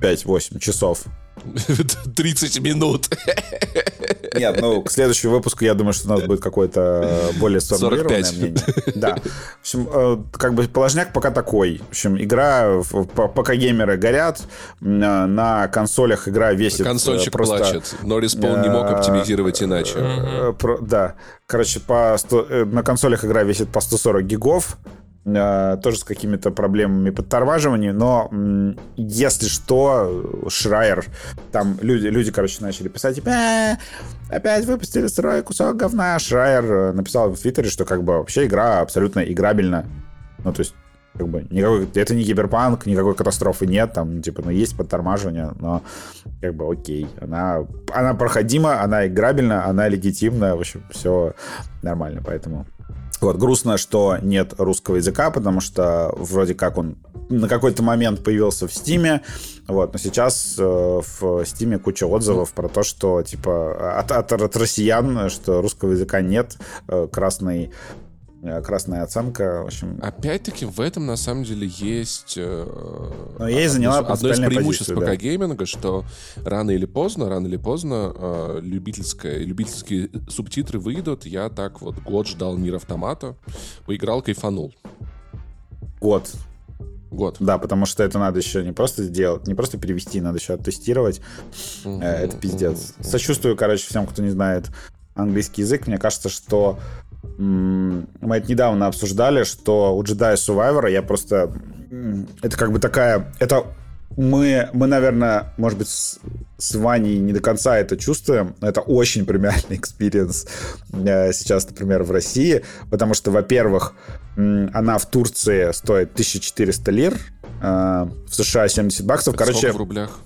5-8 часов. 30 минут. Нет, ну, к следующему выпуску, я думаю, что у нас будет какое-то более сформулированное 45. мнение. Да. В общем, э, как бы положняк пока такой. В общем, игра, пока геймеры горят, на консолях игра весит э, Консольщик просто... плачет, но Respawn не мог оптимизировать иначе. Э, да. Короче, по 100... на консолях игра весит по 140 гигов, Э, тоже с какими-то проблемами подтормаживания, но если что, Шрайер, там люди, люди, короче, начали писать, типа, э, опять выпустили сырой кусок говна. Шрайер э, написал в Твиттере, что как бы вообще игра абсолютно играбельна. Ну, то есть как бы никакой, это не киберпанк, никакой катастрофы нет, там, типа, ну, есть подтормаживание, но, как бы, окей. Она, она проходима, она играбельна, она легитимна, в общем, все нормально, поэтому... Вот, грустно, что нет русского языка, потому что вроде как он на какой-то момент появился в Стиме, вот, но сейчас э, в Стиме куча отзывов про то, что, типа, от, от, от россиян, что русского языка нет, э, красный красная оценка. В общем... Опять-таки в этом на самом деле есть э, Но ей заняла одно, из преимуществ позицию, ПК гейминга, что рано или поздно, рано или поздно э, любительское, любительские субтитры выйдут. Я так вот год ждал Мир Автомата, поиграл, кайфанул. Год. Год. Да, потому что это надо еще не просто сделать, не просто перевести, надо еще оттестировать. Mm-hmm. Это пиздец. Mm-hmm. Сочувствую, короче, всем, кто не знает английский язык. Мне кажется, что мы это недавно обсуждали, что у Jedi Survivor я просто... Это как бы такая... Это мы, мы, наверное, может быть, с, с Ваней не до конца это чувствуем, но это очень премиальный experience э, сейчас, например, в России, потому что, во-первых, она в Турции стоит 1400 лир, э, в США 70 баксов. Это Короче, в рублях?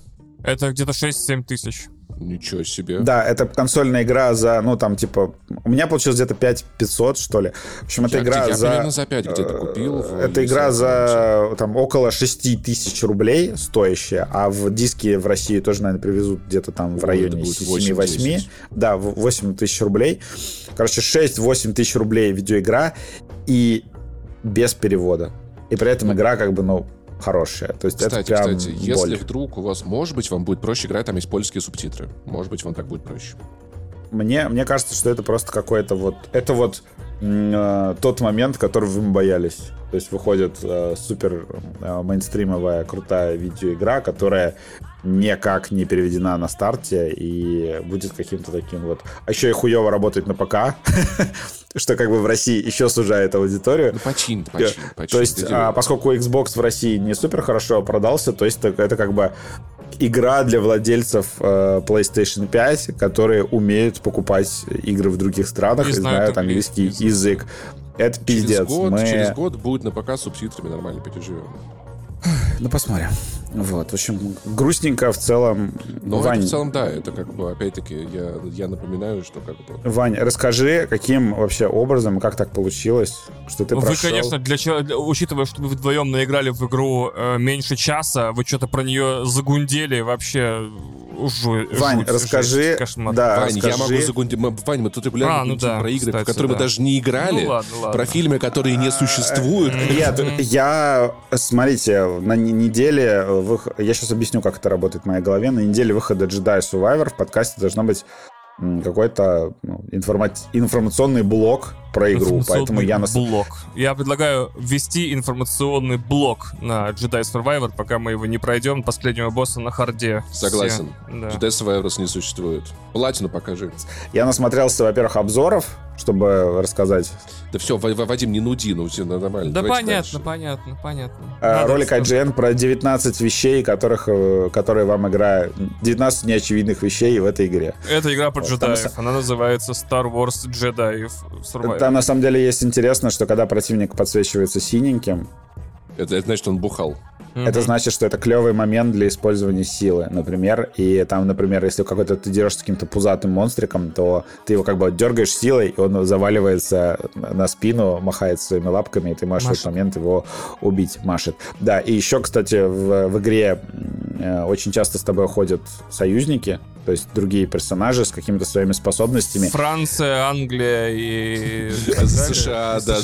Это где-то 6-7 тысяч. Ничего себе. Да, это консольная игра за, ну, там, типа, у меня получилось где-то 5 500, что ли. В общем, это я, игра я за... примерно за 5 где-то купил. Это игра за, там, около 6 тысяч рублей стоящая, а в диске в России тоже, наверное, привезут где-то там в районе 7-8. Да, 8 тысяч рублей. Короче, 6-8 тысяч рублей видеоигра и без перевода. И при этом игра, как бы, ну, хорошая. То есть кстати, это прям кстати, боль. если вдруг у вас, может быть, вам будет проще играть, там есть польские субтитры. Может быть, вам так будет проще. Мне, мне кажется, что это просто какой-то вот... Это вот э, тот момент, который вы боялись. То есть выходит э, супер э, мейнстримовая крутая видеоигра, которая никак не переведена на старте и будет каким-то таким вот... А еще и хуево работает на ПК, что как бы в России еще сужает аудиторию. Ну, почин, почин, почин. То есть, а, поскольку Xbox в России не супер хорошо продался, то есть это, это как бы игра для владельцев э, PlayStation 5, которые умеют покупать игры в других странах и, и знают английский и, язык. Это пиздец. Через год, Мы... через год будет на ПК с субтитрами нормально переживем. Ну, посмотрим. Вот, в общем, грустненько в целом. Ну, Вань, это в целом, да, это как бы, опять-таки, я, я напоминаю, что как бы... Вань, расскажи, каким вообще образом, как так получилось, что ты Вы, прошел... конечно, для, для учитывая, что вы вдвоем наиграли в игру э, меньше часа, вы что-то про нее загундели вообще жу, Вань, жуть, расскажи, жесть, да, Вань, расскажи... я могу загундить... Вань, мы тут регулярно А, ну да, про игры, кстати, в которые да. мы даже не играли, Ну ладно, ладно. про фильмы, которые не существуют. Нет, я, смотрите, на неделе, вых- я сейчас объясню, как это работает в моей голове, на неделе выхода Jedi Survivor в подкасте должно быть какой-то ну, информа- информационный блок про игру, поэтому я нас... блок. Я предлагаю ввести информационный блок на Jedi Survivor, пока мы его не пройдем, последнего босса на харде. Согласен. Все. Да. Jedi Survivors не существует. Платину покажи. Я насмотрелся, во-первых, обзоров, чтобы рассказать. Да все, Вадим, не нуди, ну все нормально. Да Давайте понятно, дальше. понятно, понятно. Э, Надо Ролик IGN про 19 вещей, которых, э, которые вам игра... 19 неочевидных вещей в этой игре. Это игра про Вот, там джедаев. Она называется Star Wars Jedi Survivor. Там на самом деле есть интересно, что когда противник подсвечивается синеньким, Это, это значит, он бухал. Это значит, что это клевый момент для использования силы, например. И там, например, если какой-то ты дерешься с каким-то пузатым монстриком, то ты его как бы дергаешь силой, и он заваливается на спину, махает своими лапками, и ты можешь в Машет. этот момент его убить, машет. Да, и еще, кстати, в, в игре э, очень часто с тобой ходят союзники, то есть другие персонажи с какими-то своими способностями. Франция, Англия и... США, да.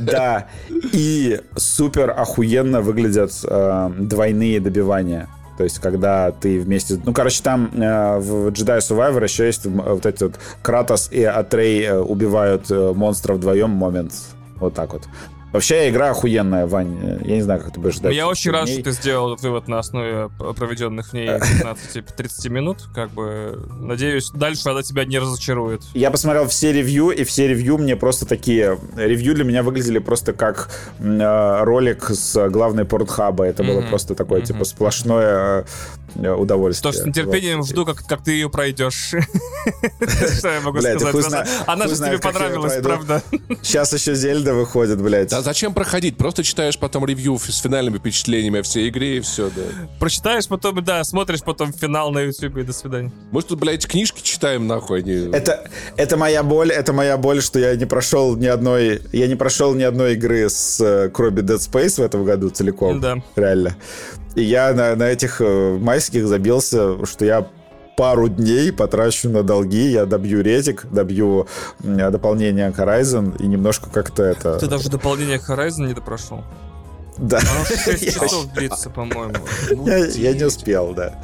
Да, и супер охуенно выглядят э, двойные добивания. То есть, когда ты вместе... Ну, короче, там э, в Jedi Survivor еще есть вот эти вот Кратос и Атрей э, убивают э, монстра вдвоем момент. Вот так вот. Вообще, игра охуенная, Вань. Э, Я не знаю, как ты будешь ждать. Я очень рад, что ты сделал вывод на основе проведенных в ней 15-30 минут. Как бы, надеюсь, дальше она тебя не разочарует. Я посмотрел все ревью, и все ревью мне просто такие... Ревью для меня выглядели просто как э, ролик с главной портхаба. Это было просто такое, типа, сплошное... э, удовольствие. То, что с нетерпением жду, как, как ты ее пройдешь. Что я могу сказать? Она- же тебе понравилась, правда? Сейчас еще Зельда выходит, блядь. Да зачем проходить? Просто читаешь потом ревью с финальными впечатлениями о всей игре и все, да. Прочитаешь потом, да, смотришь потом финал на YouTube и до свидания. Может, тут, блядь, книжки читаем, нахуй, а. Это, это моя боль, это моя боль, что я не прошел ни одной, я не прошел ни одной игры с э, кроме Dead Space в этом году целиком. Да. Реально. И я на, на этих э, майских забился, что я пару дней потрачу на долги, я добью ретик, добью дополнение Horizon и немножко как-то это... Ты даже дополнение Horizon не допрошел. Да. Оно 6 Я- часов длится, по-моему. Я, я не успел, да.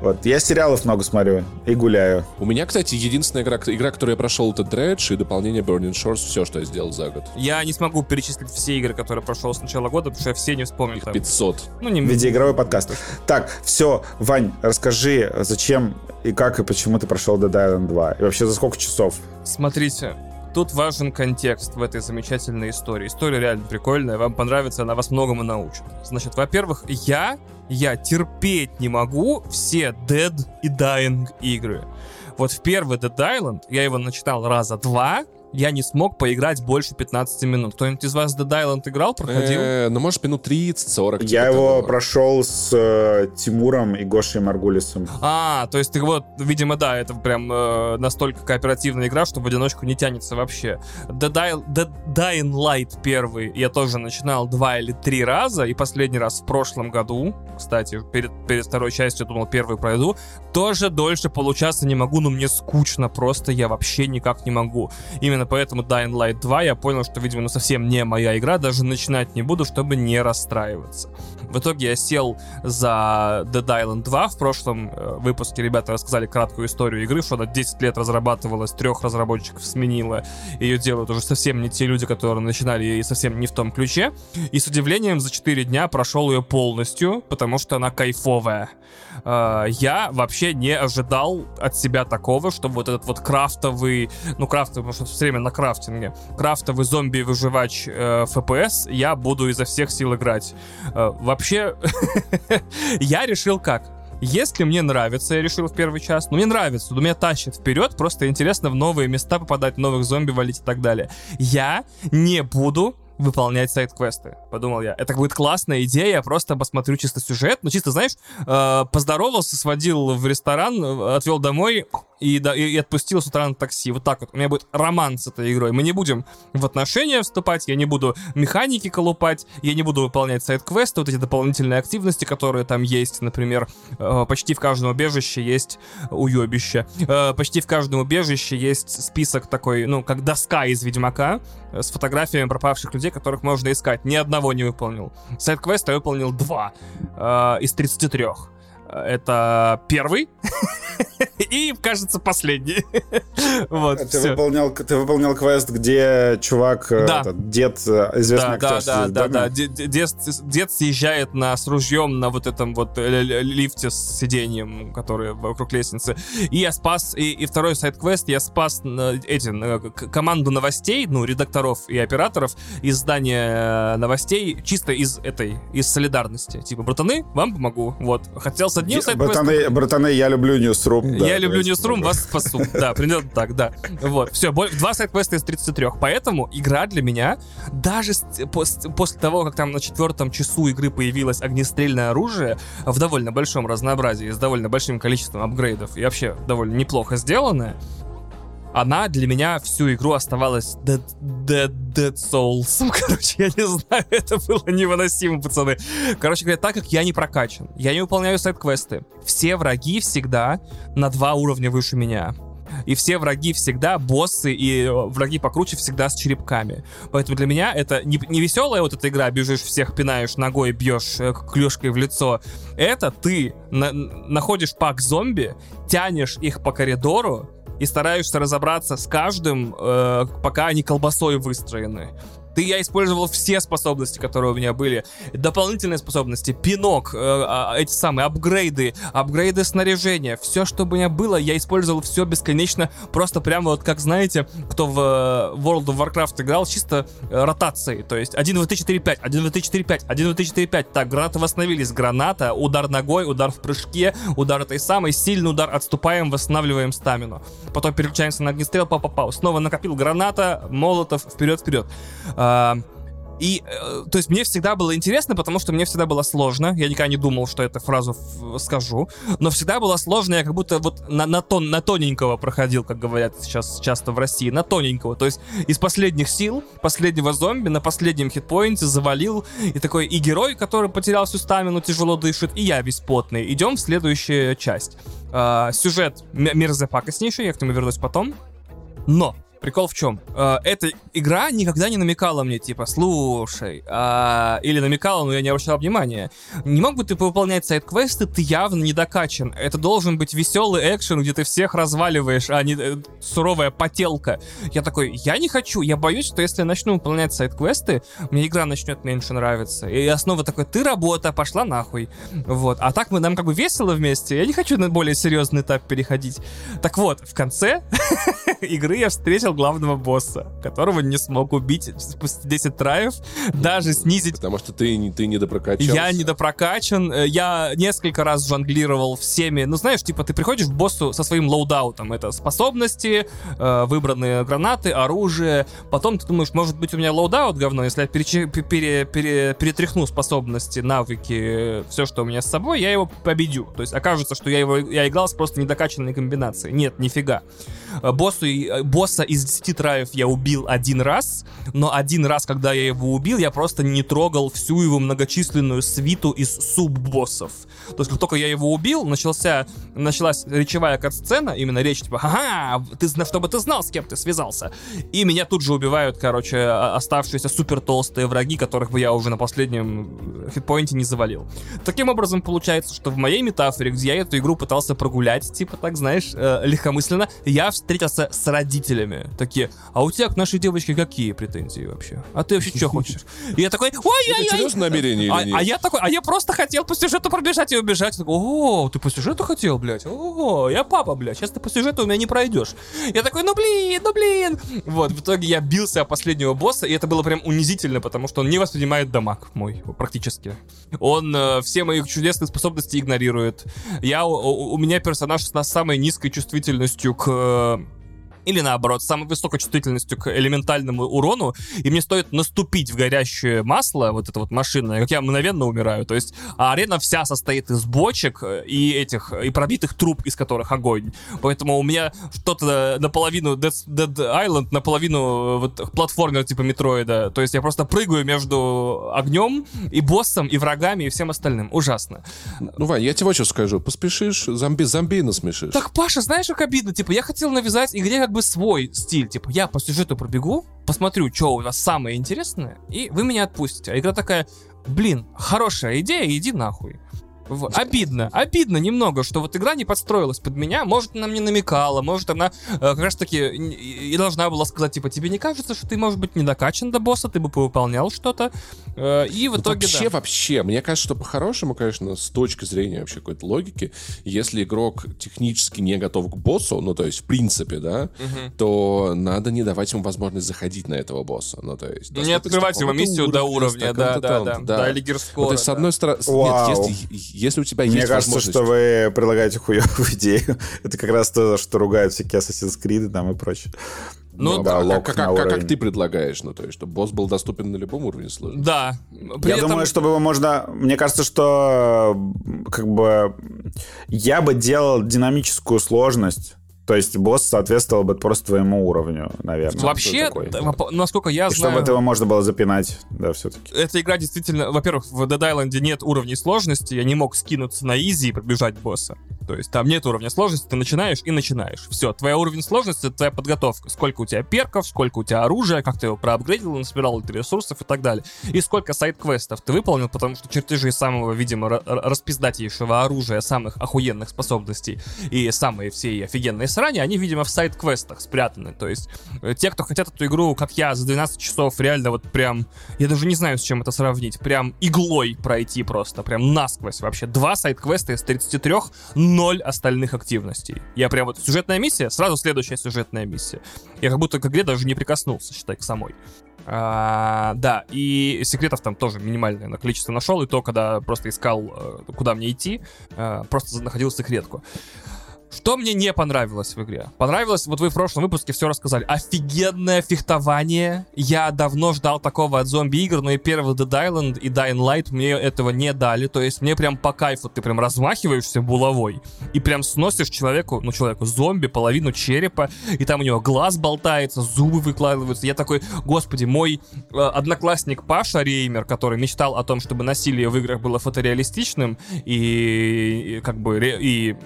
Вот. Я сериалов много смотрю и гуляю. У меня, кстати, единственная игра, игра, которую я прошел, это Dredge и дополнение Burning Shores. Все, что я сделал за год. Я не смогу перечислить все игры, которые прошел с начала года, потому что я все не вспомню. там. 500. Ну, не Видеоигровой подкаст. Так, все, Вань, расскажи, зачем и как и почему ты прошел Dead Island 2? И вообще за сколько часов? Смотрите, тут важен контекст в этой замечательной истории. История реально прикольная, вам понравится, она вас многому научит. Значит, во-первых, я, я терпеть не могу все Dead и Dying игры. Вот в первый Dead Island я его начитал раза два, я не смог поиграть больше 15 минут. Кто-нибудь из вас Dead Island играл, проходил? Э, ну, может, минут 30-40. Я типа его того. прошел с э, Тимуром и Гошей Маргулисом. А, то есть ты вот, видимо, да, это прям э, настолько кооперативная игра, что в одиночку не тянется вообще. Dead, Isle- Dead Dying Light первый я тоже начинал два или три раза, и последний раз в прошлом году, кстати, перед, перед второй частью думал первый пройду, тоже дольше получаса не могу, но мне скучно просто, я вообще никак не могу. Именно поэтому Dying Light 2 я понял, что, видимо, ну совсем не моя игра, даже начинать не буду, чтобы не расстраиваться. В итоге я сел за Dead Island 2. В прошлом э, выпуске ребята рассказали краткую историю игры, что она 10 лет разрабатывалась, трех разработчиков сменила. Ее делают уже совсем не те люди, которые начинали и совсем не в том ключе. И с удивлением за 4 дня прошел ее полностью, потому что она кайфовая. Э, Я вообще не ожидал от себя такого, чтобы вот этот вот крафтовый, ну крафтовый, потому что все время на крафтинге, крафтовый зомби-выживач э, FPS я буду изо всех сил играть. Э, Вообще, я решил как? Если мне нравится, я решил в первый час, ну мне нравится, но меня тащит вперед, просто интересно в новые места попадать, новых зомби валить и так далее. Я не буду выполнять сайт-квесты, подумал я. Это будет классная идея, я просто посмотрю чисто сюжет, ну чисто, знаешь, э, поздоровался, сводил в ресторан, э, отвел домой и, да, и, и отпустил с утра на такси. Вот так вот. У меня будет роман с этой игрой. Мы не будем в отношения вступать, я не буду механики колупать, я не буду выполнять сайт-квесты, вот эти дополнительные активности, которые там есть, например, э, почти в каждом убежище есть уебище. Э, почти в каждом убежище есть список такой, ну, как доска из Ведьмака, с фотографиями пропавших людей, которых можно искать. Ни одного не выполнил. Сайт-квест я выполнил два э, из 33. Это первый и, кажется, последний. Вот, Ты выполнял, ты выполнял квест, где чувак, э, Да. этот, дед, э, известный Да, да, актер, да, да, да. Де- Дед, дед съезжает на, с ружьем на вот этом вот э, лифте с сиденьем, который вокруг лестницы. И я спас, и, и второй сайт-квест, я спас эти, команду новостей, ну, редакторов и операторов из здания новостей, чисто из этой, из солидарности. Типа, братаны, вам помогу. Вот. Хотел одним сайт-квестом, Братаны, братаны, я люблю Newsroom. да, я люблю Newsroom, помогу. вас спасу. Да, примерно так, да. Вот, все, два сайт-квеста из 33. Поэтому игра для меня, даже после того, как там на четвертом часу игры появилось огнестрельное оружие в довольно большом разнообразии, с довольно большим количеством апгрейдов и вообще довольно неплохо сделанное, она для меня всю игру оставалась Dead, Dead, Dead Souls. Короче, я не знаю, это было невыносимо, пацаны. Короче говоря, так как я не прокачан, я не выполняю сайт-квесты, все враги всегда на два уровня выше меня. И все враги всегда боссы и э, враги покруче всегда с черепками. Поэтому для меня это не, не веселая вот эта игра, бежишь всех, пинаешь ногой, бьешь э, клешкой в лицо. Это ты на- находишь пак зомби, тянешь их по коридору и стараешься разобраться с каждым, э, пока они колбасой выстроены. Ты, я использовал все способности, которые у меня были. Дополнительные способности, пинок, э, э, эти самые апгрейды, апгрейды снаряжения. Все, что у меня было, я использовал все бесконечно. Просто прямо вот, как знаете, кто в э, World of Warcraft играл, чисто э, ротацией. То есть 1, 2, 3, 4, 5, 1, 2, 3, 4, 5, 1, 2, 3, 4, 5. Так, гранаты восстановились. Граната, удар ногой, удар в прыжке, удар этой самой, сильный удар, отступаем, восстанавливаем стамину. Потом переключаемся на огнестрел, пау-пау-пау. Снова накопил граната, молотов, вперед-вперед. А, и, э, то есть, мне всегда было интересно, потому что мне всегда было сложно. Я никогда не думал, что эту фразу скажу. Но всегда было сложно, я как будто вот на, на, тон, на тоненького проходил, как говорят сейчас часто в России, на тоненького. То есть, из последних сил, последнего зомби на последнем хитпоинте завалил. И такой, и герой, который потерял всю стамину, тяжело дышит, и я весь потный. Идем в следующую часть. А, сюжет мерзопакостнейший, я к нему вернусь потом. Но прикол в чем? Э, эта игра никогда не намекала мне, типа, слушай, а, или намекала, но я не обращал внимания. Не мог бы ты выполнять сайт-квесты, ты явно не докачан. Это должен быть веселый экшен, где ты всех разваливаешь, а не э, суровая потелка. Я такой, я не хочу, я боюсь, что если я начну выполнять сайт-квесты, мне игра начнет меньше нравиться. И я снова такой, ты работа, пошла нахуй. Вот. А так мы нам как бы весело вместе. Я не хочу на более серьезный этап переходить. Так вот, в конце игры я встретил главного босса, которого не смог убить спустя 10 try ев, даже снизить Потому что ты, не- ты не допрокачался. я недопрокачан, э, я несколько раз жонглировал всеми. Ну, знаешь, типа, ты приходишь к боссу со своим loadout ом. Это способности, э, выбранные гранаты, оружие. Потом ты думаешь, может быть, у меня loadout говно, если я перечи- пе- пере- пере- перетряхну способности, навыки, все, что у меня с собой, я его победю. То есть окажется, что я, его, я играл с просто недокачанной комбинацией. Нет, нифига. Э, Боссу, и- э, босса из 10 траев я убил один раз, но один раз, когда я его убил, я просто не трогал всю его многочисленную свиту из суббоссов. То есть, как только я его убил, начался, началась речевая кат-сцена, именно речь, типа, ага, ты, чтобы ты знал, с кем ты связался. И меня тут же убивают, короче, оставшиеся супер толстые враги, которых бы я уже на последнем э, хитпоинте не завалил. Таким образом, получается, что в моей метафоре, где я эту игру пытался прогулять, типа, так, знаешь, э, легкомысленно, я встретился с родителями. Такие, а у тебя к нашей девочке какие претензии вообще? А ты вообще что хочешь? И я такой, ой-ой-ой! серьезное намерение А, или нет? а я такой, а я просто хотел по сюжету пробежать и убежать. О, ты по сюжету хотел, блядь? О, я папа, блядь. Сейчас ты по сюжету у меня не пройдешь. Я такой, ну блин, ну блин. Вот, в итоге я бился о последнего босса, и это было прям унизительно, потому что он не воспринимает дамаг мой, практически. Он э, все мои чудесные способности игнорирует. Я, у, у меня персонаж с самой низкой чувствительностью к э, или наоборот, с самой высокой чувствительностью к элементальному урону, и мне стоит наступить в горящее масло, вот это вот машина, как я мгновенно умираю. То есть а арена вся состоит из бочек э, и этих, и пробитых труб, из которых огонь. Поэтому у меня что-то наполовину Dead, Dead Island, наполовину э, вот платформер типа Метроида. То есть я просто прыгаю между огнем и боссом, и врагами, и всем остальным. Ужасно. Ну, Вань, я тебе вот что скажу. Поспешишь, зомби, зомби насмешишь. Так, Паша, знаешь, как обидно? Типа, я хотел навязать игре как бы свой стиль. Типа, я по сюжету пробегу, посмотрю, что у вас самое интересное, и вы меня отпустите. А игра такая, блин, хорошая идея, иди нахуй. Вот. Обидно, обидно немного, что вот игра не подстроилась под меня, может, она мне намекала, может, она э, как раз таки и должна была сказать, типа, тебе не кажется, что ты, может быть, не докачан до босса, ты бы повыполнял что-то, Э, и в Ну, итоге, вообще, да. вообще, мне кажется, что по-хорошему, конечно, с точки зрения вообще какой-то логики, если игрок технически не готов к боссу, ну, то есть, в принципе, да, то надо не давать ему возможность заходить на этого босса. Ну, то есть... Не открывать его миссию до уровня, уровня, с да, да, там, да, да, или Ну, гирского, то есть, с да. одной стороны... Нет, если, если у тебя Мне есть кажется, возможность... что вы предлагаете хуевую идею. Это как раз то, что ругают всякие Assassin's Creed там и прочее. Ну, да, а лог как, как- как- как ты предлагаешь? Ну, то есть, чтобы босс был доступен на любом уровне сложности. Да. При я этом- думаю, чтобы его можно... Мне кажется, что как бы я бы делал динамическую сложность. То есть босс соответствовал бы просто твоему уровню, наверное. Вообще, насколько я И знаю... чтобы этого можно было запинать, да, все-таки. эта игра действительно, во-первых, в Dead Island нет уровней сложности, я не мог скинуться на изи и пробежать босса. То есть там нет уровня сложности, ты начинаешь и начинаешь. Все, твоя уровень сложности — это твоя подготовка. Сколько у тебя перков, сколько у тебя оружия, как ты его проапгрейдил, насобирал ли ты ресурсов и так далее. И сколько сайт-квестов ты выполнил, потому что чертежи самого, видимо, ра- ра- распиздатейшего оружия, самых охуенных способностей и самые все офигенные ранее, они, видимо, в сайт-квестах спрятаны. То есть э, те, кто хотят эту игру, как я, за 12 часов реально вот прям, я даже не знаю, с чем это сравнить, прям иглой пройти просто, прям насквозь вообще. Два сайт-квеста из 33, ноль остальных активностей. Я прям вот сюжетная миссия, сразу следующая сюжетная миссия. Я как будто к игре даже не прикоснулся, считай, к самой. А, да, и секретов там тоже минимальное на количество нашел, и то, когда просто искал, э, куда мне идти, э, просто находил секретку. Что мне не понравилось в игре? Понравилось, вот вы в прошлом выпуске все рассказали. Офигенное фехтование. Я давно ждал такого от зомби-игр, но и первый Dead Island и Dying Light мне этого не дали. То есть мне прям по кайфу ты прям размахиваешься булавой и прям сносишь человеку, ну человеку, зомби, половину черепа, и там у него глаз болтается, зубы выкладываются. Я такой, господи, мой э, одноклассник Паша Реймер, который мечтал о том, чтобы насилие в играх было фотореалистичным и, и как бы ре,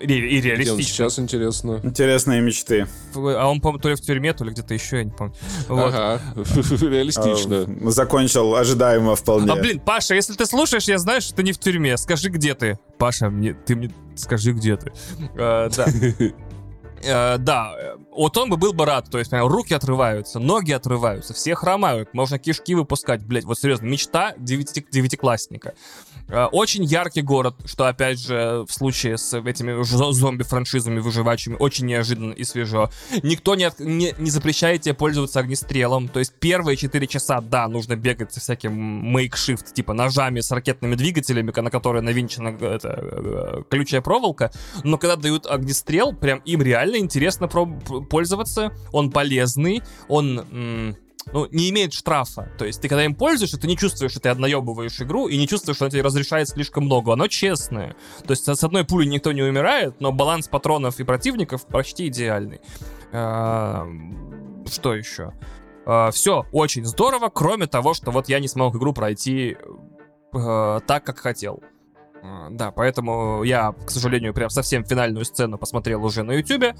и и реалистично. сейчас интересно. Интересные мечты. А он, по-моему, то ли в тюрьме, то ли где-то еще, я не помню. Вот. Ага, реалистично. А, закончил ожидаемо вполне. А, блин, Паша, если ты слушаешь, я знаю, что ты не в тюрьме. Скажи, где ты? Паша, мне, ты мне скажи, где ты. А, да. Uh, да, вот он бы был бы рад, то есть, прям, руки отрываются, ноги отрываются, все хромают, можно кишки выпускать, блядь, вот серьезно, мечта девяти, девятиклассника. Э, очень яркий город, что, опять же, в случае с этими зомби-франшизами выживачими, очень неожиданно и свежо. Никто не, не, не запрещает тебе пользоваться огнестрелом. То есть первые 4 часа, да, нужно бегать со всяким мейкшифт, типа ножами с ракетными двигателями, на которые навинчена это, э, колючая проволока. Но когда дают огнестрел, прям им реально интересно пользоваться. Он полезный, он ну, не имеет штрафа. То есть ты когда им пользуешься, ты не чувствуешь, что ты одноебываешь игру, и не чувствуешь, что она тебе разрешает слишком много. Оно честное. То есть с одной пули никто не умирает, но баланс патронов и противников почти идеальный. А, что еще? А, Все очень здорово, кроме того, что вот я не смог игру пройти э, так, как хотел. А, да, поэтому я, к сожалению, прям совсем финальную сцену посмотрел уже на Ютубе.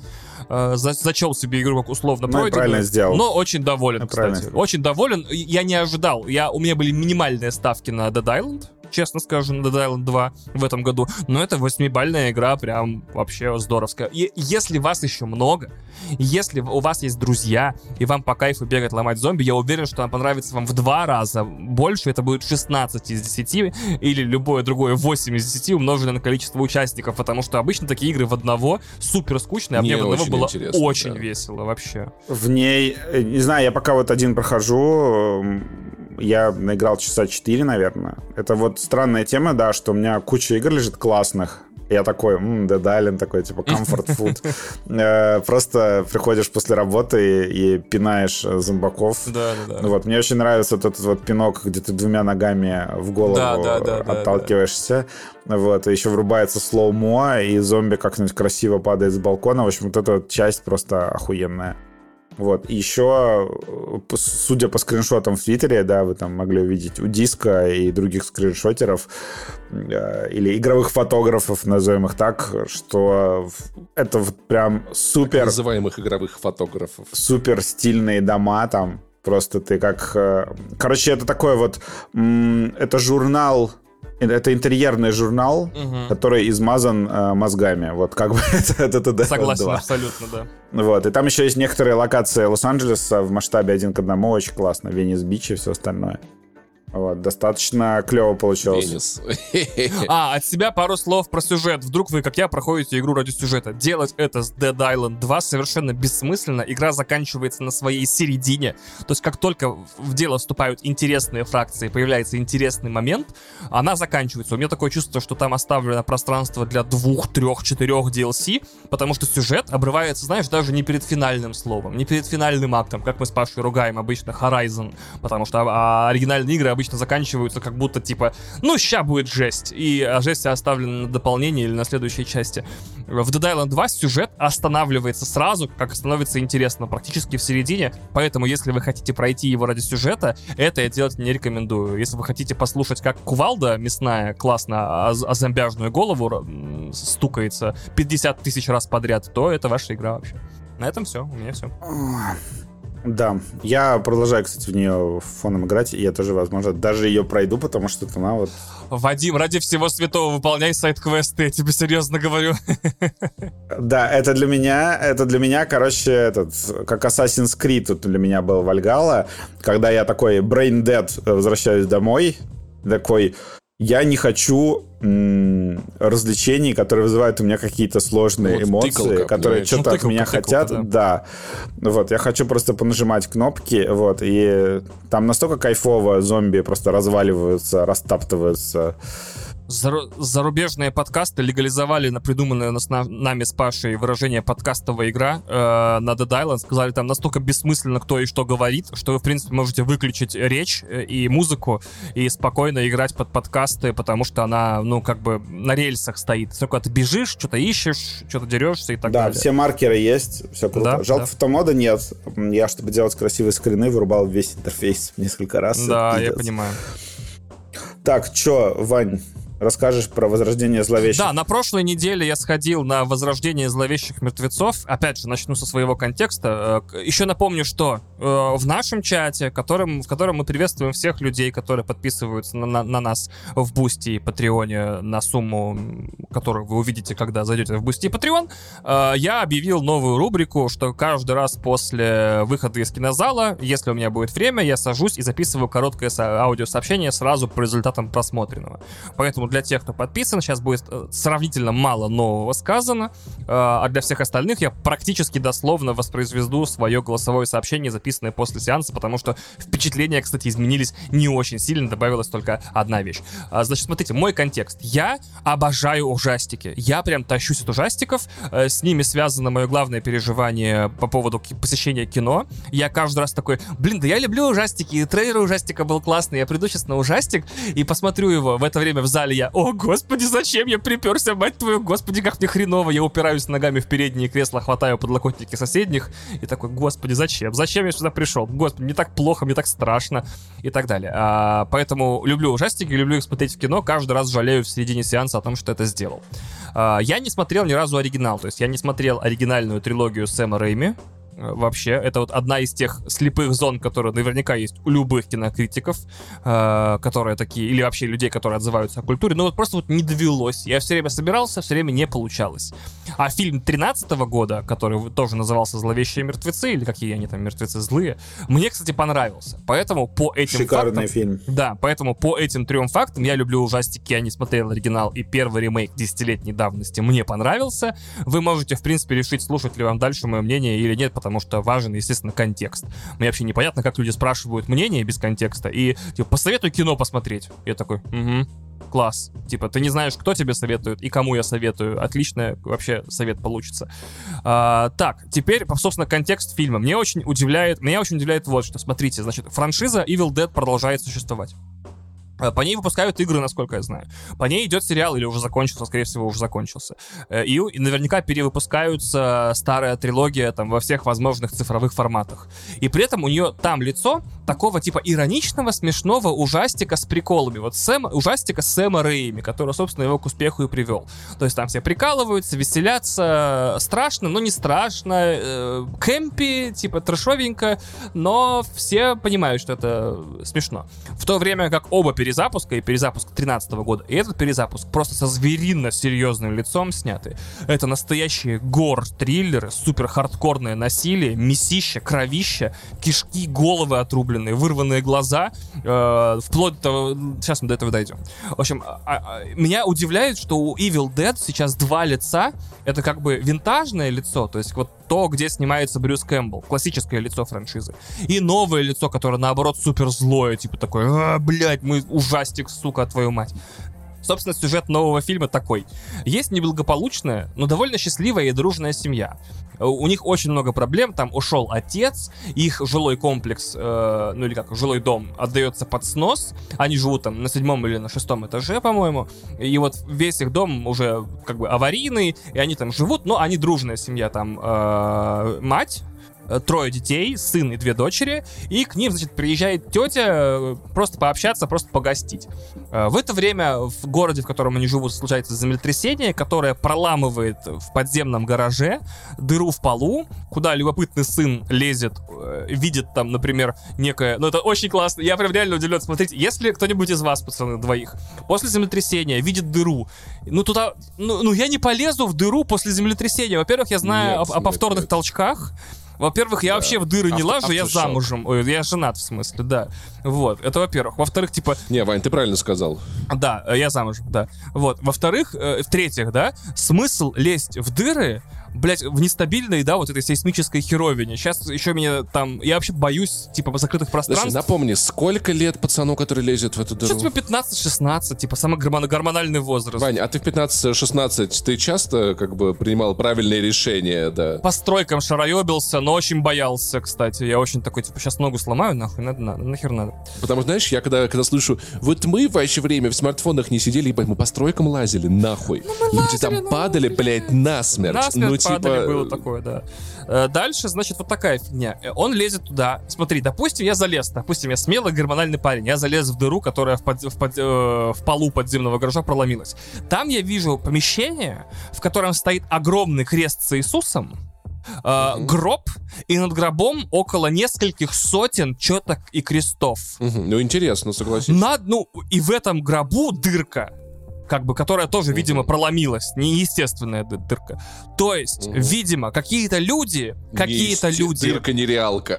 Э, за зачел себе игру как условно ну, пройденную. правильно сделал. Но очень доволен, ну, кстати. Очень доволен. Я не ожидал. Я, у меня были минимальные ставки на Dead Island честно скажу, на Dead Island 2 в этом году. Но это восьмибальная игра, прям вообще здоровская. И если вас еще много, если у вас есть друзья, и вам по кайфу бегать ломать зомби, я уверен, что она понравится вам в два раза больше. Это будет 16 из 10 или любое другое 8 из 10 умноженное на количество участников, потому что обычно такие игры в одного супер скучные, а мне, мне в одного было очень да. весело вообще. В ней, э, не знаю, я пока вот один прохожу, я наиграл часа 4, наверное. Это вот странная тема, да, что у меня куча игр лежит классных, я такой, м-м, Dead Island, такой, типа, comfort food. Э, просто приходишь после работы и пинаешь зомбаков. Да, да, да. Вот, мне очень нравится вот этот вот пинок, где ты двумя ногами в голову отталкиваешься. Вот, и еще врубается слоумо, и зомби как-нибудь красиво падает с балкона. В общем, вот эта вот часть просто охуенная. Вот. И еще, э, судя по скриншотам в Твиттере, да, вы там могли увидеть у диска и других скриншотеров э, или игровых фотографов, назовем их так, что это вот прям супер... Так называемых игровых фотографов. Супер стильные дома там. Просто ты как... Э, короче, это такой вот... Это журнал это интерьерный журнал, угу. который измазан э, мозгами. Вот как бы это, это, это Согласен, 2. абсолютно, да. Вот, и там еще есть некоторые локации Лос-Анджелеса в масштабе один к одному, очень классно. Венес-Бич и все остальное. Вот, достаточно клево получилось. Венес. А, от себя пару слов про сюжет. Вдруг вы, как я, проходите игру ради сюжета. Делать это с Dead Island 2 совершенно бессмысленно. Игра заканчивается на своей середине. То есть, как только в дело вступают интересные фракции, появляется интересный момент, она заканчивается. У меня такое чувство, что там оставлено пространство для двух, трех, четырех DLC, потому что сюжет обрывается, знаешь, даже не перед финальным словом, не перед финальным актом, как мы с Пашей ругаем обычно Horizon, потому что а, оригинальные игры обычно заканчиваются как будто типа, ну, ща будет жесть, и а жесть оставлена на дополнение или на следующей части. В Dead Island 2 сюжет останавливается сразу, как становится интересно, практически в середине, поэтому если вы хотите пройти его ради сюжета, это я делать не рекомендую. Если вы хотите послушать, как кувалда мясная классно о, о зомбяжную голову стукается 50 тысяч раз подряд, то это ваша игра вообще. На этом все, у меня все. Да, я продолжаю, кстати, в нее фоном играть, и я тоже, возможно, даже ее пройду, потому что она вот... Вадим, ради всего святого, выполняй сайт-квесты, я тебе серьезно говорю. Да, это для меня, это для меня, короче, этот, как Assassin's Creed тут для меня был Вальгала, когда я такой brain dead возвращаюсь домой, такой, я не хочу развлечений, которые вызывают у меня какие-то сложные Вот, эмоции, тыкалка, которые что-то Ну, от меня тыкалка, хотят. Да. Вот, я хочу просто понажимать кнопки, вот, и там настолько кайфово зомби просто разваливаются, растаптываются. Зару- Зарубежные подкасты легализовали на придуманное нас- на- нами с Пашей выражение подкастовая игра э, на Dead Island. Сказали, там настолько бессмысленно кто и что говорит, что вы, в принципе, можете выключить речь э, и музыку и спокойно играть под подкасты, потому что она, ну, как бы на рельсах стоит. Только ты бежишь, что-то ищешь, что-то дерешься и так да, далее. все маркеры есть, все круто. Да, Жалко, да. фотомода нет. Я, чтобы делать красивые скрины, вырубал весь интерфейс несколько раз. Да, я понимаю. Так, чё, Вань, расскажешь про возрождение зловещих? Да, на прошлой неделе я сходил на возрождение зловещих мертвецов. Опять же, начну со своего контекста. Э, Еще напомню, что э, в нашем чате, которым, в котором мы приветствуем всех людей, которые подписываются на, на- на нас в Бусти и Патреоне на сумму, которую вы увидите, когда зайдете в Бусти и Патреон, э, я объявил новую рубрику, что каждый раз после выхода из кинозала, если у меня будет время, я сажусь и записываю короткое со- аудиосообщение сразу по результатам просмотренного. Поэтому для тех, кто подписан, сейчас будет э, сравнительно мало нового сказано, э, а для всех остальных я практически дословно воспроизведу свое голосовое сообщение, записанное после сеанса, потому что впечатления, кстати, изменились не очень сильно, добавилась только одна вещь. А, Значит, смотрите, мой контекст. Я обожаю ужастики. Я прям тащусь от ужастиков. Э, С ними связано мое главное переживание по поводу посещения кино. Я каждый раз такой, блин, да я люблю ужастики, и трейлер ужастика был классный. Я приду сейчас на ужастик и посмотрю его. В это время в зале я, о, господи, зачем я приперся, мать твою, господи, как мне хреново. Я упираюсь ногами в передние кресла, хватаю подлокотники соседних и такой, господи, зачем? Зачем я сюда пришел? Господи, мне так плохо, мне так страшно и так далее. А, поэтому люблю ужастики, люблю их смотреть в кино, каждый раз жалею в середине сеанса о том, что это сделал. А, я не смотрел ни разу оригинал, то есть я не смотрел оригинальную трилогию Сэма Рэйми, вообще. Это вот одна из тех слепых зон, которые наверняка есть у любых кинокритиков, э, которые такие, или вообще людей, которые отзываются о культуре. Но вот просто вот не довелось. Я все время собирался, все время не получалось. А фильм 13 года, который тоже назывался «Зловещие мертвецы», или какие они там мертвецы злые, мне, кстати, понравился. Поэтому по этим Шикарный фактам... фильм. Да, поэтому по этим трем фактам я люблю ужастики, я не смотрел оригинал, и первый ремейк десятилетней давности мне понравился. Вы можете, в принципе, решить, слушать ли вам дальше мое мнение или нет, потому что важен, естественно, контекст. Мне вообще непонятно, как люди спрашивают мнение без контекста, и, типа, посоветуй кино посмотреть. Я такой, угу, класс. Типа, ты не знаешь, кто тебе советует и кому я советую. Отлично вообще совет получится. А, так, теперь, собственно, контекст фильма. Мне очень удивляет, меня очень удивляет вот что. Смотрите, значит, франшиза Evil Dead продолжает существовать. Э, По ней выпускают игры, насколько я знаю. По ней идет сериал, или уже закончился, скорее всего, уже закончился. Э, И, и наверняка перевыпускаются старая трилогия там во всех возможных цифровых форматах. И при этом у нее там лицо такого типа ироничного, смешного ужастика с приколами. Вот Сэм, ужастика Сэма Рэйми, который, собственно, его к успеху и привел. То есть там все прикалываются, веселятся, страшно, но не страшно, э, кэмпи, типа трэшовенько, но все понимают, что это смешно. В то время как оба перезапуска, и перезапуск 13 года, и этот перезапуск просто со зверинно серьезным лицом сняты. Это настоящие гор-триллеры, супер хардкорное насилие, месище, кровище, кишки, головы отрубленные, вырванные глаза, э, вплоть до. Сейчас мы до этого дойдем. В общем, а- а- меня удивляет, что у Evil Dead сейчас два лица. Это как бы винтажное лицо, то есть вот то, где снимается Брюс Кэмпбелл, классическое лицо франшизы. И новое лицо, которое, наоборот, супер злое, типа такое, а, блядь, мы ужастик, сука, твою мать. Собственно, сюжет нового фильма такой. Есть неблагополучная, но довольно счастливая и дружная семья. У них очень много проблем. Там ушел отец, их жилой комплекс, э, ну или как, жилой дом отдается под снос. Они живут там на седьмом или на шестом этаже, по-моему. И вот весь их дом уже как бы аварийный, и они там живут, но они дружная семья. Там э, мать, трое детей, сын и две дочери, и к ним, значит, приезжает тетя э, просто пообщаться, просто погостить. Э, В это время в городе, в котором они живут, случается землетрясение, которое проламывает в подземном гараже дыру в полу, куда любопытный сын лезет, э, видит там, например, некое... Ну, это очень классно. Я прям реально удивлен. Смотрите, если кто-нибудь из вас, пацаны, двоих, после землетрясения видит дыру, ну, туда... Ну, ну, я не полезу в дыру после землетрясения. Во-первых, я знаю Нет, о, о нет, повторных нет. толчках. Во-первых, я вообще в дыры не Авто- лажу, я замужем. Ой, я женат, в смысле, да. Вот, это во-первых. Во-вторых, типа, Не, Вань, ты правильно сказал. да, я замужем, да. Вот. Во-вторых, э, в-третьих, да, смысл лезть в дыры, блять, в нестабильной, да, вот этой сейсмической херовине. Сейчас еще меня там... Я вообще боюсь, типа, закрытых Подожди, пространств. напомни, сколько лет пацану, который лезет в эту дыру? Сейчас типа 15-16, типа, самый гормон- гормональный возраст. Вань, а ты в 15-16, ты часто как бы принимал правильные решения, да? По стройкам шароебился, но очень боялся, кстати. Я очень такой, типа, сейчас ногу сломаю, нахуй, надо, надо, нахер надо. Потому что, знаешь, я когда, когда слышу, вот мы в ваше время в смартфонах не сидели, ебать, мы по стройкам лазили, нахуй. Люди там ну, падали, блядь, насмерть. Насмерть ну, типа... падали, было такое, да. Э, Дальше, значит, вот такая фигня. Э, Он лезет туда. Смотри, допустим, я залез. Допустим, я смелый гормональный парень. Я залез в дыру, которая в, под- в под- э, в полу подземного гаража проломилась. Там я вижу помещение, в котором стоит огромный крест с Иисусом, э, гроб, и над гробом около нескольких сотен четок и крестов. Мгм, Ну, интересно, согласись. Над, ну, и в этом гробу дырка, как бы, которая тоже, видимо, проломилась. Неестественная ды- дырка. То есть, Мгм. видимо, какие-то люди, какие-то люди Дырка нереалка.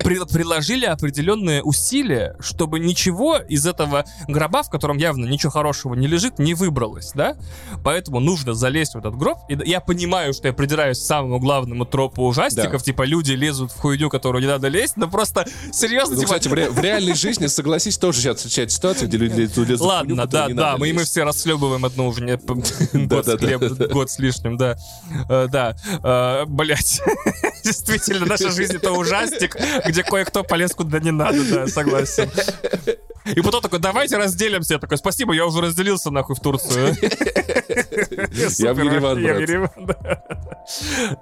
при- приложили определенные усилия, чтобы ничего из этого гроба, в котором явно ничего хорошего не лежит, не выбралось, да? Поэтому нужно залезть в этот гроб. И я понимаю, что я придираюсь к самому главному тропу ужастиков, типа люди лезут в хуйню, которую не надо лезть, но просто серьезно, Ну, типа... кстати, в, ре- в реальной жизни, согласись, тоже сейчас встречать ситуацию, где люди лезут в хуйню, Ладно, да, да, мы, мы все расхлебываем одну уже не, год, с хлеб- год с лишним, да. Э, да, блять. Действительно, наша жизнь это ужастик, где кое-кто полез куда не надо, да, согласен. И потом такой, давайте разделимся. Я такой, спасибо, я уже разделился нахуй в Турцию. Я в Ереван.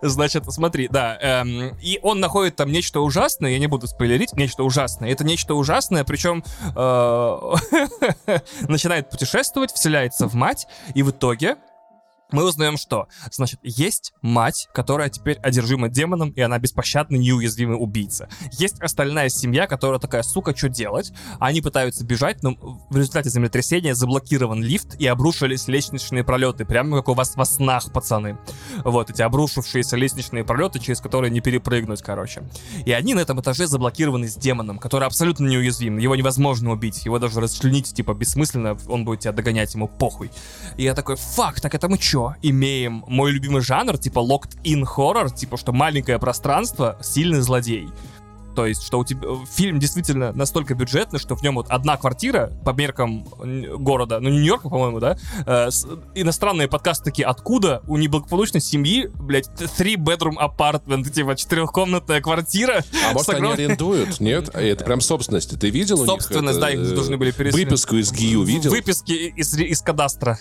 Значит, смотри, да. эм, и он находит там нечто ужасное, я не буду спойлерить, нечто ужасное. Это нечто ужасное, причем э, начинает путешествовать, вселяется в мать, и в итоге мы узнаем, что, значит, есть мать, которая теперь одержима демоном, и она беспощадный, неуязвимый убийца. Есть остальная семья, которая такая, сука, что делать? Они пытаются бежать, но в результате землетрясения заблокирован лифт, и обрушились лестничные пролеты, прямо как у вас во снах, пацаны. Вот, эти обрушившиеся лестничные пролеты, через которые не перепрыгнуть, короче. И они на этом этаже заблокированы с демоном, который абсолютно неуязвим. Его невозможно убить, его даже расчленить, типа, бессмысленно, он будет тебя догонять, ему похуй. И я такой, фак, так это мы чё? Имеем мой любимый жанр, типа locked-in horror, типа, что маленькое пространство, сильный злодей. То есть, что у тебя фильм действительно настолько бюджетный, что в нем вот одна квартира по меркам города, ну Нью-Йорка, по-моему, да, э, с- иностранные подкасты такие, откуда у неблагополучной семьи, блядь, three bedroom apartment, типа четырехкомнатная квартира. А может, с они арендуют? Нет? Это прям собственность. Ты видел Собственность, да, их должны были переселить. Выписку из ГИЮ видел? Выписки из, из кадастра.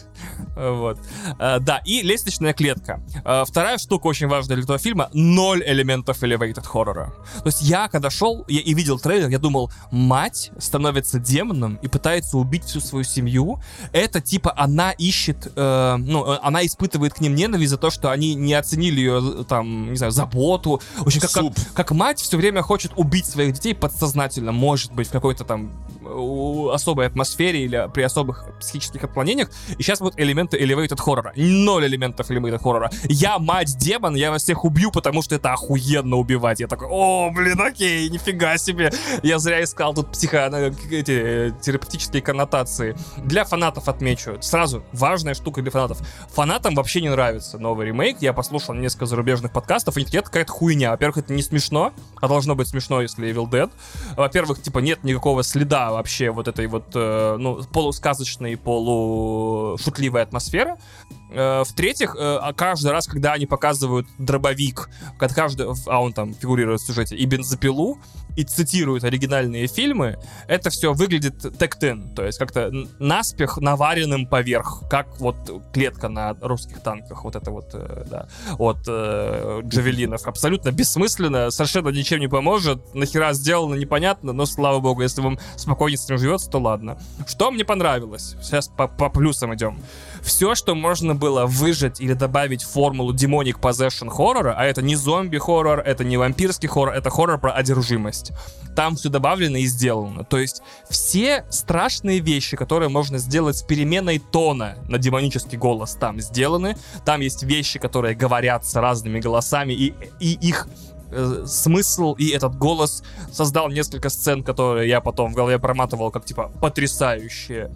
Вот. Э, Да, и лестничная клетка. Э, Вторая штука очень важная для этого фильма — ноль элементов elevated хоррора. То есть я, когда шел я и видел трейлер, я думал, мать становится демоном и пытается убить всю свою семью. Это типа она ищет, э, ну, э, она испытывает к ним ненависть за то, что они не оценили ее, там, не знаю, заботу. В общем, как, как, Суп. как мать все время хочет убить своих детей подсознательно, может быть, в какой-то там у- особой атмосфере или при особых психических отклонениях. И сейчас вот элементы elevated хоррора. Ноль элементов elevated хоррора. Я мать-демон, я вас всех убью, потому что это охуенно убивать. Я такой, о, блин, окей, нифига себе. Я зря искал тут психо... эти терапевтические коннотации. Для фанатов отмечу. Сразу, важная штука для фанатов. Фанатам вообще не нравится новый ремейк. Я послушал несколько зарубежных подкастов, и они такие, это какая-то хуйня. Во-первых, это не смешно, а должно быть смешно, если Evil Dead. Во-первых, типа, нет никакого следа вообще вот этой вот, э, ну, полусказочной, полушутливой атмосферы. Э, В-третьих, э, а каждый раз, когда они показывают дробовик, каждый, а он там фигурирует в сюжете, и бензопилу, Yahoo и цитирует оригинальные фильмы, это все выглядит тектен, то есть как-то наспех наваренным поверх, как вот клетка на русских танках, вот это вот, э, да, от э, джавелинов. Абсолютно бессмысленно, совершенно ничем не поможет, нахера сделано, непонятно, но слава богу, если вам спокойнее с этим живется, то ладно. Что мне понравилось? Сейчас по, по плюсам идем. Все, что можно было выжать или добавить в формулу Demonic Possession хоррора, а это не зомби-хоррор, это не вампирский хоррор, это хоррор про одержимость. Там все добавлено и сделано. То есть все страшные вещи, которые можно сделать с переменой тона на демонический голос, там сделаны. Там есть вещи, которые говорятся разными голосами, и, и их э, смысл и этот голос создал несколько сцен, которые я потом в голове проматывал как типа потрясающие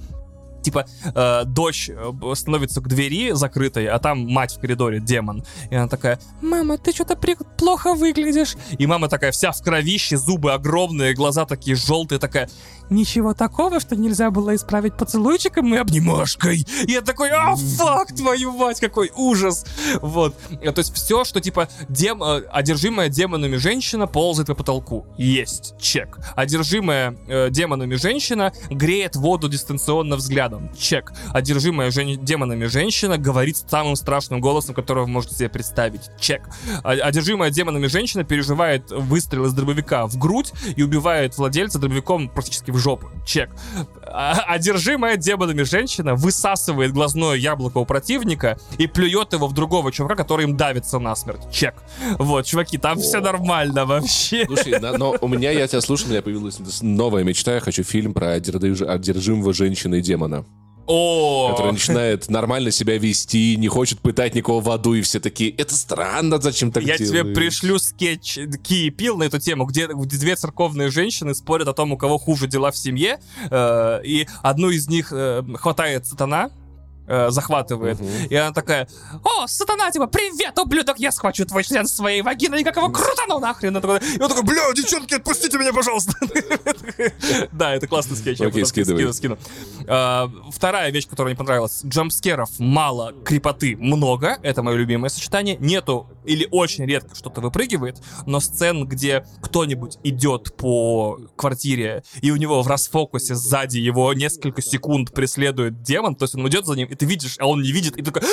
типа э, дочь э, становится к двери закрытой, а там мать в коридоре, демон. И она такая, мама, ты что-то при- плохо выглядишь. И мама такая вся в кровище, зубы огромные, глаза такие желтые, такая, ничего такого, что нельзя было исправить поцелуйчиком и обнимашкой. И я такой, а, фак, твою мать, какой ужас. Вот. Э, То есть все, что типа дем... э, одержимая демонами женщина ползает по потолку. Есть. Чек. Одержимая э, демонами женщина греет воду дистанционно взглядом. Чек. Одержимая жен- демонами женщина говорит самым страшным голосом, которого вы можете себе представить. Чек. Одержимая демонами женщина переживает выстрел из дробовика в грудь и убивает владельца дробовиком практически в жопу. Чек. А- Одержимая демонами женщина высасывает глазное яблоко у противника и плюет его в другого чувака, который им давится насмерть. Чек. Вот, чуваки, там все нормально вообще. Слушай, на- но у меня, я тебя слушаю, у меня появилась новая мечта. Я хочу фильм про одержи- одержимого женщины и демона. О, Который начинает нормально себя вести, не хочет пытать никого в аду, и все такие, это странно, зачем так Я тебе делаешь?» пришлю скетч Ки и Пил на эту тему, где, где две церковные женщины спорят о том, у кого хуже дела в семье, э, и одну из них э, хватает сатана, э, захватывает, и она такая, о, сатана, типа, привет, ублюдок, я схвачу твой член своей вагиной, и как его крутану нахрен. И он такой, и он такой, бля, девчонки, отпустите меня, пожалуйста. Да, это классный скетч. Окей, скидывай. скину, скину. А, Вторая вещь, которая мне понравилась. Jumpscare ов мало, крипоты много. Это мое любимое сочетание. Нету или очень редко что-то выпрыгивает, но сцен, где кто-нибудь идет по квартире, и у него в расфокусе сзади его несколько секунд преследует демон, то есть он идет за ним, и ты видишь, а он не видит, и такой...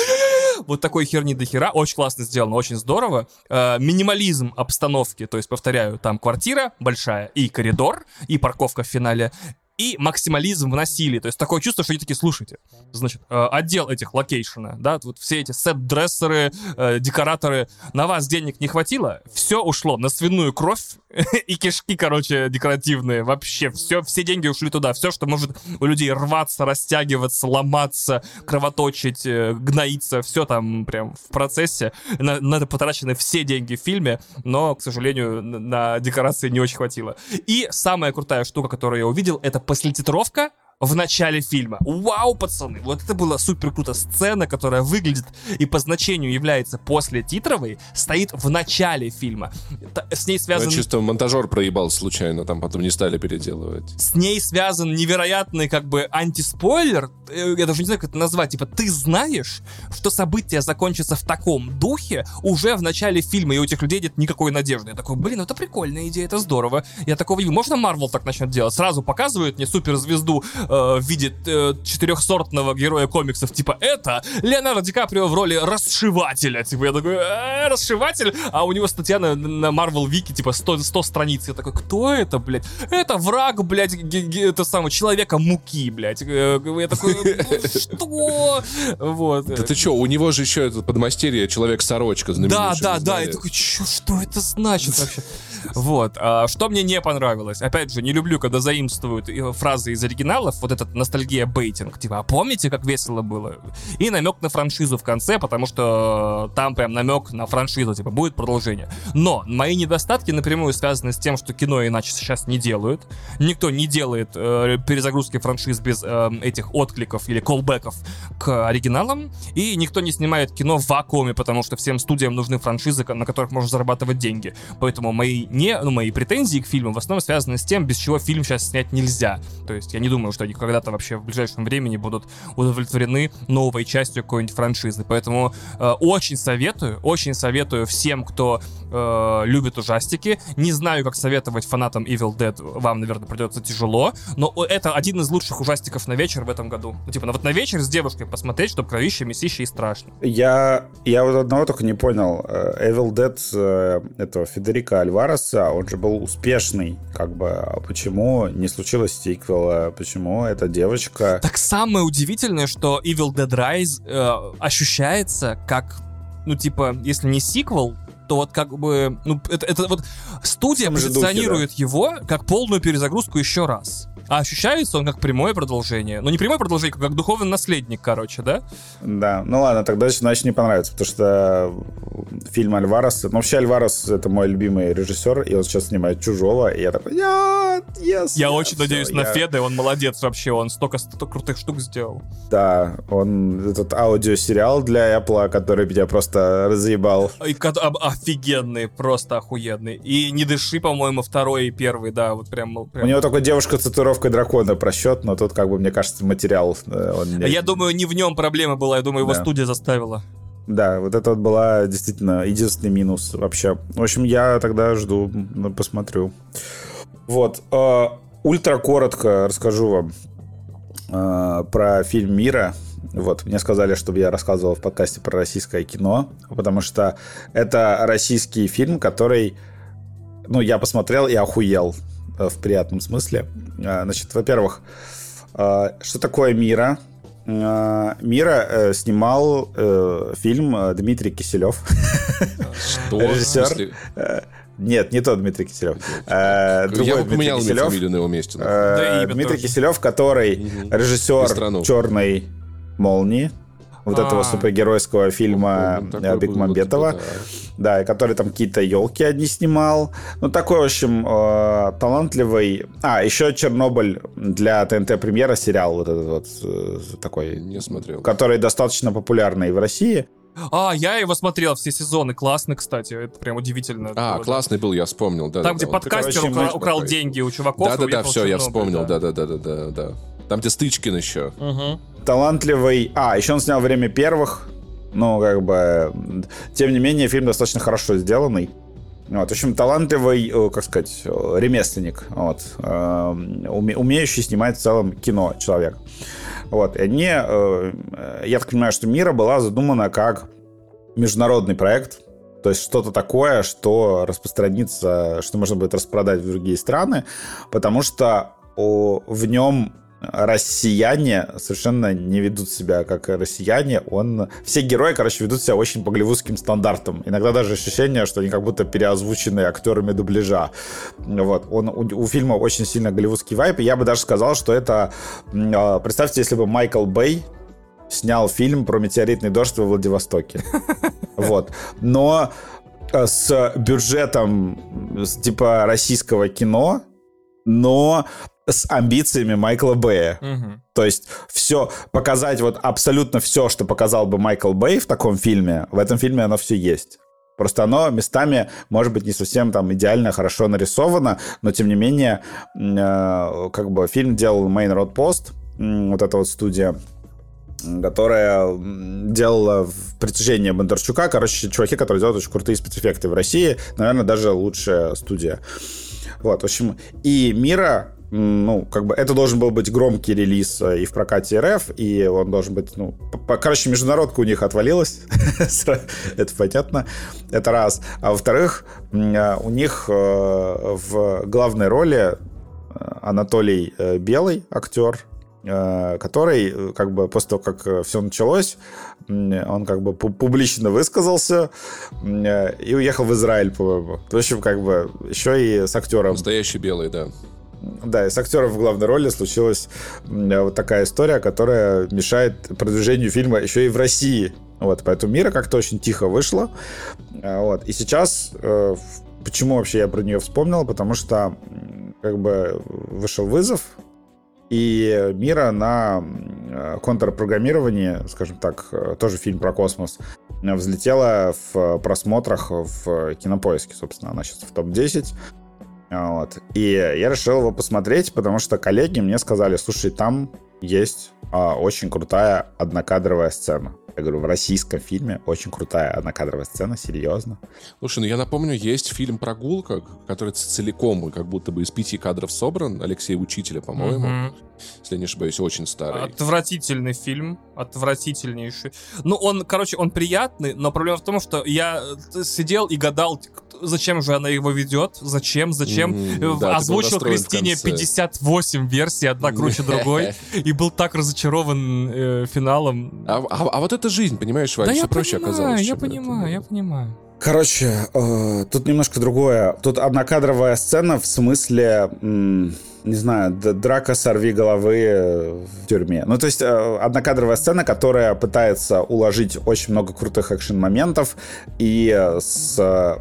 Вот такой херни до хера. Очень классно сделано, очень здорово. Э, минимализм обстановки, то есть, повторяю, там квартира большая, и коридор, и парковка в финале, и максимализм в насилии. То есть такое чувство, что они такие, слушайте, значит, э, отдел этих location а, да, вот все эти set dresser ы, э, декораторы, на вас денег не хватило, все ушло на свиную кровь и кишки, короче, декоративные. Вообще, все, все деньги ушли туда. Все, что может у людей рваться, растягиваться, ломаться, кровоточить, э, гноиться, все там прям в процессе. На, на это потрачены все деньги в фильме, но, к сожалению, на, на декорации не очень хватило. И самая крутая штука, которую я увидел, это послетитровка в начале фильма. Вау, пацаны! Вот это была супер круто. Сцена, которая выглядит и по значению является после титровой, стоит в начале фильма. С ней Ну, связан чисто монтажер проебал случайно, там потом не стали переделывать. с ней связан невероятный как бы антиспойлер. Э, Я даже не знаю, как это назвать. Типа, ты знаешь, что события закончатся в таком духе уже в начале фильма, и у этих людей нет никакой надежды. Я такой, блин, ну это прикольная идея, это здорово. Я такого не... Можно Марвел так начнет делать? Сразу показывают мне суперзвезду э, в виде э, четырехсортного героя комиксов. Типа, это Леонардо Ди Каприо в роли расшивателя. Типа, я такой, «Э, расшиватель? А у него статья на, на Marvel Wiki, типа, 100, 100 страниц. Я такой, кто это, блядь? Это враг, блядь, ге- ге- это самое, человека муки, блядь. Э, Я такой, что? Вот. Да ты что, у него же еще этот подмастерье Человек-сорочка Да, знаменитый. да, да, знали? я такой, что это значит вообще? Вот, а, что мне не понравилось, опять же, не люблю, когда заимствуют э, фразы из оригиналов, вот этот ностальгия бейтинг, типа, а помните, как весело было? И намек на франшизу в конце, потому что там прям намек на франшизу, типа, будет продолжение. Но мои недостатки напрямую связаны с тем, что кино иначе сейчас не делают. Никто не делает э, перезагрузки франшиз без э, этих откликов откликов или колбеков к оригиналам, и никто не снимает кино в вакууме, потому что всем студиям нужны франшизы, на которых можно зарабатывать деньги. Поэтому мои, не, ну, мои претензии к фильму в основном связаны с тем, без чего фильм сейчас снять нельзя. То есть я не думаю, что они когда-то вообще в ближайшем времени будут удовлетворены новой частью какой-нибудь франшизы. Поэтому э, очень советую, очень советую всем, кто э, любит ужастики. Не знаю, как советовать фанатам Evil Dead, вам, наверное, придется тяжело, но это один из лучших ужастиков на вечер в этом году. Ну, типа, на вот на вечер с девушкой посмотреть, чтобы кровище, месище и страшно. Я, я вот одного только не понял. Э, Evil Dead э, этого Федерика Альвареса, он же был успешный, как бы, а почему не случилось сиквела, почему эта девочка... Так самое удивительное, что Evil Dead Rise э, ощущается как ну, типа, если не сиквел, то вот как бы, ну, это, это вот студия позиционирует духе, да. его как полную перезагрузку еще раз. А ощущается он как прямое продолжение. Ну, не прямое продолжение, как духовный наследник, короче, да? Да. Ну ладно, тогда значит не понравится, потому что фильм Альварес... Ну, вообще Альварес — это мой любимый режиссер, и он сейчас снимает «Чужого», и я такой, нет, yes, Я yes, очень надеюсь я... на Феда, он молодец вообще, он столько, столько крутых штук сделал. Да, он этот аудиосериал для Apple, который меня просто разъебал. И, офигенный, просто охуенный. И «Не дыши», по-моему, второй и первый, да, вот прям... прям... У него только девушка тренировкой дракона просчет, но тут, как бы, мне кажется, материал... Э, он не... Я думаю, не в нем проблема была, я думаю, его да. студия заставила. Да, вот это вот была действительно единственный минус вообще. В общем, я тогда жду, посмотрю. Вот. Э, ультра коротко расскажу вам э, про фильм «Мира». Вот, мне сказали, чтобы я рассказывал в подкасте про российское кино, потому что это российский фильм, который, ну, я посмотрел и охуел. Э, в приятном смысле. Э, значит, во-первых, э, что такое Мира? Мира снимал фильм Дмитрий Киселев. Что? Режиссер. Нет, не тот Дмитрий Киселев. Я бы поменял фамилию на его месте. Дмитрий Киселев, который режиссер «Черной молнии», вот этого а. супергеройского фильма э, Бекмамбетова. Да, и который там какие-то елки одни снимал. Ну, такой, в общем, э, талантливый. А, еще Чернобыль для ТНТ премьера сериал вот этот вот э, такой. Не смотрел. Который достаточно популярный в России. А, я его смотрел все сезоны. Классный, кстати. Это прям удивительно. А, было, классный был, я вспомнил. Да, Там, да, где да, подкастер короче, украл, украл деньги у чуваков. Да-да-да, все, я вспомнил. Да-да-да-да-да. да. Там, где Стычкин еще. Угу. Талантливый... А, еще он снял «Время первых». Ну, как бы... Тем не менее, фильм достаточно хорошо сделанный. Вот, в общем, талантливый, э, как сказать, э, ремесленник, вот, э, умеющий снимать в целом кино человек. Вот, и они, я так понимаю, что «Мира» была задумана как международный проект, то есть что-то такое, что распространится, что можно будет распродать в другие страны, потому что в нем россияне совершенно не ведут себя как россияне. Он... Все герои, короче, ведут себя очень по голливудским стандартам. Иногда даже ощущение, что они как будто переозвучены актерами дубляжа. Вот. Он, у, у фильма очень сильно голливудский вайп. И я бы даже сказал, что это... А, представьте, если бы Майкл Бэй снял фильм про метеоритный дождь во Владивостоке. Вот. Но э, с бюджетом типа российского кино, но с амбициями Майкла Бэя. Угу. То есть все, показать вот абсолютно все, что показал бы Майкл Бэй в таком фильме, в этом фильме оно все есть. Просто оно местами, может быть, не совсем там идеально хорошо нарисовано, но тем не менее, э, как бы фильм делал Main Road Post, э, вот эта вот студия, которая делала в притяжение Бондарчука. Короче, чуваки, которые делают очень крутые спецэффекты в России. Наверное, даже лучшая студия. Вот, в общем, и Мира ну, как бы это должен был быть громкий релиз э, и в прокате РФ, и он должен быть, ну, короче, международка у них отвалилась, это понятно, это раз. А во-вторых, э, у них э, в главной роли Анатолий Белый, актер, который, как бы, после того, как все началось, он как бы публично высказался и уехал в Израиль, по-моему. В общем, как бы, еще и с актером. Настоящий белый, да. Да, и с актером в главной роли случилась вот такая история, которая мешает продвижению фильма еще и в России. Вот, поэтому Мира как-то очень тихо вышла. А, вот. И сейчас, э, почему вообще я про нее вспомнил? Потому что как бы вышел вызов, и Мира на э, контрпрограммирование, скажем так, э, тоже фильм про космос, взлетела в просмотрах в Кинопоиске, собственно, она сейчас в топ-10. Вот. И я решил его посмотреть, потому что коллеги мне сказали, слушай, там есть а, очень крутая однокадровая сцена. Я говорю, в российском фильме очень крутая однокадровая сцена, серьезно. Слушай, ну я напомню, есть фильм «Прогулка», который целиком как будто бы из пяти кадров собран, Алексея Учителя, по-моему. Mm-hmm. Если я не ошибаюсь, очень старый. Отвратительный фильм, отвратительнейший. Ну, он, короче, он приятный, но проблема в том, что я э, сидел и гадал, зачем же она его ведет, зачем, зачем. Mm-hmm, да, Озвучил Кристине 58 версий, одна круче другой, и был так разочарован э, финалом. А, а, а вот это жизнь, понимаешь, Ваня, да все проще понимаю, оказалось. Я понимаю, это. я понимаю. Короче, э, тут немножко другое. Тут однокадровая сцена в смысле... М- не знаю, драка сорви головы э, в тюрьме. Ну, то есть э, однокадровая сцена, которая пытается уложить очень много крутых экшен-моментов и э, с,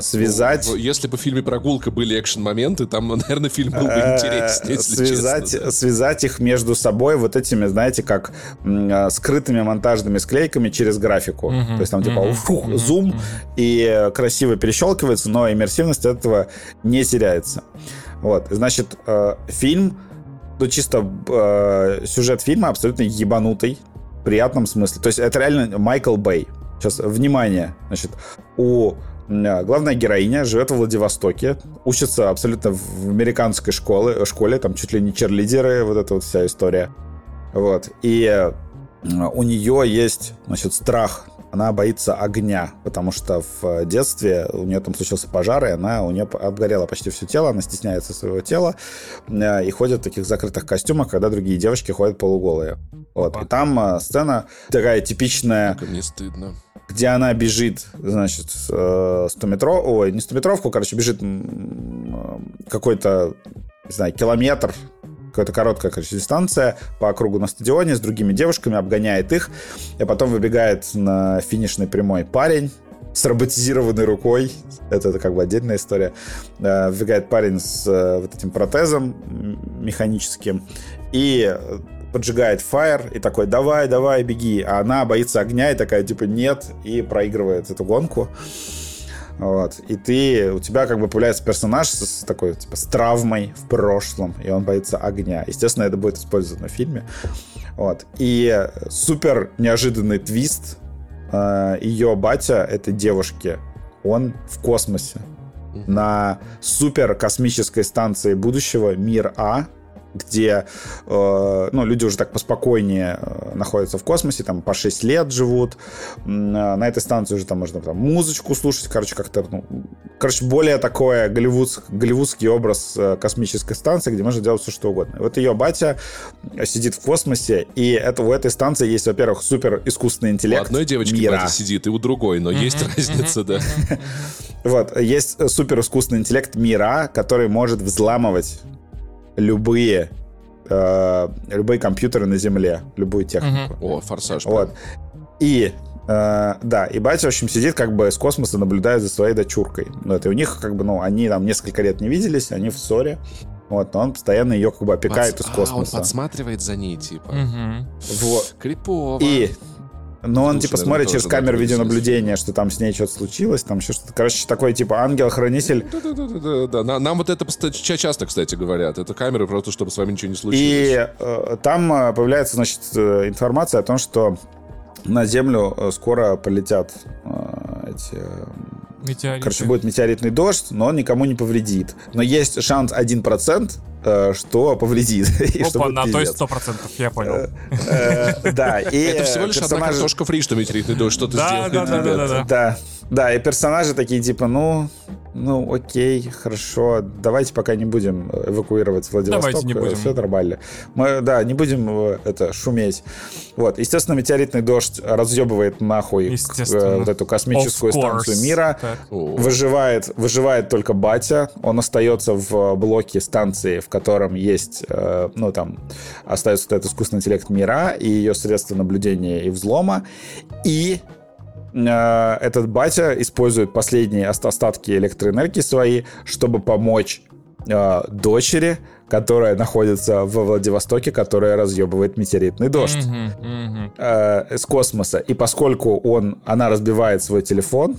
связать... Ну, если бы в фильме «Прогулка» были экшен-моменты, там, наверное, фильм был бы интереснее, связать, честно. Связать их между собой вот этими, знаете, как скрытыми монтажными склейками через графику. Mm-hmm. То есть там типа mm-hmm. фух, зум, mm-hmm. и красиво перещелкивается, но иммерсивность этого не теряется. Вот, значит, э, фильм, ну чисто э, сюжет фильма абсолютно ебанутый, в приятном смысле. То есть это реально Майкл Бэй. Сейчас, внимание, значит, у э, главная героиня живет в Владивостоке, учится абсолютно в американской школе, школе, там чуть ли не черлидеры, вот эта вот вся история. Вот. И э, у нее есть, значит, страх она боится огня, потому что в детстве у нее там случился пожар, и она, у нее обгорело почти все тело, она стесняется своего тела э, и ходит в таких закрытых костюмах, когда другие девочки ходят полуголые. Вот. И там э, сцена такая типичная... Как мне стыдно где она бежит, значит, 100 э, метров, ой, не 100 метровку, короче, бежит какой-то, не знаю, километр какая-то короткая короче, дистанция по кругу на стадионе с другими девушками, обгоняет их, и потом выбегает на финишной прямой парень, с роботизированной рукой. Это, это как бы отдельная история. Э, вбегает парень с э, вот этим протезом механическим и поджигает фаер и такой, давай, давай, беги. А она боится огня и такая, типа, нет, и проигрывает эту гонку. Вот. И ты, у тебя как бы появляется персонаж с, с такой, типа, с травмой в прошлом, и он боится огня. Естественно, это будет использовано в фильме. Вот. И супер неожиданный твист. Э, ее батя этой девушки, он в космосе. На супер космической станции будущего Мир А, где э, ну, люди уже так поспокойнее э, находятся в космосе, там по 6 лет живут. Э, на этой станции уже там можно там, музычку слушать, короче, как-то, ну, короче, более такое голливудск, голливудский образ э, космической станции, где можно делать все, что угодно. Вот ее батя сидит в космосе, и это, у этой станции есть, во-первых, супер искусственный интеллект У одной девочки мира. батя сидит, и у другой, но есть разница, да. Вот, есть супер искусственный интеллект мира, который может взламывать любые э, любые компьютеры на Земле, любую технику. О, форсаж. Вот. И Uh, да, и батя, в общем, сидит как бы с космоса, наблюдает за своей дочуркой. Вот, и у них как бы, ну, они там несколько лет не виделись, они в ссоре. Вот, но он постоянно ее как бы опекает Подс... из космоса. А, он подсматривает за ней, типа. Угу. Вот. Крипово. И но он, типа, смотрит через камеру видеонаблюдения, что там с ней что-то случилось, там еще что-то. Короче, такой, типа, ангел-хранитель. Да-да-да. да. Нам вот это часто, кстати, говорят. Это камеры просто, чтобы с вами ничего не случилось. И э, там э, появляется, значит, э, информация о том, что на Землю скоро полетят э, эти... Метеориты. Короче, будет метеоритный дождь, но он никому не повредит. Но есть шанс 1%, Э, что повредит. Опа, на то есть 100%, я понял. Э, э, да, и Это всего лишь одна картошка фри, что метеоритный дождь что-то сделает. Да, да, да, да. Да, и персонажи такие, типа, ну, ну, окей, хорошо, давайте пока не будем эвакуировать Владивосток. Давайте не будем. Все нормально. Мы, да, не будем это шуметь. Вот, естественно, метеоритный дождь разъебывает нахуй вот эту космическую станцию мира. Выживает, выживает только батя. Он остается в блоке станции, в котором есть, э, ну, там, остается этот искусственный интеллект мира и ее средства наблюдения и взлома. И э, этот батя использует последние остатки электроэнергии свои, чтобы помочь э, дочери, которая находится во Владивостоке, которая разъебывает метеоритный дождь Мгм, мгм. э, с космоса. И поскольку он, она разбивает свой телефон,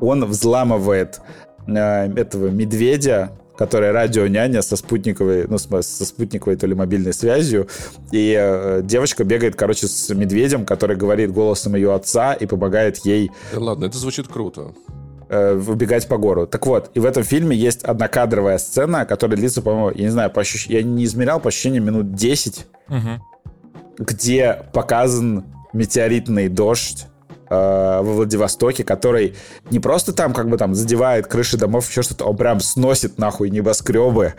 он взламывает э, этого медведя, который радионяня со спутниковой, ну, со спутниковой то ли мобильной связью. И э, девочка бегает, короче, с медведем, который говорит голосом ее отца и помогает ей Да ладно, это звучит круто. э, убегать по городу. Так вот, и в этом фильме есть однокадровая сцена, которая длится, по-моему, я не знаю, по ощущ- я не измерял, по ощущениям минут 10, Мгм. где показан метеоритный дождь во Владивостоке, который не просто там как бы там задевает крыши домов, еще что-то, он прям сносит нахуй небоскребы,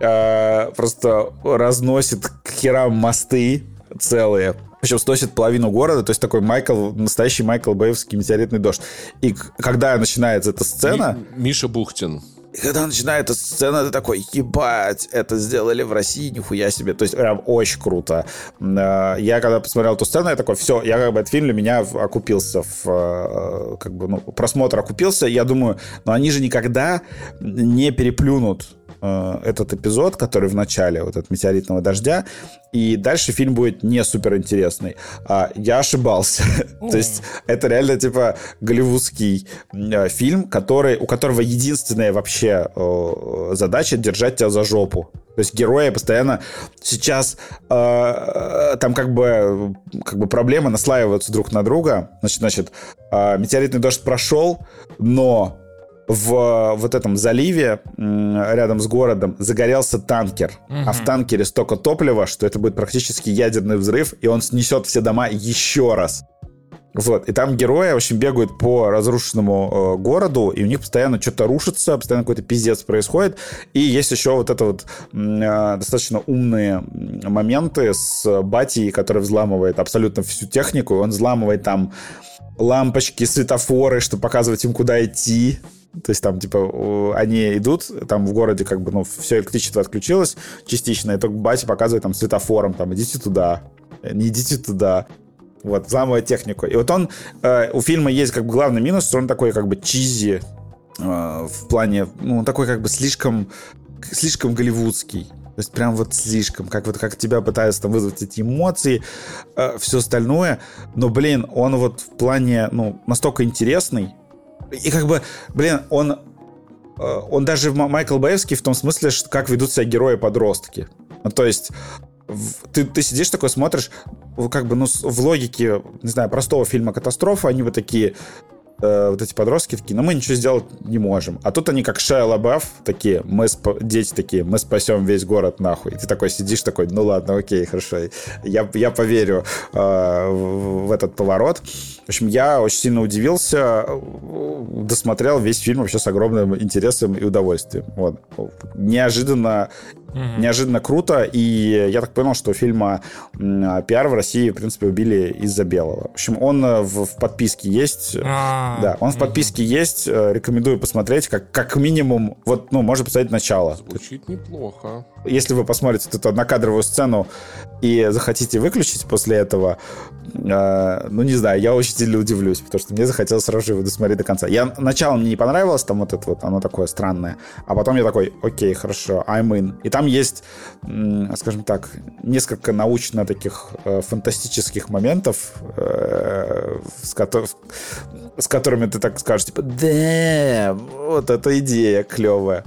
э, просто разносит к херам мосты целые. Причем сносит половину города, то есть такой Майкл, настоящий Майкл Бэйвский метеоритный дождь. И когда начинается эта сцена, Ми- Миша Бухтин. И когда начинается эта сцена, ты такой, ебать, это сделали в России, нихуя себе. То есть прям очень круто. Э, Я когда посмотрел эту сцену, я такой, все, я как бы этот фильм для меня окупился, в, э, как бы, ну, просмотр окупился. Я думаю, ну они же никогда не переплюнут э, этот эпизод, который в начале, вот этот метеоритного дождя, и дальше фильм будет не супер интересный. А, я ошибался. То есть это реально типа голливудский э, фильм, который, у которого единственная вообще э, задача держать тебя за жопу. То есть герои постоянно сейчас э, там как бы как бы проблемы наслаиваются друг на друга. Значит, значит, э, метеоритный дождь прошел, но в вот этом заливе рядом с городом загорелся танкер. А в танкере столько топлива, что это будет практически ядерный взрыв, и он снесет все дома еще раз. Вот, и там герои, в общем, бегают по разрушенному э, городу, и у них постоянно что-то рушится, постоянно какой-то пиздец происходит. И есть еще вот это вот э, достаточно умные моменты с Батей, который взламывает абсолютно всю технику. Он взламывает там лампочки, светофоры, чтобы показывать им, куда идти. То есть там, типа, они идут, там в городе как бы, ну, все электричество отключилось частично, и только батя показывает там светофором, там, идите туда, не идите туда. Вот, взламывает технику. И вот он, э, у фильма есть как бы главный минус, что он такой как бы чизи э, в плане, ну, он такой как бы слишком, слишком голливудский. То есть прям вот слишком, как вот как тебя пытаются там вызвать эти эмоции, э, все остальное. Но, блин, он вот в плане, ну, настолько интересный. И как бы, блин, он э, он даже Майкл Бэевский в том смысле, как ведут себя герои-подростки. Ну, то есть ты, ты сидишь такой, смотришь, как бы, ну, в логике, не знаю, простого фильма «Катастрофа», они вот такие, э, вот эти подростки такие, ну, мы ничего сделать не можем. А тут они как Шайа Лабаф, такие, мы, спа- дети такие, мы спасем весь город нахуй. И ты такой сидишь такой, ну, ладно, окей, хорошо, я, я поверю э, в, этот поворот. В общем, я очень сильно удивился, досмотрел весь фильм вообще с огромным интересом и удовольствием. Вот. Неожиданно, неожиданно круто, и я так понял, что фильма м, пиар в России, в принципе, убили из-за белого. В общем, он э, в, в подписке есть. А, Да, он в подписке есть. э, Рекомендую посмотреть, как, как минимум, вот, ну, можно посмотреть начало. Звучит неплохо. Если вы посмотрите эту однокадровую сцену и захотите выключить после этого, э, ну, не знаю, я очень сильно удивлюсь, потому что мне захотелось сразу же его досмотреть до конца. Я, начало мне не понравилось, там вот это вот, оно такое странное, а потом я такой, окей, хорошо, I'm in. И там есть, м, скажем так, несколько научно таких э, фантастических моментов, э, с, кото- с которыми ты так скажешь, типа, да, вот эта идея клевая.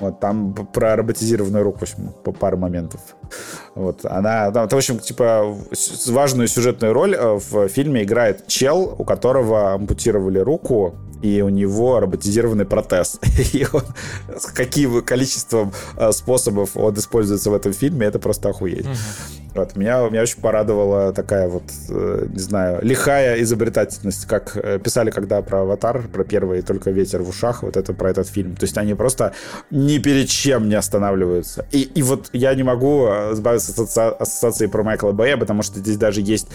Вот там про роботизированную руку, по пару моментов. Вот она, там, в общем, типа важную сюжетную роль э, в фильме играет чел, у которого ампутировали руку, и у него роботизированный протез. И он, каким количеством э, способов он используется в этом фильме, это просто охуеть. Вот, меня, меня очень порадовала такая вот, э, не знаю, лихая изобретательность, как э, писали когда про «Аватар», про первый «Только ветер в ушах», вот это про этот фильм. То есть они просто ни перед чем не останавливаются. И, и вот я не могу э, избавиться от асоци- ассоциации про Майкла Бэя, потому что здесь даже есть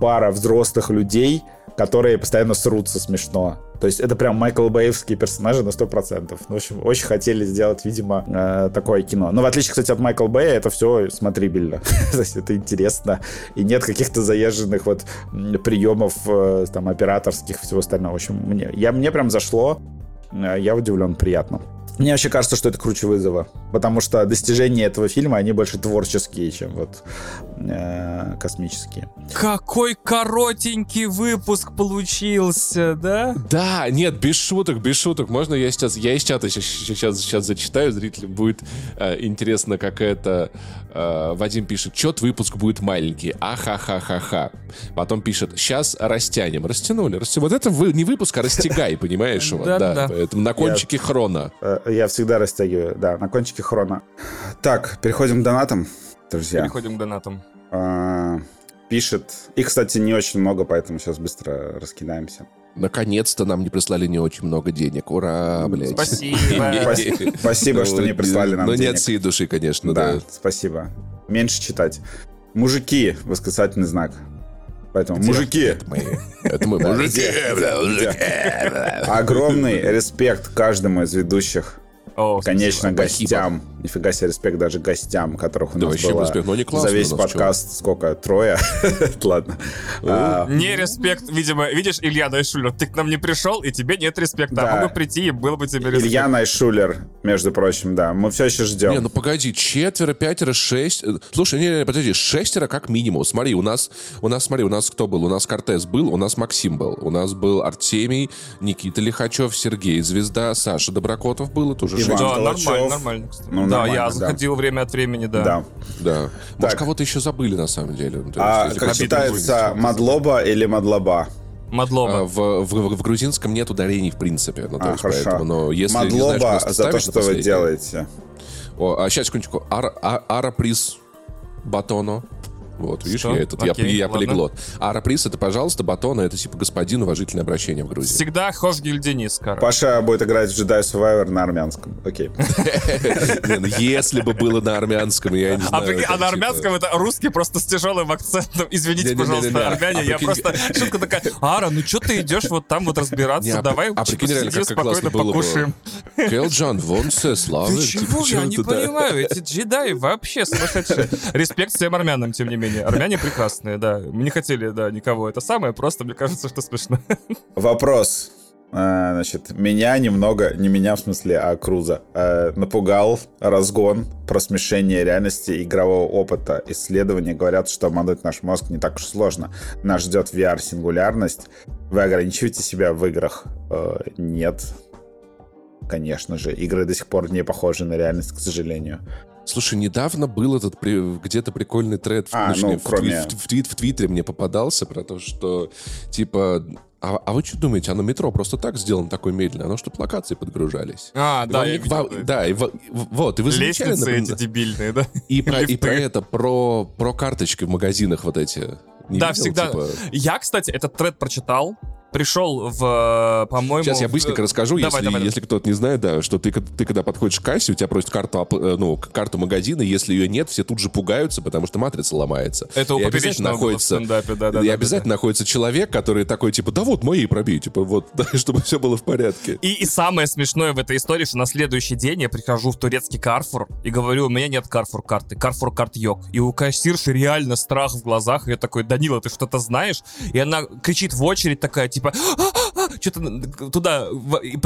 пара взрослых людей, которые постоянно срутся смешно. То есть это прям Майкл Бэевские персонажи на 100%. Ну, В общем, очень хотели сделать, видимо, э, такое кино. Но в отличие, кстати, от Майкла Бэя, это все смотрибельно. То есть это интересно. И нет каких-то заезженных вот приемов э, там операторских, всего остального. В общем, мне, я, мне прям зашло. Э, Я удивлен, приятно. Мне вообще кажется, что это круче вызова, потому что достижения этого фильма, они больше творческие, чем вот э, космические. Какой коротенький выпуск получился, да? Да, нет, без шуток, без шуток. Можно я сейчас, я из чата сейчас, сейчас, сейчас зачитаю, зрителям будет э, интересно, как это... Э, Вадим пишет, чет выпуск будет маленький, ахахахаха. Потом пишет, сейчас растянем. Растянули, растянули. Вот это вы, не выпуск, а растягай, понимаешь? Вот, Да, да, да. поэтому на кончике хрона. Я всегда растягиваю, да, на кончике хрона. Так, переходим к донатам, друзья. Переходим к донатам. А, Пишет. И, кстати, не очень много, поэтому сейчас быстро раскидаемся. Наконец-то нам не прислали не очень много денег. Ура, блядь. Спасибо. Спасибо, что не прислали нам Ну, не денег. от всей души, конечно, Да, да. спасибо. Меньше читать. Мужики, восклицательный знак. Поэтому, мужики, Это мы. Это мы, где? мужики. огромный респект каждому из ведущих. О, Конечно, Спасибо. гостям. Нифига себе респект даже гостям, которых у Да нас вообще было респект. Ну, они классные за весь подкаст сколько? Трое? Ладно. А, Не респект, видимо, видишь, Илья Найшулер, ты к нам не пришел, и тебе нет респекта. Да. А мог бы прийти, и был бы тебе респект. Илья Найшулер, между прочим, да. Мы все еще Не, ждем. ну погоди, четверо, пятеро, шесть. Э, Слушай, не, не, подожди, шестеро как минимум. Смотри, у нас, у нас, смотри, у нас кто был? У нас Кортес был, у нас Максим был, у нас был Артемий, Никита Лихачев, Сергей Звезда, Саша Доброкотов был, это уже Иван. Да, Толочев. нормально, нормально, кстати. Ну, да, нормально, я да. заходил время от времени, да. Да. Да. Может, Так. кого-то еще забыли, на самом деле. Ну, А есть, как если обидно читается, будет, Мадлоба или Мадлоба? Мадлоба. А, В, в, в грузинском нет ударений, в принципе. Ну, то А, есть, хорошо. поэтому, но если не знаешь, Мадлоба просто за то, что вы делаете. О, а сейчас, секундочку. Ара, а- Араприз Батоно. Вот, видишь, Что? я этот, я, Окей, я ладно. полиглот. Араприз это, пожалуйста, Батона, это типа господин, уважительное обращение в Грузии. Всегда Хошгиль Денис, короче. Паша будет играть в Jedi Survivor на армянском. Окей. Ну, Если бы было на армянском, я не А, знаю. а на типа- армянском это русский просто с тяжелым акцентом. Извините, пожалуйста, армяне. А Я прикинь- просто... Шутка такая, Ара, ну что ты идешь вот там вот разбираться? а Давай а сидим спокойно покушаем. Келджан, вон все, слава. Ты чего? Я не понимаю. Эти джедаи вообще сумасшедшие. Респект всем армянам, тем не менее. Армяне прекрасные, да. Мы не хотели, да, никого. Это самое просто, мне кажется, что смешно. Вопрос. Э, Значит, меня немного, не меня в смысле, а Круза, э, напугал разгон про смешение реальности игрового опыта. Исследования говорят, что обмануть наш мозг не так уж сложно. Нас ждет VR-сингулярность. Вы ограничиваете себя в играх? Э, Нет. Конечно же, игры до сих пор не похожи на реальность, к сожалению. Слушай, недавно был этот при- где-то прикольный тред в, А, точнее, ну, в, кроме- твит- в, твит- в Твиттере мне попадался про то, что типа. А, а вы что думаете, оно метро просто так сделано такое медленно? Оно что локации подгружались? А, И да, вам я видел, вам- да. да, и, во- в- вот, и вы замечали, Лестницы например, эти дебильные, да? и, про, и про это, про, про карточки в магазинах вот эти. Не Да, видел, всегда. типа? Я, кстати, этот тред прочитал, пришел в, э, по-моему... Сейчас я в- быстренько расскажу, Давай, если, давай, если кто-то не знает, да, что ты, ты когда подходишь к кассе, у тебя просят карту, э, ну, карту магазина, если ее нет, все тут же пугаются, потому что матрица ломается. Это у и обязательно в находится, стендапе, да, да, и да, обязательно находится человек, который такой, типа, да вот, мои пробей, типа, вот, да, чтобы все было в порядке. И, и самое смешное в этой истории, что на следующий день я прихожу в турецкий Карфур и говорю, у меня нет Карфур карты, Карфур карт йог. И у кассирши реально страх в глазах. И я такой, Данила, ты что-то знаешь? И она кричит в очередь такая, типа, что-то туда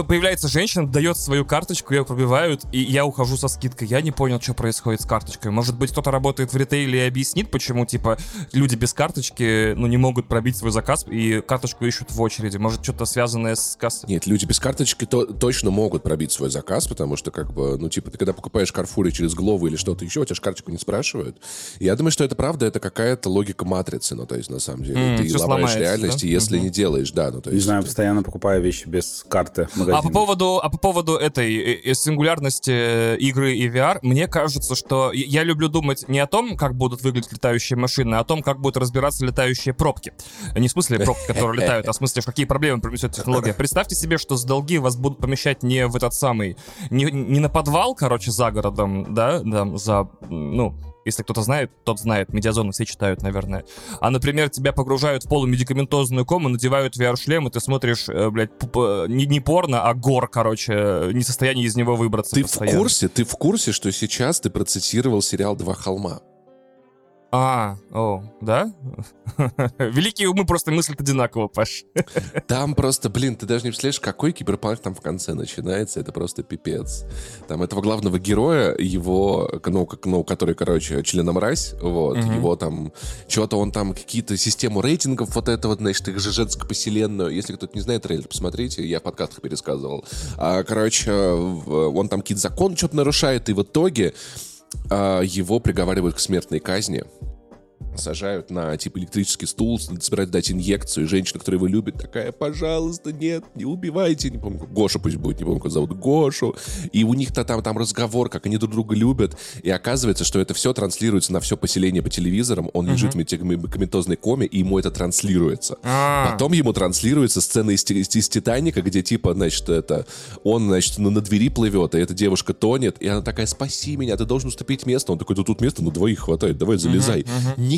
появляется женщина, дает свою карточку, ее пробивают, и я ухожу со скидкой. Я не понял, что происходит с карточкой. Может быть, кто-то работает в ритейле и объяснит, почему, типа, люди без карточки, ну, не могут пробить свой заказ и карточку ищут в очереди. Может, что-то связанное с кассой. Нет, люди без карточки то, точно могут пробить свой заказ, потому что, как бы, ну, типа, ты когда покупаешь Карфуре через Глову или что-то еще, у тебя же карточку не спрашивают. Я думаю, что это правда, это какая-то логика матрицы, ну, то есть, на самом деле, М, ты ломаешь реальность, да? если Мгм. не делаешь, да, ну, то Не есть... знаю, постоянно покупаю вещи без карты в магазине. А по поводу, а по поводу этой э, э, сингулярности э, игры и VR, мне кажется, что я- я люблю думать не о том, как будут выглядеть летающие машины, а о том, как будут разбираться летающие пробки. Не в смысле пробки, которые летают, а в смысле, какие проблемы принесет технология. Представьте себе, что с долги вас будут помещать не в этот самый, не, не на подвал, короче, за городом, да, там, за, ну, если кто-то знает, тот знает, медиазоны все читают, наверное. А, например, тебя погружают в полумедикаментозную кому, надевают VR-шлем, и ты смотришь, э, блядь, не, не порно, а гор, короче, э, не в состоянии из него выбраться Ты в постоянно. курсе, ты в курсе, что сейчас ты процитировал сериал «Два холма»? А, о, да? Великие умы просто мыслят одинаково, Паш. Там просто, блин, ты даже не представляешь, какой киберпанк там в конце начинается. Это просто пипец. Там этого главного героя, его, ну, как, ну который, короче, членомразь, вот, Мгм. его там, что-то он там, какие-то систему рейтингов, вот это вот, значит, их же женско-поселенную. Если кто-то не знает трейлер, посмотрите, я в подкастах пересказывал. А, короче, он там какие-то законы что-то нарушает, и в итоге его приговаривают к смертной казни сажают на, типа, электрический стул, собирают дать инъекцию, и женщина, которая его любит, такая, пожалуйста, нет, не убивайте, не помню, Гоша пусть будет, не помню, как зовут, Гошу, и у них-то там, там разговор, как они друг друга любят, и оказывается, что это все транслируется на все поселение по телевизорам, он лежит в медикаментозной коме, и ему это транслируется. А. Потом ему транслируется сцена из, из- из «Титаника», где, типа, значит, это, он, значит, на, на двери плывет, и эта девушка тонет, и она такая, спаси меня, ты должен уступить место. Он такой, да тут места на двоих хватает, давай залезай.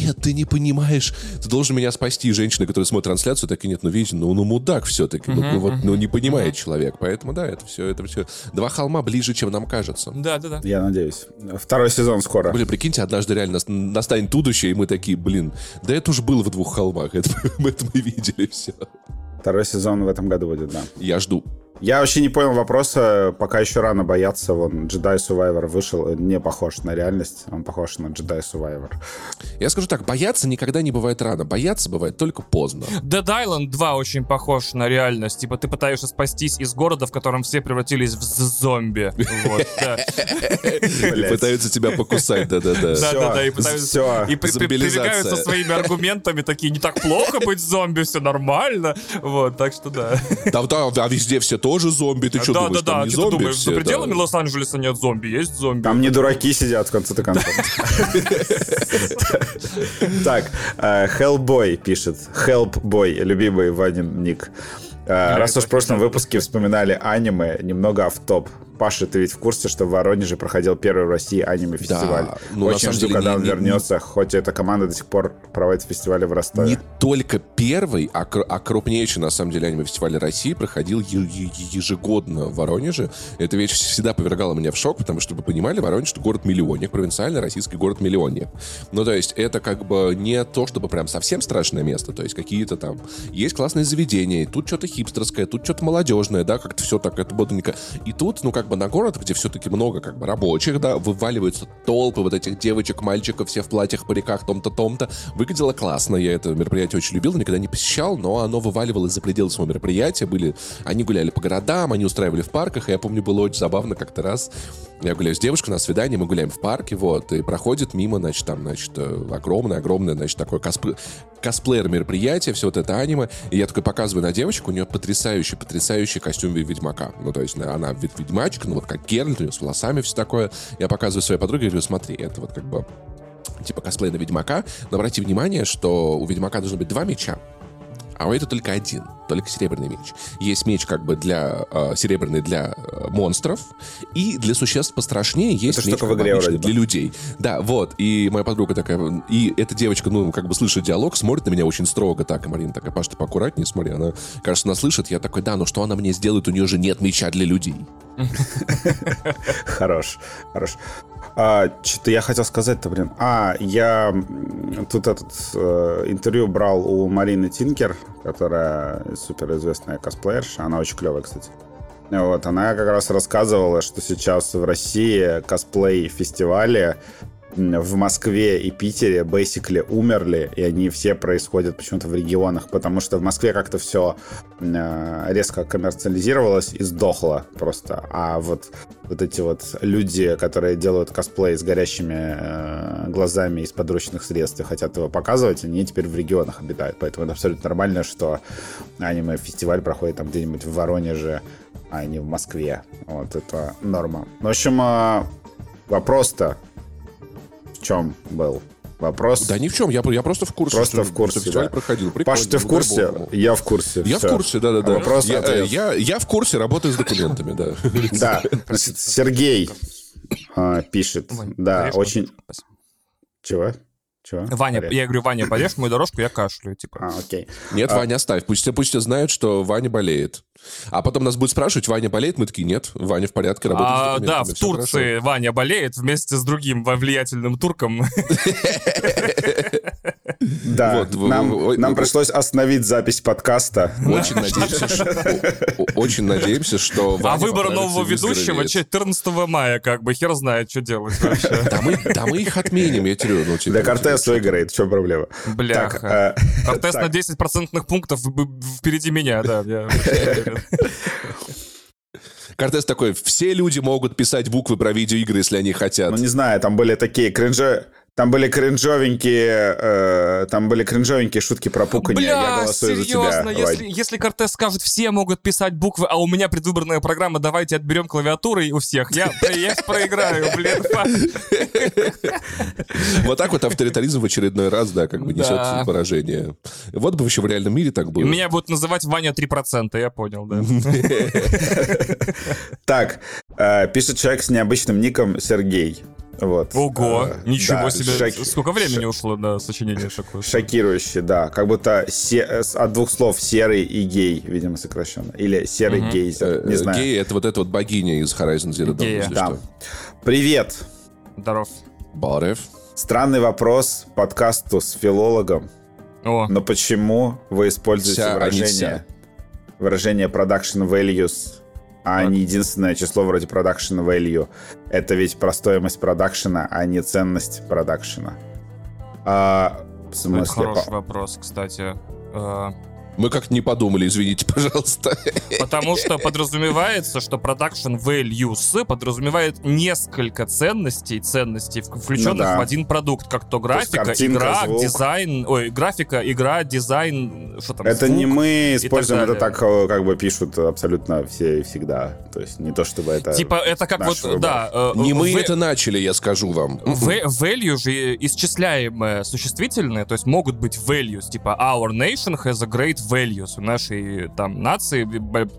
Нет, ты не понимаешь, ты должен меня спасти. И женщины, которые смотрят трансляцию, такие, нет, ну видите, ну, ну мудак все-таки, ну, ну вот, ну не понимает человек. Поэтому, да, это все, это все. Два холма ближе, чем нам кажется. Да, да, да. Я надеюсь. Второй сезон скоро. Блин, прикиньте, однажды реально нас- настанет будущее, и мы такие, блин, да это уже было в двух холмах, это, мы это мы видели все. Второй сезон в этом году будет, да. Я жду. Я вообще не понял вопроса, пока еще рано бояться. Вон, Jedi Survivor вышел, э, не похож на реальность, он похож на Jedi Survivor. Я скажу так, бояться никогда не бывает рано, бояться бывает только поздно. Dead Island 2 очень похож на реальность. Типа ты пытаешься спастись из города, в котором все превратились в зомби. Пытаются тебя покусать, да-да-да. Да, да, да, и пытаются... И при- при- Зомбилизация. прибегают со своими аргументами, такие, не так плохо быть зомби, все нормально. Вот, так что да. Да, да, а везде все тоже зомби, ты что Да, думаешь, да, да, там не зомби думаешь, все, за да. пределами Лос-Анджелеса нет зомби, есть зомби. Там не дураки сидят в конце-то концов. Так, э, Hellboy пишет. Helpboy, любимый Ванин ник. Э, Раз уж в прошлом выпуске вспоминали аниме, немного автоп. Паша, ты ведь в курсе, что в Воронеже проходил первый в России аниме-фестиваль? ну, на Очень самом жду, деле, когда не- он не- вернется, хоть эта команда до сих пор проводит фестивали в Ростове. Не только первый, а, а крупнейший, на самом деле, аниме-фестиваль России проходил ежегодно в Воронеже. Эта вещь всегда повергала меня в шок, потому что, вы понимали, Воронеж — это город-миллионник, провинциальный российский город-миллионник. Ну, то есть, это как бы не то, чтобы прям совсем страшное место, то есть, какие-то там... Есть классные заведения, тут что-то хипстерское, тут что-то молодежное, да, как-то все так, это бодренько. И тут, ну, как бы на город, где все-таки много, как бы, рабочих, да, вываливаются толпы вот этих девочек, мальчиков, все в платьях, париках, том-то, том-то. Выглядело классно, я это мероприятие очень любил, никогда не посещал, но оно вываливалось за пределы своего мероприятия. Были, они гуляли по городам, они устраивали в парках, и я помню, было очень забавно как-то раз. Я гуляю с девушкой на свидание, мы гуляем в парке, вот, и проходит мимо, значит, там, значит, огромное-огромное, значит, такое косп- косплеер мероприятие, все вот это аниме, и я такой показываю на девочку, у нее потрясающий, потрясающий костюм вед- ведьмака. Ну, то есть она- она ведьмачка, ну, вот как Геральт, у нее с волосами все такое. Я показываю своей подруге, говорю, смотри, это вот как бы типа косплей на Ведьмака, но обратите внимание, что у Ведьмака должно быть два меча, а у этого только один, только серебряный меч. Есть меч как бы для э, серебряный для э, монстров, и для существ пострашнее есть Это меч в игре обычный для людей. Да, вот. И моя подруга такая, и эта девочка, ну, как бы слышит диалог, смотрит на меня очень строго так, и Марина такая, Паш, ты поаккуратнее смотри, она, кажется, она слышит, я такой, да, но что она мне сделает, у нее же нет меча для людей. Хорош, хорош. А, что-то я хотел сказать-то, блин. А, я тут этот э, интервью брал у Марины Тинкер, которая суперизвестная косплеерша. Она очень клевая, кстати. Вот, она как раз рассказывала, что сейчас в России косплей-фестивали в Москве и Питере basically умерли, и они все происходят почему-то в регионах, потому что в Москве как-то все резко коммерциализировалось и сдохло просто. А вот, вот эти вот люди, которые делают косплей с горящими э, глазами из подручных средств и хотят его показывать, они теперь в регионах обитают. Поэтому это абсолютно нормально, что аниме-фестиваль проходит там где-нибудь в Воронеже, а не в Москве. Вот это норма. В общем, э, вопрос-то в чем был? Вопрос... Да ни в чем, я, я просто в курсе. Просто что- в курсе, да. проходил. Прикольно, Паш, ты в курсе? Я в курсе. Я Всё. в курсе, да-да-да. Вопрос, я, ответ. э, я, я в курсе, работаю с документами, да. Да, Сергей а, пишет. Да, очень... Чего? Чего? Ваня, Порежь. я говорю, Ваня, порежь мою дорожку, я кашляю, типа. А, окей. Нет, Ваня, оставь. Пусть, пусть все знают, что Ваня болеет. А потом нас будут спрашивать, Ваня болеет? Мы такие, нет, Ваня в порядке, работает А, да, в всё хорошо». Турции Ваня болеет вместе с другим во- влиятельным турком. Да, Вот, нам, вы- вы- нам вы- пришлось остановить запись подкаста. Очень надеемся, что, о- очень надеемся, что А выбор нового ведущего выздоровеет. 14 мая, как бы, хер знает, что делать вообще. Да мы, да мы их отменим, я тебе говорю, ну, типа, Да Кортес выиграет, в чем проблема? Бляха. Так, э, Кортес так. на 10 процентных пунктов впереди меня, да. Кортес такой, все люди могут писать буквы про видеоигры, если они хотят. Ну, не знаю, там были такие кринжи... Там были кринжовенькие, э, там были кринжовенькие шутки про пуканье. Я Бля, за серьезно, тебя, если, Вань. если Кортес скажет, все могут писать буквы, а у меня предвыборная программа, давайте отберем клавиатуры у всех, я, я проиграю, блин. Вот так вот авторитаризм в очередной раз, да, как бы несет поражение. Вот бы вообще в реальном мире так было. Меня будут называть Ваня 3%, я понял, да. Так, э, пишет человек с необычным ником Сергей. Вот. Ого, Э, ничего да, себе. шоки- Сколько времени ушло на сочинение такое? Шокирующий, да. Как будто се- э, с- от двух слов серый и гей, видимо, сокращенно. Или серый Мгм. гейзер, не э, знаю. Гей — это вот эта вот богиня из Horizon Zero Dawn, Да. что. Привет. Здоров. Барев. Странный вопрос подкасту с филологом. О, Но почему вы используете Ся, а не выражение, ся. выражение production values, а не единственное число вроде production value? Это ведь про стоимость продакшена, а не ценность продакшена. А, в это смысле, хороший по- вопрос, кстати. Мы как-то не подумали, извините, пожалуйста. Потому что подразумевается, что production values подразумевает несколько ценностей, ценностей, включенных Ну да. в один продукт, как то графика, картинка, игра, звук. дизайн, ой, графика, игра, дизайн, что там, это звук. не мы используем, так это так как бы пишут абсолютно все и всегда. То есть не то чтобы это... Типа это как вот, выбор. да. э, Не мы это начали, я скажу вам. В- value же исчисляемое существительное, то есть могут быть values, типа our nation has a great values, у нашей там нации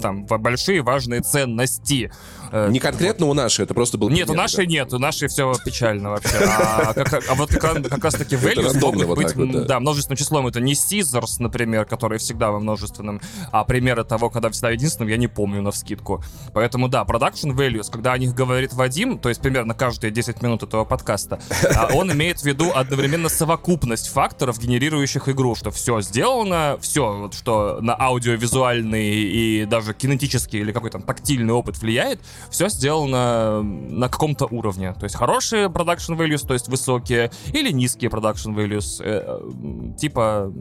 там большие важные ценности. Э, Не конкретно у нашей, это просто был Нет, у нашей да. нет, у нашей все печально вообще. А, как, а вот как, раз- как раз таки values могут вот быть да. множественным числом. Это не scissors, например, которые всегда во множественном, а примеры того, когда всегда единственным, я не помню на вскидку. Поэтому да, production values, когда о них говорит Вадим, то есть примерно каждые 10 минут этого подкаста, а он имеет в виду одновременно совокупность факторов, генерирующих игру, что все сделано, все, вот что на аудиовизуальный и даже кинетический или какой-то тактильный опыт влияет, все сделано на каком-то уровне. То есть хорошие production values, то есть высокие, или низкие production values, э, типа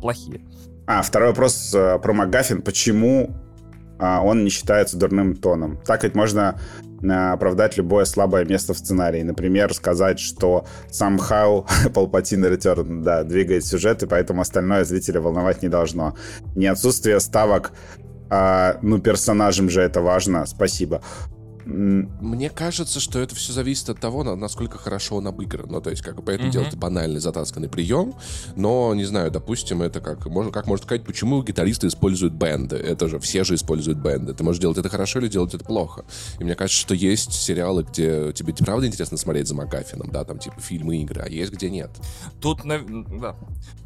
плохие. А, второй вопрос э, про МакГаффин. Почему а, он не считается дурным тоном? Так ведь можно э, оправдать любое слабое место в сценарии. Например, сказать, что somehow Palpatine Return да, двигает сюжет, и поэтому остальное зрителя волновать не должно. Не отсутствие ставок, а, ну, персонажам же это важно. Спасибо. Мне кажется, что это все зависит от того, на- насколько хорошо он обыгран. Ну, то есть, как бы, поэтому Мгм. делать банальный затасканный прием, но, не знаю, допустим, это как, можно, как можно сказать, почему гитаристы используют бенды? Это же, все же используют бенды. Ты можешь делать это хорошо или делать это плохо. И мне кажется, что есть сериалы, где тебе правда интересно смотреть за Макафином, да, там, типа, фильмы, игры, а есть, где нет. Тут, да.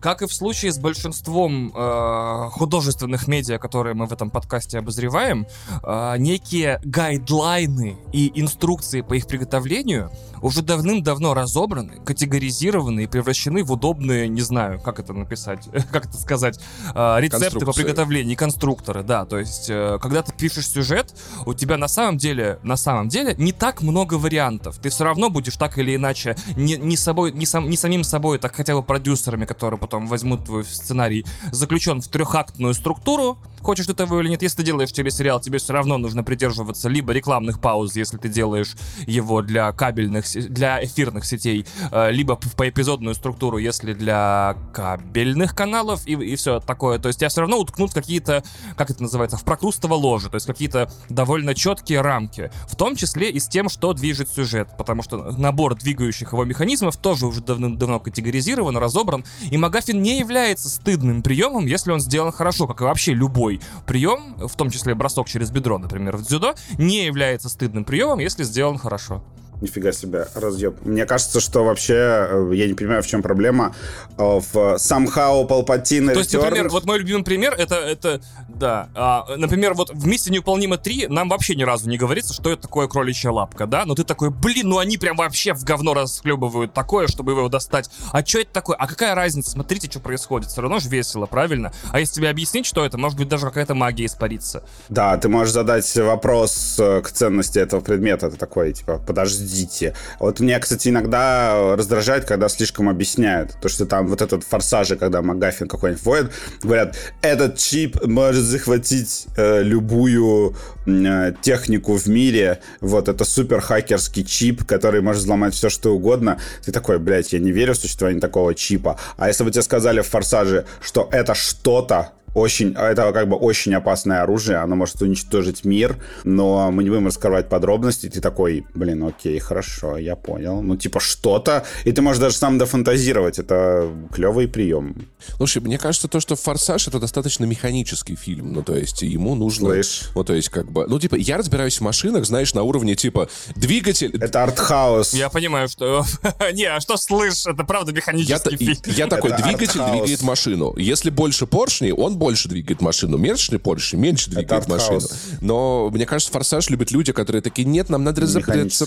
Как и в случае с большинством э, художественных медиа, которые мы в этом подкасте обозреваем, э, некие гайдлайны и инструкции по их приготовлению уже давным-давно разобраны, категоризированы и превращены в удобные, не знаю, как это написать, как это сказать, э, рецепты по приготовлению, конструкторы, да. То есть, э, когда ты пишешь сюжет, у тебя на самом деле, на самом деле, не так много вариантов. Ты все равно будешь так или иначе не, не собой, не, сам, не самим собой, так хотя бы продюсерами, которые потом возьмут твой сценарий, заключен в трехактную структуру, хочешь ты того или нет. Если ты делаешь телесериал, тебе все равно нужно придерживаться либо рекламных пауз, если ты делаешь его для кабельных, для эфирных сетей, э, либо по эпизодную структуру, если для кабельных каналов и, и все такое. То есть тебя все равно уткнут какие-то, как это называется, в прокрустово ложе, то есть какие-то довольно четкие рамки, в том числе и с тем, что движет сюжет, потому что набор двигающих его механизмов тоже уже давным-давно категоризирован, разобран, и Магафин не является стыдным приемом, если он сделан хорошо, как и вообще любой прием, в том числе бросок через бедро, например, в дзюдо, не является стыдным приемом, если сделан хорошо. Нифига себе, разъеб. Мне кажется, что вообще, э, я не понимаю, в чем проблема. Э, в Somehow Palpatine То есть, например, вот мой любимый пример, это, это да, а, например, вот в «Миссии невыполнима 3» нам вообще ни разу не говорится, что это такое кроличья лапка, да? Но ты такой, блин, ну они прям вообще в говно расхлебывают такое, чтобы его достать. А что это такое? А какая разница? Смотрите, что происходит. Все равно же весело, правильно? А если тебе объяснить, что это, может быть, даже какая-то магия испарится. Да, ты можешь задать вопрос э, к ценности этого предмета. Ты такой, типа, подождите. Вот меня, кстати, иногда раздражает, когда слишком объясняют. То, что там вот этот форсажи, когда Магафин какой-нибудь вводит, говорят, этот чип может захватить э, любую э, технику в мире. Вот, это супер хакерский чип, который может взломать все, что угодно. Ты такой, блядь, я не верю в существование такого чипа. А если бы тебе сказали в Форсаже, что это что-то, очень, а это как бы очень опасное оружие, оно может уничтожить мир, но мы не будем раскрывать подробности. Ты такой, блин, окей, хорошо, я понял. Ну, типа что-то, и ты можешь даже сам дофантазировать. Это клевый прием. Слушай, мне кажется, то, что «Форсаж» — это достаточно механический фильм. Ну, то есть ему нужно... Слышь. Ну, то есть как бы... Ну, типа, я разбираюсь в машинах, знаешь, на уровне, типа, двигатель... Это артхаус. Я понимаю, что... Не, а что слышь? Это правда механический фильм. я такой, двигатель двигает машину. Если больше поршней, он больше двигает машину. Меньше поршней, меньше двигает машину. Но мне кажется, «Форсаж» любят люди, которые такие, нет, нам надо разобраться.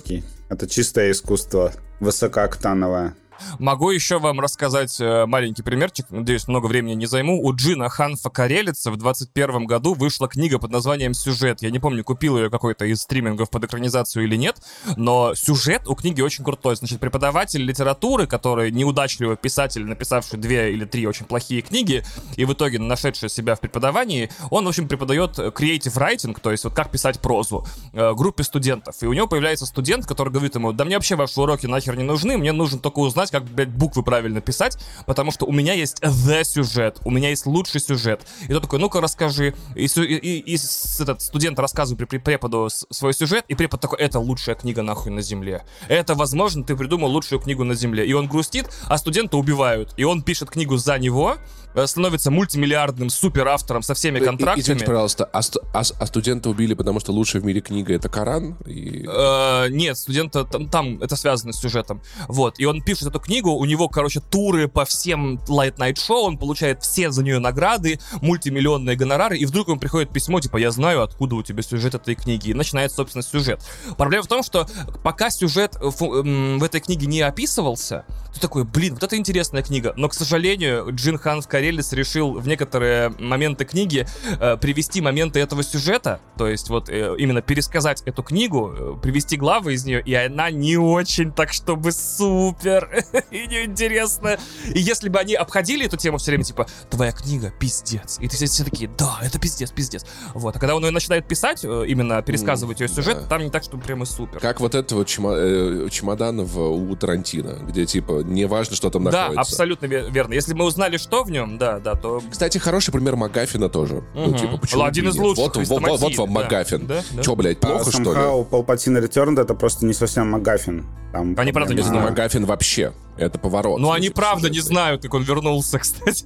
Это чистое искусство. Высокооктановое. Могу еще вам рассказать э, маленький примерчик, надеюсь, много времени не займу. У Джина Ханфа Карелица в 21 году вышла книга под названием «Сюжет». Я не помню, купил ее какой-то из стримингов под экранизацию или нет, но сюжет у книги очень крутой. Значит, преподаватель литературы, который неудачливый писатель, написавший две или три очень плохие книги, и в итоге нашедший себя в преподавании, он, в общем, преподает creative writing, то есть вот как писать прозу, э, группе студентов. И у него появляется студент, который говорит ему, да мне вообще ваши уроки нахер не нужны, мне нужно только узнать, как, блядь, буквы правильно писать, потому что у меня есть the сюжет, у меня есть лучший сюжет. И тот такой, ну-ка расскажи. И, и- и- и этот студент рассказывает при, преподу свой сюжет, и препод такой, это лучшая книга нахуй на земле. Это, возможно, ты придумал лучшую книгу на земле. И он грустит, а студента убивают. И он пишет книгу за него, становится мультимиллиардным суперавтором со всеми Э, контрактами. Извините, пожалуйста, а, сту- а а студента убили, потому что лучшая в мире книга — это Коран? И... Э, нет, студента там, там это связано с сюжетом. Вот. И он пишет эту книгу, у него, короче, туры по всем Light Night Show, он получает все за нее награды, мультимиллионные гонорары, и вдруг ему приходит письмо, типа, я знаю, откуда у тебя сюжет этой книги. И начинается, собственно, сюжет. Проблема в том, что пока сюжет э, м, в этой книге не описывался, ты такой, блин, вот это интересная книга. Но, к сожалению, Джин Ханс Карелис решил в некоторые моменты книги э, привести моменты этого сюжета, то есть вот э, именно пересказать эту книгу, э, привести главы из нее, и она не очень так, чтобы супер и неинтересно. И если бы они обходили эту тему все время, типа, твоя книга пиздец, и ты все, все такие, да, это пиздец, пиздец. Вот, а когда он ее начинает писать, э, именно пересказывать ее сюжет, да. там не так, чтобы прямо супер. Как вот этого чема- э, чемодана в, у Тарантино, где, типа, не важно, что там Да, находится. абсолютно ве- верно. Если мы узнали, что в нем, да, да, то Кстати, хороший пример Магафина тоже. Ну, Мгм. типа, почему Один из лучших, Вот, вот, вот, вот вам да. Магафин. Да, да. Че, блядь, плохо, а что ли? Somehow Palpatine Returned это просто не совсем Магафин. Там Они, правда, не Это не знаю. Магафин вообще. Это поворот. Ну, они правда не знают, как он вернулся, кстати.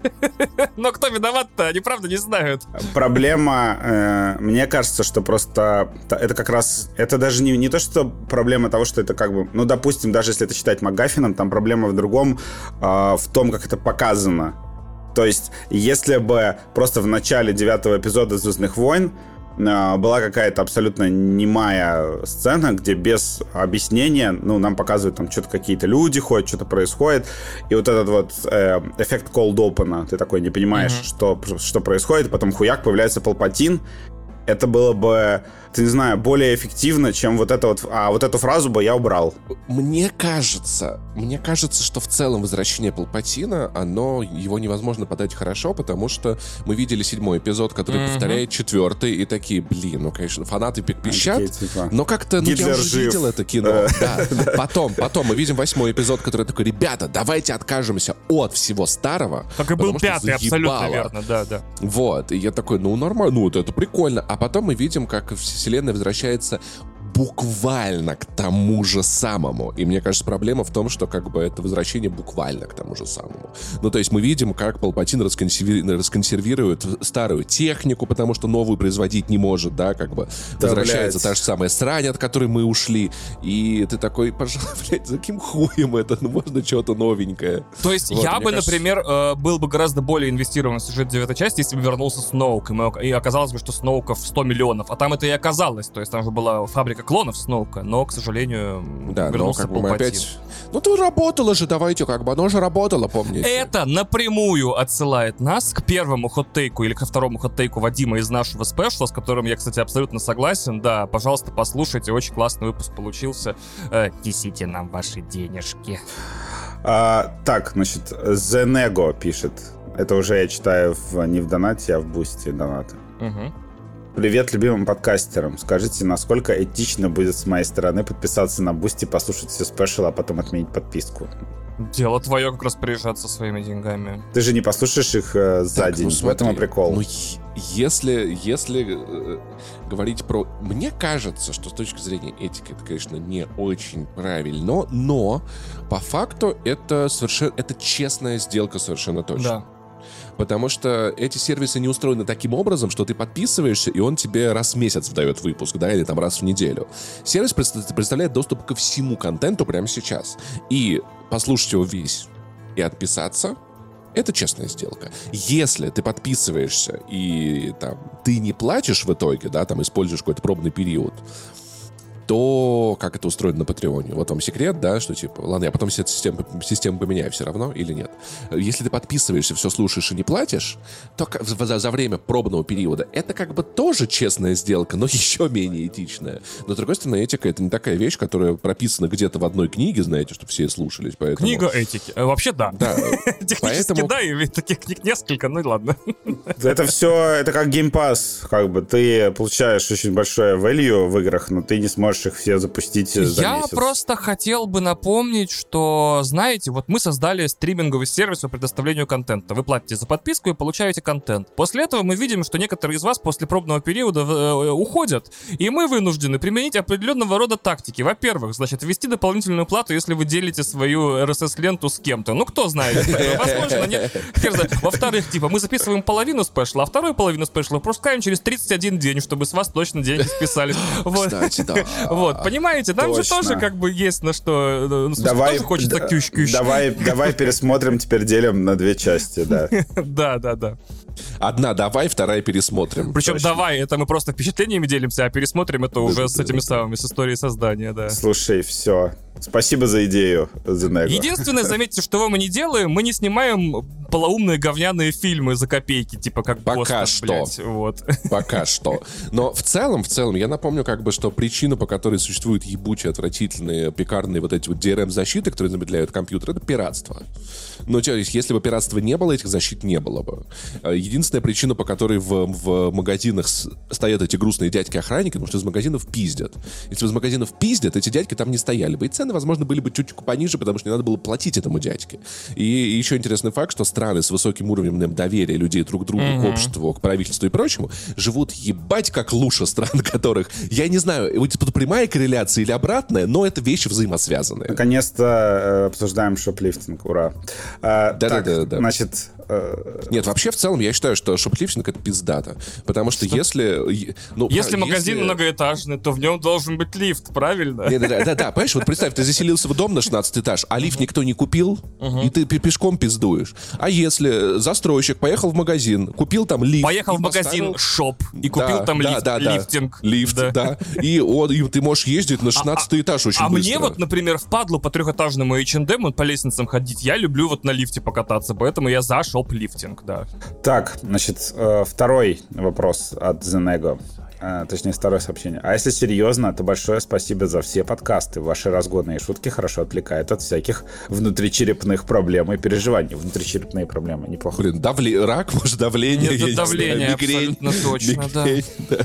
Но кто виноват-то? Они правда не знают. Проблема, э, мне кажется, что просто это как раз, это даже не, не то, что проблема того, что это как бы, ну, допустим, даже если это считать Магафином, там проблема в другом, э, в том, как это показано. То есть, если бы просто в начале девятого эпизода «Звездных войн» э, была какая-то абсолютно немая сцена, где без объяснения, ну, нам показывают там что-то какие-то люди ходят, что-то происходит, и вот этот вот э, эффект cold open, ты такой не понимаешь, что, что происходит, и потом хуяк появляется Палпатин, это было бы, ты не знаю, более эффективно, чем вот это вот, а вот эту фразу бы я убрал. Мне кажется, мне кажется, что в целом возвращение Палпатина, оно, его невозможно подать хорошо, потому что мы видели седьмой эпизод, который Мгм. повторяет четвертый, и такие, блин, ну, конечно, фанаты пи- пищат, типа, но как-то, ну, я уже жив. видел это кино. Да. Потом, потом мы видим восьмой эпизод, который такой, ребята, давайте откажемся от всего старого. Как и был пятый, абсолютно заебало». верно, да, да. Вот, и я такой, ну нормально, ну вот это прикольно. А потом мы видим, как вселенная возвращается буквально к тому же самому. И мне кажется, проблема в том, что как бы это возвращение буквально к тому же самому. Ну, то есть мы видим, как Палпатин расконсерви... расконсервирует старую технику, потому что новую производить не может, да, как бы Да, возвращается блядь. та же самая срань, от которой мы ушли. И ты такой, пожалуйста, блядь, за каким хуем это? Ну, можно что-то новенькое. То есть Вот, я бы, кажется- например, э, был бы гораздо более инвестирован в сюжет девятой части, если бы вернулся Сноук, и, мы- и оказалось бы, что Сноуков 100 миллионов. А там это и оказалось. То есть там же была фабрика клонов Сноука, но, к сожалению, Да, но вернулся как бы мы Палпатин. опять... Ну, то работало же, давайте, как бы, оно же работало, помните? Это напрямую отсылает нас к первому хот-тейку или ко второму хот-тейку Вадима из нашего спешла, с которым я, кстати, абсолютно согласен. Да, пожалуйста, послушайте, очень классный выпуск получился. Э, Несите нам ваши денежки. А, так, значит, Зенего пишет. Это уже я читаю в, не в донате, а в бусте донаты. Мгм. Привет любимым подкастерам. Скажите, насколько этично будет с моей стороны подписаться на Бусти, послушать все special, а потом отменить подписку? Дело твое как распоряжаться своими деньгами. Ты же не послушаешь их э, за Так, день. ну, в этом и смотри, прикол. Ну, если, если э, говорить про... Мне кажется, что с точки зрения этики это, конечно, не очень правильно, но по факту это совершенно... Это честная сделка совершенно точно. Да. Потому что эти сервисы не устроены таким образом, что ты подписываешься, и он тебе раз в месяц выдает выпуск, да, или там раз в неделю. Сервис пред- представляет доступ ко всему контенту прямо сейчас. И послушать его весь и отписаться это честная сделка. Если ты подписываешься и там ты не платишь в итоге, да, там используешь какой-то пробный период, то как это устроено на Патреоне? Вот вам секрет, да, что типа, ладно, я потом систему, систему поменяю все равно или нет. Если ты подписываешься, все слушаешь и не платишь, то за, за- время пробного периода это как бы тоже честная сделка, но еще менее этичная. Но, с другой стороны, этика — это не такая вещь, которая прописана где-то в одной книге, знаете, чтобы все слушались, поэтому... Книга этики. Э, Вообще да. Да, Технически да, и таких книг несколько, ну и ладно. Это все, это как Pass. Как бы ты получаешь очень большое value в играх, но ты не сможешь их все запустить за Я месяц. просто хотел бы напомнить, что, знаете, вот мы создали стриминговый сервис по предоставлению контента. Вы платите за подписку и получаете контент. После этого мы видим, что некоторые из вас после пробного периода э, уходят, и мы вынуждены применить определенного рода тактики. Во-первых, значит, ввести дополнительную плату, если вы делите свою RSS-ленту с кем-то. Ну, кто знает. Возможно, нет. Во-вторых, типа, мы записываем половину спешла, а вторую половину спешла выпускаем через 31 день, чтобы с вас точно деньги списались. Вот. Кстати, да. Вот, понимаете, нам же тоже как бы есть на что... э, ну, Давай, тоже хочется кющ-кющ. давай, давай пересмотрим, теперь делим на две части, да. Да, да, да. Одна давай, вторая пересмотрим. Причем Точно. давай, это мы просто впечатлениями делимся, а пересмотрим это уже с этими самыми, с историей создания, да. Слушай, все. Спасибо за идею, Зенего. Единственное, заметьте, что мы не делаем, мы не снимаем полоумные говняные фильмы за копейки, типа как Пока Бостон, что. блядь, вот. Пока что. Но в целом, в целом, я напомню, как бы, что причина, по которой существуют ебучие, отвратительные, пекарные вот эти вот DRM-защиты, которые замедляют компьютер, это пиратство. Ну, то есть, если бы пиратства не было, этих защит не было бы. Э, Единственная причина, по которой в, в магазинах стоят эти грустные дядьки-охранники, потому что из магазинов пиздят. Если бы из магазинов пиздят, эти дядьки там не стояли бы. И цены, возможно, были бы чуть-чуть пониже, потому что не надо было платить этому дядьке. И еще интересный факт, что страны с высоким уровнем доверия людей друг к другу, к обществу, к правительству и прочему, живут ебать как лучше стран, которых, я не знаю, вот тут прямая корреляция или обратная, но это вещи взаимосвязанные. Наконец-то э, обсуждаем шоплифтинг, ура. А, Да-да-да, так, да. Значит, э, Нет, вообще в целом я считаю, что шоплифтинг это пиздата. Потому что, если... е- Ну, Если пра- магазин многоэтажный, то в нем должен быть лифт, правильно? Не, Да, да, да, да, понимаешь, вот представь, ты заселился в дом на 16 этаж, а лифт никто не купил, и ты пе- пешком пиздуешь. А если застройщик поехал в магазин, купил там лифт... Поехал в магазин шоп и купил там лифт, лифтинг. Лифт, да. И, он, и ты можешь ездить на 16 этаж очень А быстро. мне вот, например, впадло по трехэтажному H&M по лестницам ходить. Я люблю вот на лифте покататься, поэтому я за шоп-лифтинг, да. так, значит, э, второй вопрос от Зенего. Э, Точнее, второе сообщение. А если серьезно, то большое спасибо за все подкасты. Ваши разгонные шутки хорошо отвлекают от всяких внутричерепных проблем и переживаний. Внутричерепные проблемы, неплохо. Блин, давле... рак, может, давление, не давление, знаю, мигрень. абсолютно точно, да. Мигрень, да.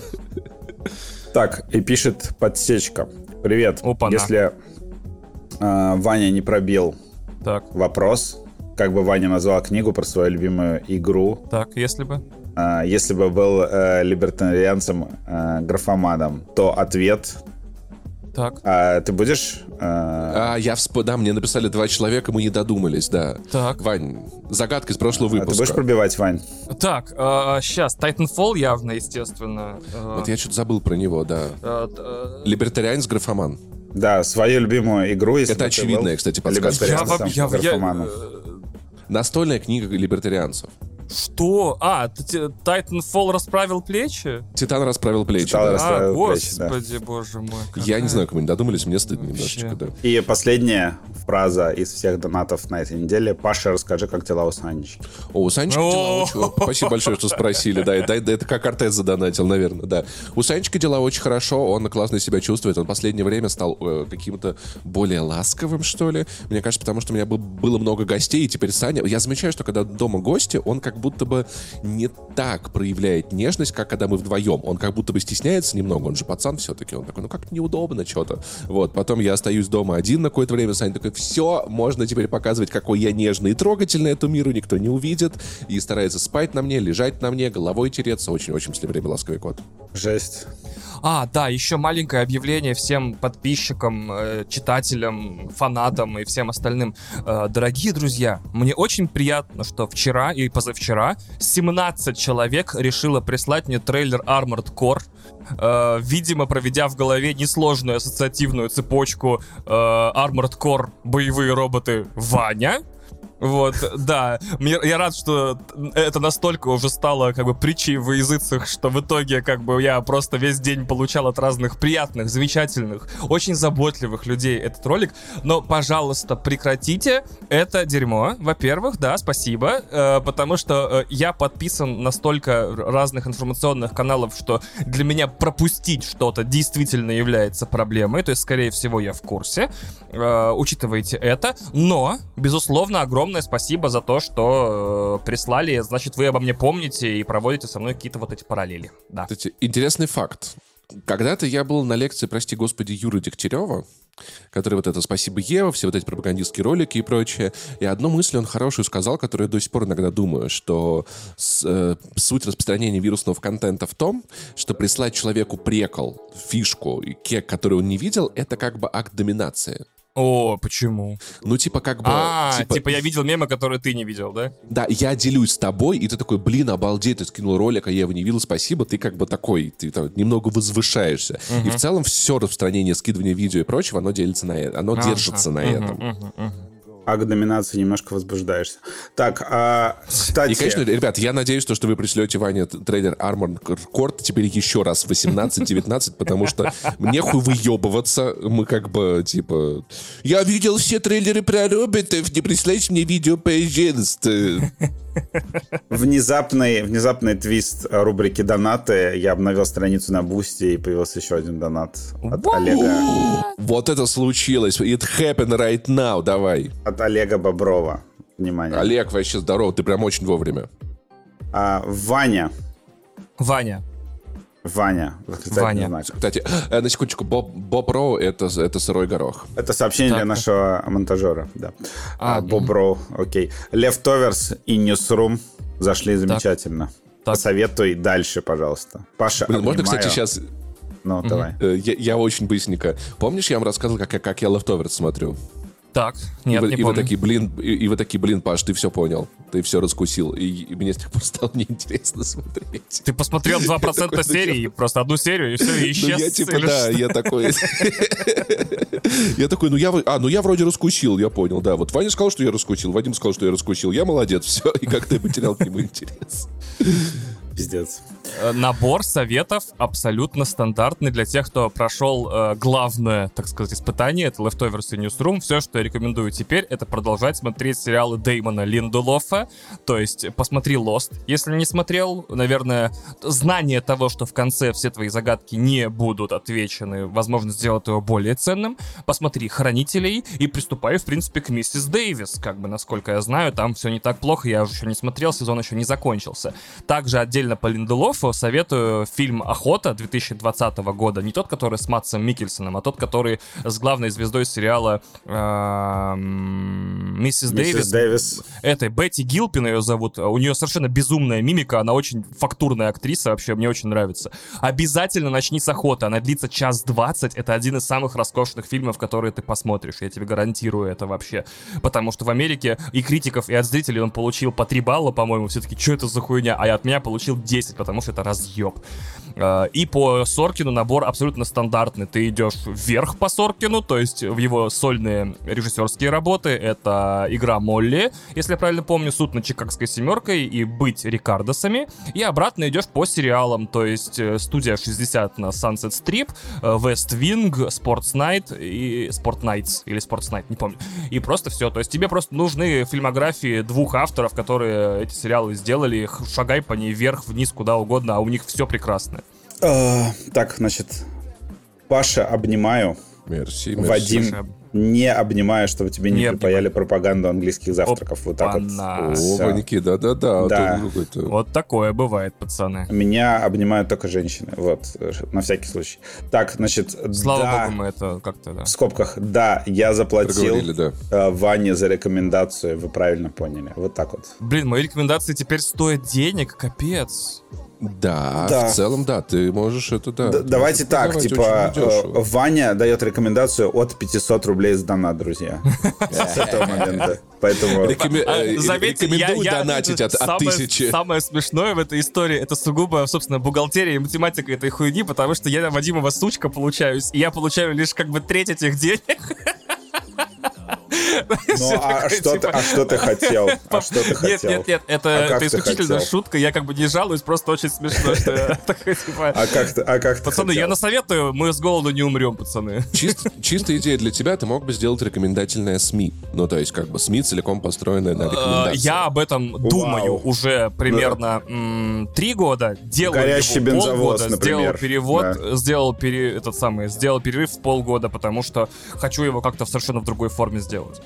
Так, и пишет подсечка. Привет. Опа-на. Если э, Ваня не пробил Так, вопрос, как бы Ваня назвал книгу про свою любимую игру, так, если бы. э, если бы был э, либертарианцем, э, графоманом, то ответ Так, А ты будешь? э, А, я всп... Да, мне написали два человека, мы не додумались, да. так. Вань, загадка из прошлого а ты будешь выпуска. пробивать, Вань? Так, сейчас, Titanfall явно, естественно. э, Вот я что-то забыл про него, да. э, э, Либертарианец графоман. Да, свою любимую игру. если Это очевидная, был кстати, подсказка. Я, я, я, э, Настольная книга либертарианцев. Что? А, Titanfall расправил плечи? Титан расправил плечи. Титан да. рас- А, Расправил плечи, да. господи, боже мой. Я не знаю, как мы не додумались, мне стыдно Вообще. немножечко, да. И последняя фраза из всех донатов на этой неделе. Паша, расскажи, как дела у Санечки. О, у Санечки дела очень... Спасибо большое, что спросили. Да, да, да, это как Артез задонатил, наверное, да. У Санечки дела очень хорошо, он классно себя чувствует. Он в последнее время стал э, каким-то более ласковым, что ли. Мне кажется, потому что у меня был- было много гостей, и теперь Саня... Я замечаю, что когда дома гости, он как будто бы не так проявляет нежность, как когда мы вдвоем. Он как будто бы стесняется немного, он же пацан все-таки. Он такой, ну как-то неудобно что-то. Вот, потом я остаюсь дома один на какое-то время, Саня такой, все, можно теперь показывать, какой я нежный и трогательный эту миру, никто не увидит. И старается спать на мне, лежать на мне, головой тереться. Очень-очень в время ласковый кот. Жесть. А, да, еще маленькое объявление всем подписчикам, э, читателям, фанатам и всем остальным. Э, дорогие друзья, мне очень приятно, что вчера и позавчера 17 человек решило прислать мне трейлер Armored Core. Э, видимо, проведя в голове несложную ассоциативную цепочку э, Armored Core боевые роботы Ваня. Вот, да. Я рад, что это настолько уже стало как бы притчей в языцах, что в итоге как бы я просто весь день получал от разных приятных, замечательных, очень заботливых людей этот ролик. Но, пожалуйста, прекратите это дерьмо. Во-первых, да, спасибо, э, потому что э, я подписан на столько разных информационных каналов, что для меня пропустить что-то действительно является проблемой. То есть, скорее всего, я в курсе. Э, учитывайте это. Но, безусловно, огромное спасибо за то, что э, прислали. Значит, вы обо мне помните и проводите со мной какие-то вот эти параллели. Да. Кстати, интересный факт. Когда-то я был на лекции, прости господи, Юры Дегтярева, который вот это «Спасибо, Ева», все вот эти пропагандистские ролики и прочее. И одну мысль он хорошую сказал, которую я до сих пор иногда думаю, что с- э, суть распространения вирусного контента в том, что прислать человеку прекол, фишку, кек, который он не видел, это как бы акт доминации. О, почему? Ну, типа, как бы... А, типа я видел мемы, которые ты не видел, да? Да, я делюсь с тобой, и ты такой, блин, обалдеть, ты скинул ролик, а я его не видел, спасибо, ты как бы такой, ты там немного возвышаешься. И в целом все распространение, скидывание видео и прочего, оно делится на это, оно держится на этом. Акт доминации немножко возбуждаешься. Так, а, кстати... И, конечно, ребят, я надеюсь, то, что вы пришлете Ване трейлер Armored Core теперь еще раз 18-19, потому что мне хуй выебываться. Мы как бы, типа... Я видел все трейлеры про роботов, не присылайте мне видео, пожалуйста. Внезапный, внезапный твист рубрики «Донаты». Я обновил страницу на Бусти, и появился еще один донат от Олега, Вот это случилось. It happened right now. Давай. от Олега Боброва. Внимание. Олег, вообще здорово. Ты прям очень вовремя. А, Ваня. Ваня. Ваня. Ваня. знак. Кстати, э, на секундочку, Боб, Боб Роу это, это сырой горох. Это сообщение Так. для нашего монтажера, да. А, А, Бобро, окей. Лев Товерс и Ньюсрум зашли замечательно. Так. Посоветуй дальше, пожалуйста. Паша, Блин, можно, кстати, сейчас... Ну, давай. Я, я очень быстренько. Помнишь, я вам рассказывал, как, я- как я Leftovers смотрю? Так, нет, и, вы, не и вы помню. такие, блин, и, и вы такие, блин, Паш, ты все понял, ты все раскусил. И, и мне с тех пор стало неинтересно смотреть. Ты посмотрел 2% такой, ну, серии, просто одну серию, и все, и Ну, исчез. я типа, да, что? я такой... Я такой, ну я... вы- А, ну я вроде раскусил, я понял, да. Вот Ваня сказал, что я раскусил, Вадим сказал, что я раскусил. Я молодец, все, и как-то я потерял к нему интерес. Пиздец. Э, Набор советов абсолютно стандартный для тех, кто прошел э, главное, так сказать, испытание. Это Leftovers и Newsroom. Все, что я рекомендую теперь, это продолжать смотреть сериалы Деймона Линдулофа. То есть посмотри Lost, если не смотрел. Наверное, знание того, что в конце все твои загадки не будут отвечены, возможно, сделает его более ценным. Посмотри Хранителей и приступай, в принципе, к Миссис Дэвис. Как бы, насколько я знаю, там все не так плохо. Я уже еще не смотрел, сезон еще не закончился. Также отдельно по Линделофу инфо, советую фильм «Охота» 2020 года. Не тот, который с Матсом Микельсоном, а тот, который с главной звездой сериала эм, «Миссис Дэвис». Дэвис. Этой Бетти Гилпин ее зовут. У нее совершенно безумная мимика, она очень фактурная актриса, вообще мне очень нравится. Обязательно начни с «Охоты», она длится час двадцать, это один из самых роскошных фильмов, которые ты посмотришь, я тебе гарантирую это вообще. Потому что в Америке и критиков, и от зрителей он получил по 3 балла, по-моему, все-таки, что это за хуйня? А от меня получил 10, потому что это разъеб. Э, И по Соркину набор абсолютно стандартный. Ты идешь вверх по Соркину, то есть в его сольные режиссерские работы. Это игра Молли, если я правильно помню, суд над Чикагской семеркой и быть Рикардосами. И обратно идешь по сериалам, то есть э, студия 60 на Sunset Strip, э, West Wing, Sports Night и Sport Nights или Sports Night, не помню. И просто все. То есть тебе просто нужны фильмографии двух авторов, которые эти сериалы сделали. Шагай по ней вверх, вниз, куда угодно, а у них все прекрасное. А, Так, значит, Паша, обнимаю. Мерси, мерси. Вадим, не обнимаю, чтобы тебе не Не припаяли пропаганду английских завтраков. Вот так вот. О. Ваньки, да-да-да. Да. а какой-то- Вот такое бывает, пацаны. Меня обнимают только женщины. Вот, на всякий случай. Так, значит, Слава да, богу, мы это как-то, да. в скобках, да, я заплатил да. э, Ване за рекомендацию, вы правильно поняли. Вот так вот. Блин, мои рекомендации теперь стоят денег, капец. Да, Да. в целом, да, ты можешь это, да. Д- Давайте так, типа, э, Ваня дает рекомендацию от 500 рублей сдана, друзья. С этого момента. Поэтому... Э, А, Заметьте, я- Рекомендую донатить от, тысячи. Самое смешное в этой истории это сугубо, собственно, бухгалтерия и математика этой хуйни, потому что я Вадимова сучка получаюсь, и я получаю лишь как бы треть этих денег. Ну, а Такой, что ты- типа, а что ты хотел? А Нет, нет, нет, это, А исключительно шутка, я как бы не жалуюсь, просто очень смешно, что я такой, типа... А как ты, а Пацаны, я насоветую, мы с голоду не умрем, пацаны. Чист- чистая идея для тебя, ты мог бы сделать рекомендательное СМИ. Ну, то есть, как бы СМИ целиком построенное на Э, рекомендациях. Я об этом думаю уже примерно м, три года. Делаю Горящий бензовоз, например. сделал перевод, сделал пере, этот самый, сделал перерыв в полгода, потому что хочу его как-то совершенно в другой форме сделать.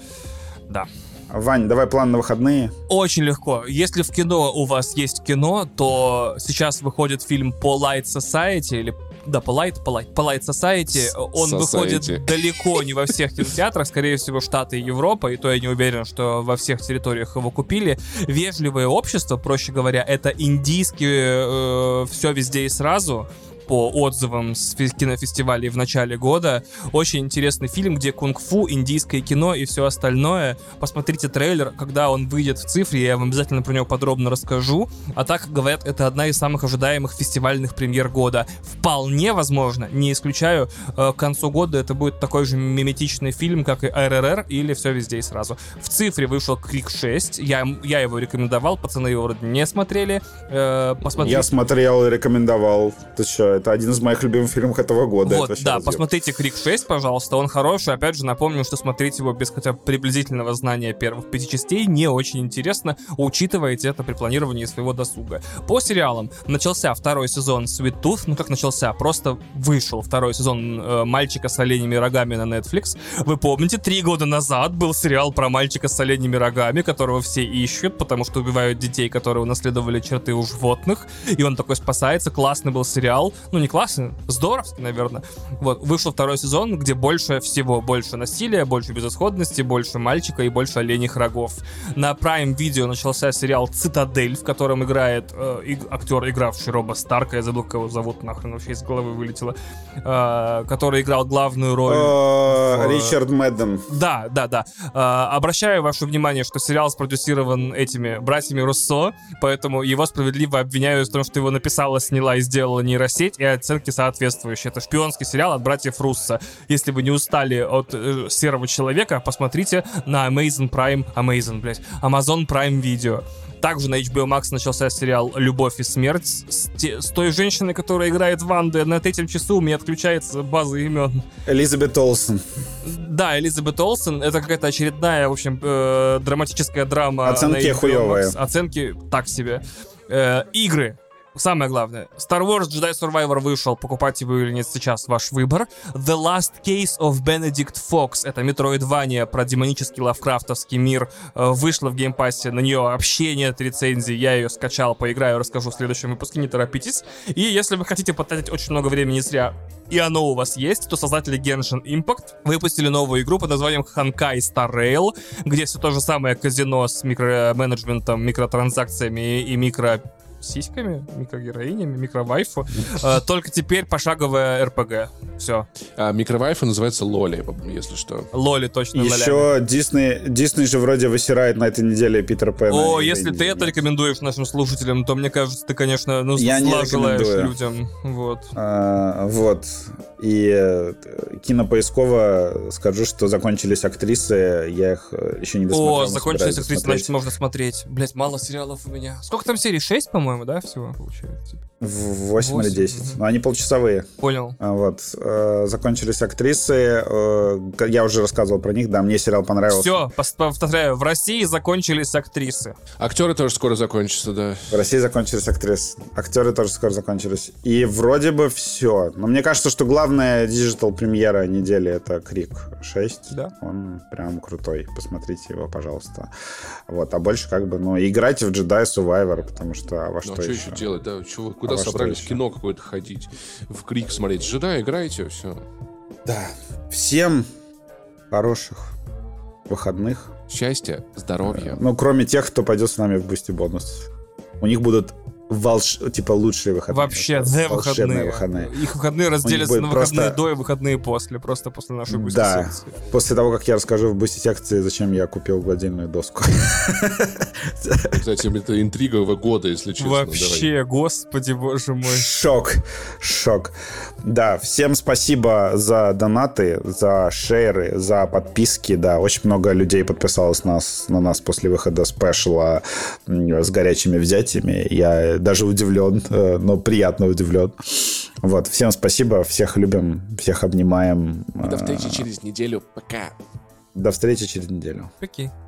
Да. Вань, давай план на выходные. Очень легко. Если в кино у вас есть кино, то сейчас выходит фильм Polite Society или да, Polite, Polite, Polite Society. Он Society. выходит далеко не во всех кинотеатрах, скорее всего, Штаты и Европа, и то я не уверен, что во всех территориях его купили. Вежливое общество, проще говоря, это индийские все везде и сразу по отзывам с кинофестивалей в начале года. Очень интересный фильм, где кунг-фу, индийское кино и все остальное. Посмотрите трейлер, когда он выйдет в цифре, я вам обязательно про него подробно расскажу. А так, говорят, это одна из самых ожидаемых фестивальных премьер года. Вполне возможно, не исключаю, э, к концу года это будет такой же миметичный фильм, как и РРР или все везде и сразу. В цифре вышел Крик 6, я, я его рекомендовал, пацаны его вроде не смотрели. Э, посмотрите. Я смотрел и рекомендовал. Ты что, это один из моих любимых фильмов этого года. Это Вот, вообще да, разъем. посмотрите Крик 6, пожалуйста, он хороший. Опять же, напомню, что смотреть его без хотя бы приблизительного знания первых пяти частей не очень интересно, учитывайте это при планировании своего досуга. По сериалам начался второй сезон Sweet Tooth, ну как начался, просто вышел второй сезон э, «Мальчика с оленями рогами» на Netflix. Вы помните, три года назад был сериал про мальчика с оленями рогами, которого все ищут, потому что убивают детей, которые унаследовали черты у животных, и он такой спасается. Классный был сериал, ну не классный, здоровский, наверное. Вот, вышел второй сезон, где больше всего, больше насилия, больше безысходности, больше мальчика и больше оленьих рогов. На Prime Video начался сериал «Цитадель», в котором играет э, иг- актер, игравший Роба Старка, я забыл, как его зовут, нахрен вообще из головы вылетело, э, который играл главную роль. Э, в- Ричард Мэдден. Да, да, да. А, обращаю ваше внимание, что сериал спродюсирован этими братьями Руссо, поэтому его справедливо обвиняют в том, что его написала, сняла и сделала нейросеть, и оценки соответствующие. Это шпионский сериал от братьев Руссо. Если вы не устали от э, серого человека, посмотрите на Amazon Prime, Amazon, блядь, Amazon Prime Video. Также на HBO Max начался сериал «Любовь и смерть» с, те- с той женщиной, которая играет Ванду. На третьем часу у меня отключается база имен. Элизабет Олсен. Да, Элизабет Олсен. Это какая-то очередная, в общем, э, драматическая драма. Оценки хуёвые. Оценки так себе. Э, игры. Самое главное. Star Wars Jedi Survivor вышел, покупать его или нет, сейчас ваш выбор. The Last Case of Benedict Fox, это метроидвания про демонический лавкрафтовский мир, э, вышла в Game Pass е, на нее вообще нет рецензий, я ее скачал, поиграю, расскажу в следующем выпуске, не торопитесь. И если вы хотите потратить очень много времени зря, и оно у вас есть, то создатели Genshin Impact выпустили новую игру под названием Hankai Star Rail, где все то же самое казино с микроменеджментом, микротранзакциями и микро сиськами, микрогероинями, микровайфу. Э, только теперь пошаговая РПГ. Все. А микровайфу называется Лоли, если что. Лоли точно Еще Дисней, Дисней же вроде высирает на этой неделе Питера Пэна. О, если ты это рекомендуешь нашим слушателям, то мне кажется, ты, конечно, ну, Я людям. Вот. А, вот. И э, кинопоисково скажу, что закончились актрисы, я их э, еще не досмотрел. О, закончились актрисы, значит, можно смотреть. Блять, мало сериалов у меня. Сколько там серий? Шесть, по-моему? По-моему, да, всего получается? 8, или 10. Угу. Но они полчасовые. Понял. А, вот. Э, закончились актрисы. Э, я уже рассказывал про них, да, мне сериал понравился. Все, повторяю, в России закончились актрисы. Актеры тоже скоро закончатся, да. В России закончились актрисы. Актеры тоже скоро закончились. И вроде бы все. Но мне кажется, что главная digital премьера недели это Крик 6. Да. Он прям крутой. Посмотрите его, пожалуйста. Вот. А больше как бы, ну, играйте в Jedi Survivor, потому что а во ну, а что, что еще? еще делать, да? Чего, куда а собрались? Кино какое-то ходить, в крик смотреть. Жида, играйте, все. Да. Всем хороших выходных. Счастья, здоровья. Ну, кроме тех, кто пойдет с нами в Бусти бонус. У них будут волш... типа лучшие выходные. Вообще, the выходные. выходные. Их выходные разделятся на выходные просто... до и выходные после, просто после нашей бусти Да, секции. после того, как я расскажу в бусти секции, зачем я купил гладильную доску. Кстати, это интрига года, если честно. Вообще, давай. господи, боже мой. Шок, шок. Да, всем спасибо за донаты, за share ы, за подписки, да, очень много людей подписалось нас, на нас после выхода special а с горячими взятиями. Я даже удивлен, э, но приятно удивлен. Вот, всем спасибо, всех любим, всех обнимаем. до встречи через неделю, пока. До встречи через неделю. Окей. Okay.